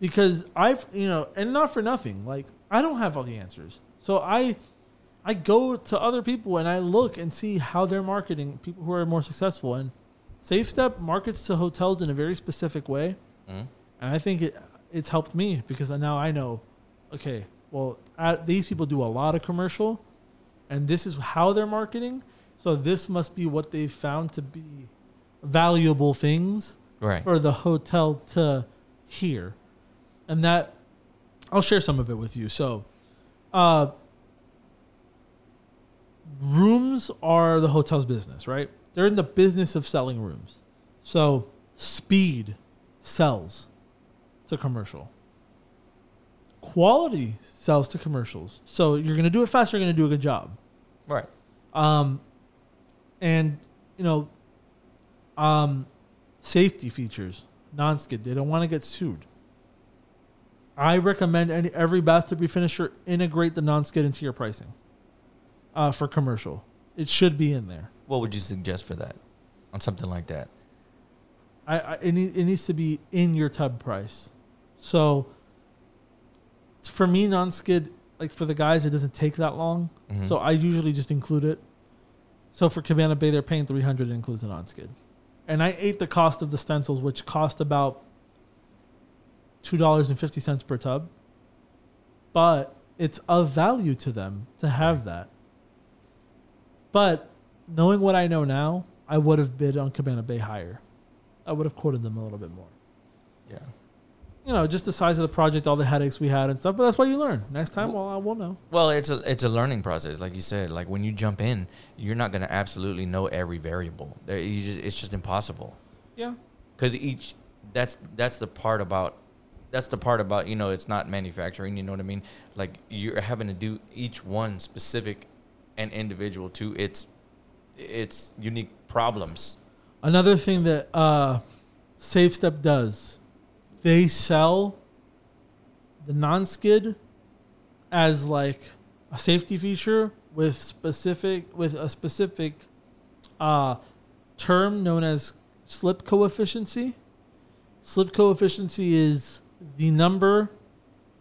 because I've you know, and not for nothing. Like I don't have all the answers, so I I go to other people and I look and see how they're marketing. People who are more successful and SafeStep markets to hotels in a very specific way, Mhm. and I think it it's helped me because now I know, okay, well these people do a lot of commercial and this is how they're marketing. So this must be what they found to be valuable things Right. for the hotel to hear. And that I'll share some of it with you. So uh rooms are the hotel's business, right? They're in the business of selling rooms. So speed sells to commercial. Quality sells to commercials. So you're going to do it fast, you're going to do a good job. Right. Um, and you know, um, safety features, non-skid. They don't want to get sued. I recommend any, every bathtub refinisher integrate the non-skid into your pricing. Uh, for commercial, it should be in there. What would you suggest for that, on something like that? I, I it, need, it needs to be in your tub price. So for me, non-skid, like for the guys, it doesn't take that long. Mhm. So I usually just include it. So for Cabana Bay, they're paying three hundred. It includes a non-skid, and I ate the cost of the stencils, which cost about two dollars and fifty cents per tub. But it's of value to them to have that. But knowing what I know now, I would have bid on Cabana Bay higher. I would have quoted them a little bit more. yeah. You know, just the size of the project, all the headaches we had and stuff. But that's why you learn. Next time, well, I will know. Well, it's a it's a learning process, like you said. Like when you jump in, you're not gonna absolutely know every variable. You just it's just impossible. Yeah. because each that's that's the part about that's the part about you know it's not manufacturing you know what i mean like you're having to do each one specific and individual to its its unique problems Another thing that uh, SafeStep does, they sell the non-skid as like a safety feature with specific with a specific uh, term known as slip coefficiency. Slip coefficiency is the number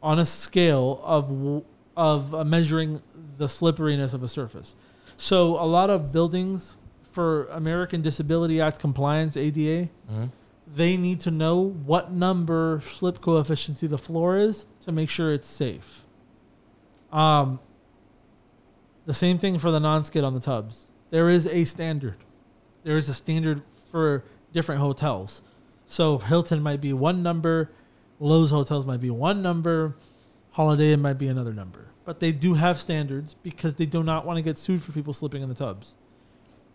on a scale of of uh, measuring the slipperiness of a surface. So a lot of buildings for American Disability Act compliance (ADA), they need to know what number slip coefficiency the floor is to make sure it's safe. Um, the same thing for the non-skid on the tubs. There is a standard. There is a standard for different hotels. So Hilton might be one number, Loews hotels might be one number, Holiday it might be another number. But they do have standards because they do not want to get sued for people slipping in the tubs.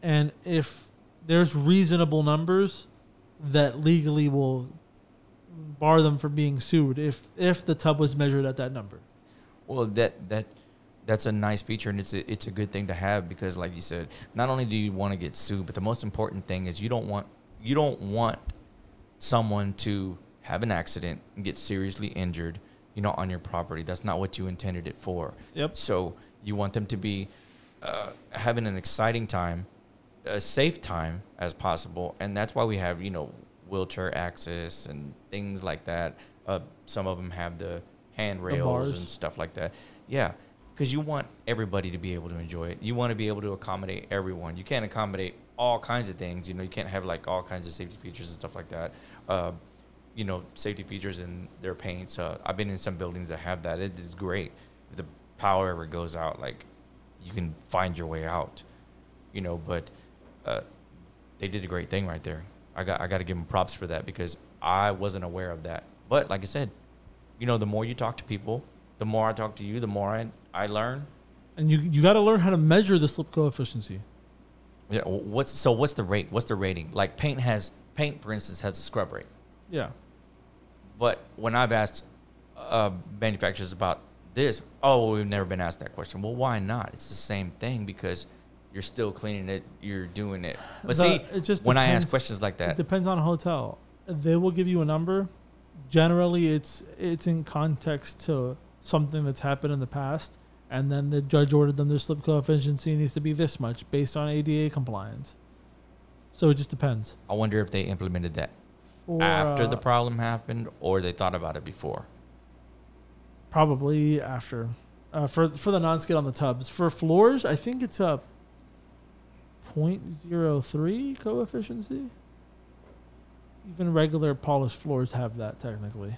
And if there's reasonable numbers that legally will bar them from being sued if if the tub was measured at that number. well that that that's a nice feature and it's a, it's a good thing to have because like you said not only do you want to get sued but the most important thing is you don't want you don't want someone to have an accident and get seriously injured you know on your property that's not what you intended it for Yep. So you want them to be uh, having an exciting time, a safe time as possible, and that's why we have you know wheelchair access and things like that. Uh, some of them have the handrails bars. and stuff like that. Yeah, because you want everybody to be able to enjoy it. You want to be able to accommodate everyone. You can't accommodate all kinds of things. You know, you can't have like all kinds of safety features and stuff like that. Uh, you know, safety features in their paints. Uh, I've been in some buildings that have that. It is great. If the power ever goes out, like you can find your way out. You know, but uh, they did a great thing right there. I got I got to give them props for that because I wasn't aware of that. But like I said, you know, the more you talk to people, the more I talk to you, the more I, I learn. And you you got to learn how to measure the slip coefficient. Yeah, what's so? What's the rate? What's the rating? Like paint has paint, for instance, has a scrub rate. Yeah. But when I've asked uh, manufacturers about this, oh, we've never been asked that question. Well, why not? It's the same thing because you're still cleaning it, you're doing it. But The- see, it just when I ask questions like that, It depends on a hotel. They will give you a number. Generally, it's it's in context to something that's happened in the past, and then the judge ordered them their slip coefficient needs to be this much based on ADA compliance. So it just depends. I wonder if they implemented that After the uh, problem happened or they thought about it before. probably after uh, for for the non-skid on the tubs. For floors, I think it's a 0.03 coefficient. Even regular polished floors have that technically.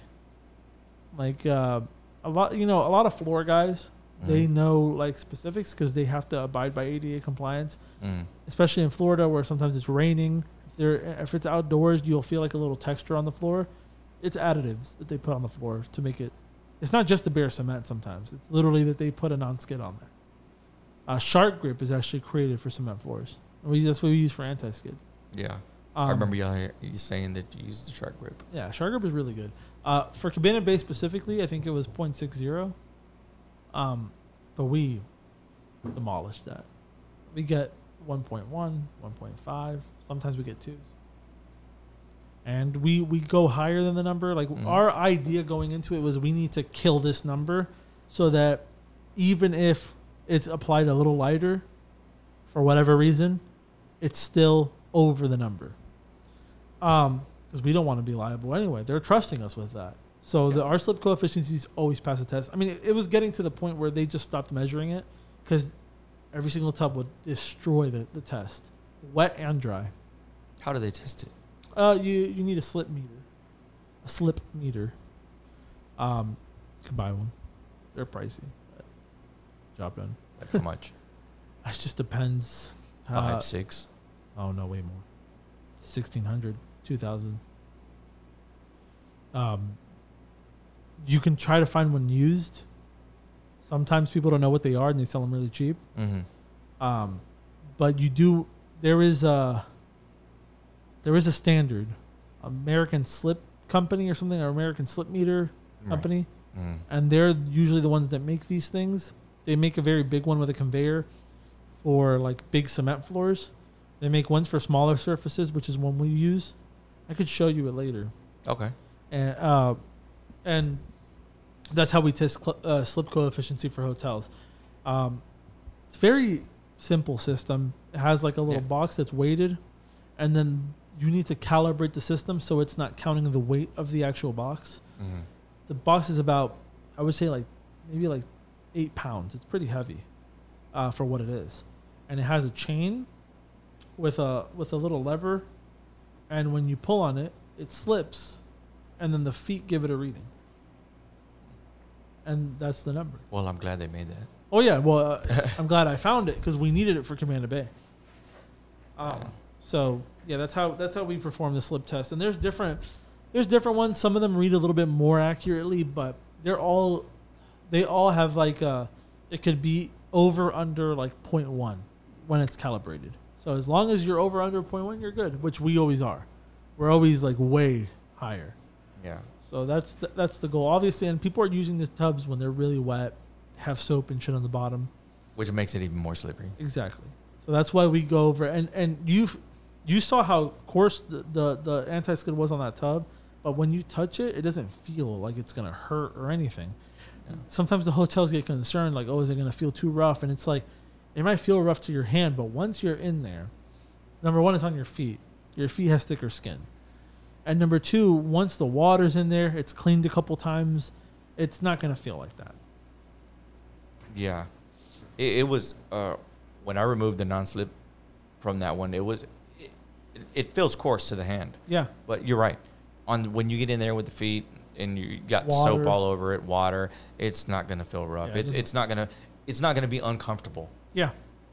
Like uh, a lot, you know, a lot of floor guys they Mhm. know like specifics because they have to abide by ADA compliance, Mm. especially in Florida where sometimes it's raining. If there, if it's outdoors, you'll feel like a little texture on the floor. It's additives that they put on the floor to make it. It's not just the bare cement. Sometimes it's literally that they put a non-skid on there. Uh, shark grip is actually created for cement floors. We that's what we use for anti-skid. Yeah. Um, I remember you, you saying that you used the shark grip. Yeah, shark grip is really good. Uh, for Cabana Bay specifically, I think it was 0.60. Um, but we demolished that. We get 1.1, 1.5. Sometimes we get twos. And we, we go higher than the number. Like Mhm. our idea going into it was we need to kill this number so that even if it's applied a little lighter for whatever reason, it's still over the number. Um, because we don't want to be liable anyway. They're trusting us with that. So the Yeah. our slip coefficients always pass the test. I mean, it, it was getting to the point where they just stopped measuring it because every single tub would destroy the, the test, wet and dry. How do they test it? Uh, you you need a slip meter, a slip meter. Um, you can buy one. They're pricey. Job done. Like how much? *laughs* It just depends. Five, Uh, six. Oh no, way more. 1600, 2000. Um you can try to find one used. Sometimes people don't know what they are and they sell them really cheap. Mm-hmm. Um but you do there is a there is a standard American Slip Company or something or American Slip Meter Company Mm. and they're usually the ones that make these things. They make a very big one with a conveyor for like big cement floors. They make ones for smaller surfaces, which is one we use. I could show you it later. Okay. And uh, and that's how we test cl- uh, slip coefficiency for hotels. Um, it's very simple system. It has like a little Yeah. box that's weighted, and then you need to calibrate the system so it's not counting the weight of the actual box Mm-hmm. the box is about I would say like maybe like eight pounds. It's pretty heavy uh, for what it is, and it has a chain with a with a little lever, and when you pull on it, it slips, and then the feet give it a reading, and that's the number. Well, I'm glad they made that. Oh yeah, well uh, *laughs* I'm glad I found it because we needed it for Cabana Bay. Um, Yeah. so yeah, that's how that's how we perform the slip test. And there's different there's different ones. Some of them read a little bit more accurately, but they're all they all have like uh it could be over under like 0.1 when it's calibrated. So as long as you're over under 0.1, you're good, which we always are. We're always like way higher. Yeah. So that's the, that's the goal, obviously. And people are using the tubs when they're really wet, have soap and shit on the bottom. Which makes it even more slippery. Exactly. So that's why we go over and and you you saw how coarse the the, the anti skid was on that tub, but when you touch it, it doesn't feel like it's gonna hurt or anything. Yeah. Sometimes the hotels get concerned, like, oh, is it gonna feel too rough? And it's like, it might feel rough to your hand, but once you're in there, number one, it's on your feet. Your feet has thicker skin, and number two, once the water's in there, it's cleaned a couple times. It's not gonna feel like that. Yeah. It, it was uh, when I removed the non-slip from that one. It was it, it feels coarse to the hand, Yeah. but you're right. On when you get in there with the feet and you got Water. soap all over it, water, it's not gonna feel rough. Yeah, it it, it's not gonna it's not gonna be uncomfortable. Yeah.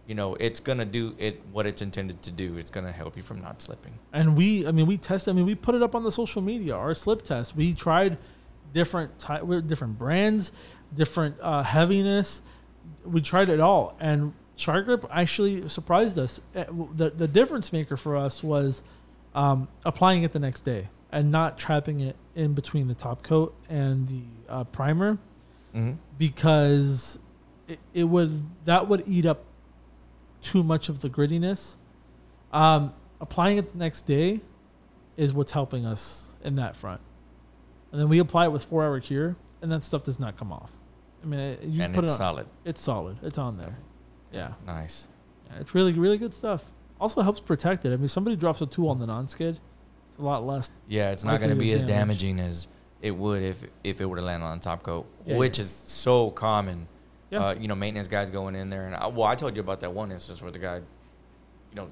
You know, it's gonna do it what it's intended to do. It's gonna help you from not slipping. And we, I mean, we tested. I mean, we put it up on the social media. Our slip test. We tried different ty- with different brands, different uh, heaviness. We tried it all, and Shark Grip actually surprised us. Uh, The the difference maker for us was um, applying it the next day and not trapping it in between the top coat and the uh, primer hmm because it, it would that would eat up too much of the grittiness. Um, applying it the next day is what's helping us in that front, and then we apply it with four hour cure, and that stuff does not come off. I mean, you And put it's it on, solid. it's solid, it's on there. Yeah. Nice. yeah, it's really really good stuff. Also helps protect it. I mean, somebody drops a tool on the non-skid, it's a lot less. Yeah, it's not going to be as damage. damaging as it would if if it were to land on top coat, Yeah, which is so common. Yeah. Uh, you know, maintenance guys going in there, and I, well, I told you about that one instance where the guy, you know,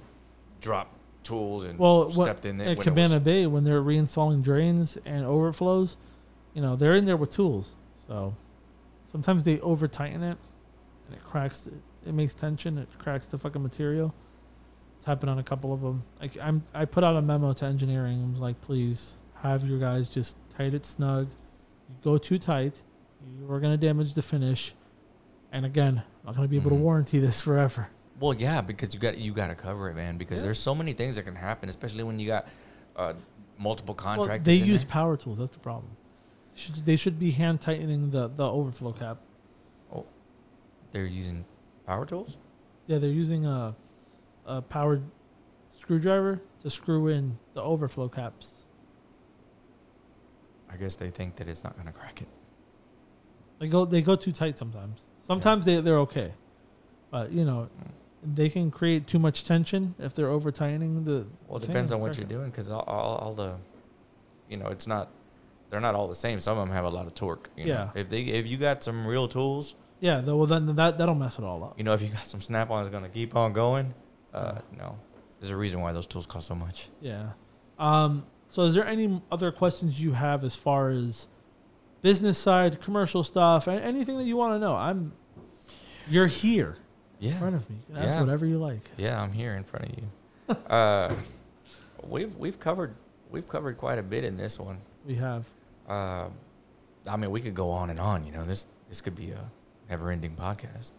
dropped tools and Well, what, stepped in there. at when was- Cabana Bay when they're reinstalling drains and overflows, you know, they're in there with tools. So sometimes they over tighten it and it cracks. It, it makes tension. It cracks the fucking material. It's happened on a couple of them. Like I'm, I put out a memo to engineering. I was like, please have your guys just tight it snug. You go too tight, you are gonna damage the finish. And again, I'm not gonna be able Mhm. to warranty this forever. Well, yeah, because you got you got to cover it, man. Because Yeah. there's so many things that can happen, especially when you got uh, multiple Well, contractors. they use there. power tools. That's the problem. Should, they should be hand tightening the, the overflow cap. Oh, they're using power tools. Yeah, they're using a, a powered screwdriver to screw in the overflow caps. I guess they think that it's not going to crack it. They go they go too tight sometimes. Sometimes they they're okay, but you know they can create too much tension if they're over tightening the. Well, it depends on what you're doing, because all, all, all the, you know, it's not, they're not all the same. Some of them have a lot of torque. You Yeah. Know? If they if you got some real tools, Yeah, though, well then that that'll mess it all up. you know, if you got some snap-on that's going to keep on going, uh, no, there's a reason why those tools cost so much. Yeah. Um, so, is there any other questions you have as far as business side, commercial stuff, anything that you want to know? I'm. You're here in front of me. Ask Yeah. whatever you like. Yeah, I'm here in front of you. *laughs* uh, we've we've covered we've covered quite a bit in this one. We have. Uh, I mean, we could go on and on. You know, this this could be a never-ending podcast.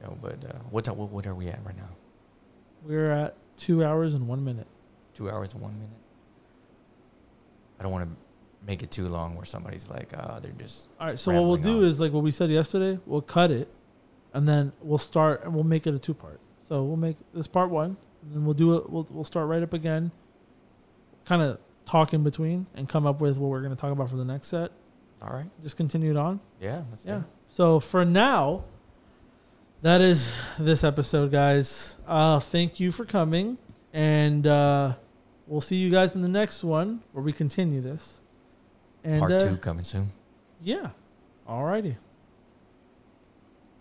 You know, but uh, what what what are we at right now? We're at two hours and one minute. Two hours and one minute. I don't want to make it too long where somebody's like, ah, they're just All right. So what we'll do on. is like what we said yesterday. We'll cut it, and then we'll start and we'll make it a two part. So we'll make this part one, and then we'll do it. We'll we'll start right up again. Kind of talk in between and come up with what we're going to talk about for the next set. all right. Just continue it on. Yeah, Yeah. it. So for now, that is this episode, guys. Uh, thank you for coming, and uh, we'll see you guys in the next one where we continue this. And Part uh, two coming soon. Yeah. Alrighty.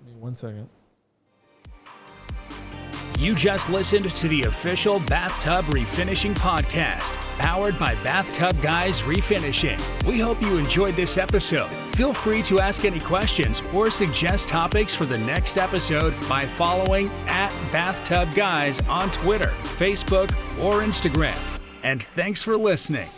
Give me one second. You just listened to the official Bathtub Refinishing Podcast, powered by Bathtub Guys Refinishing. We hope you enjoyed this episode. Feel free to ask any questions or suggest topics for the next episode by following at Bathtub Guys on Twitter, Facebook, or Instagram. And thanks for listening.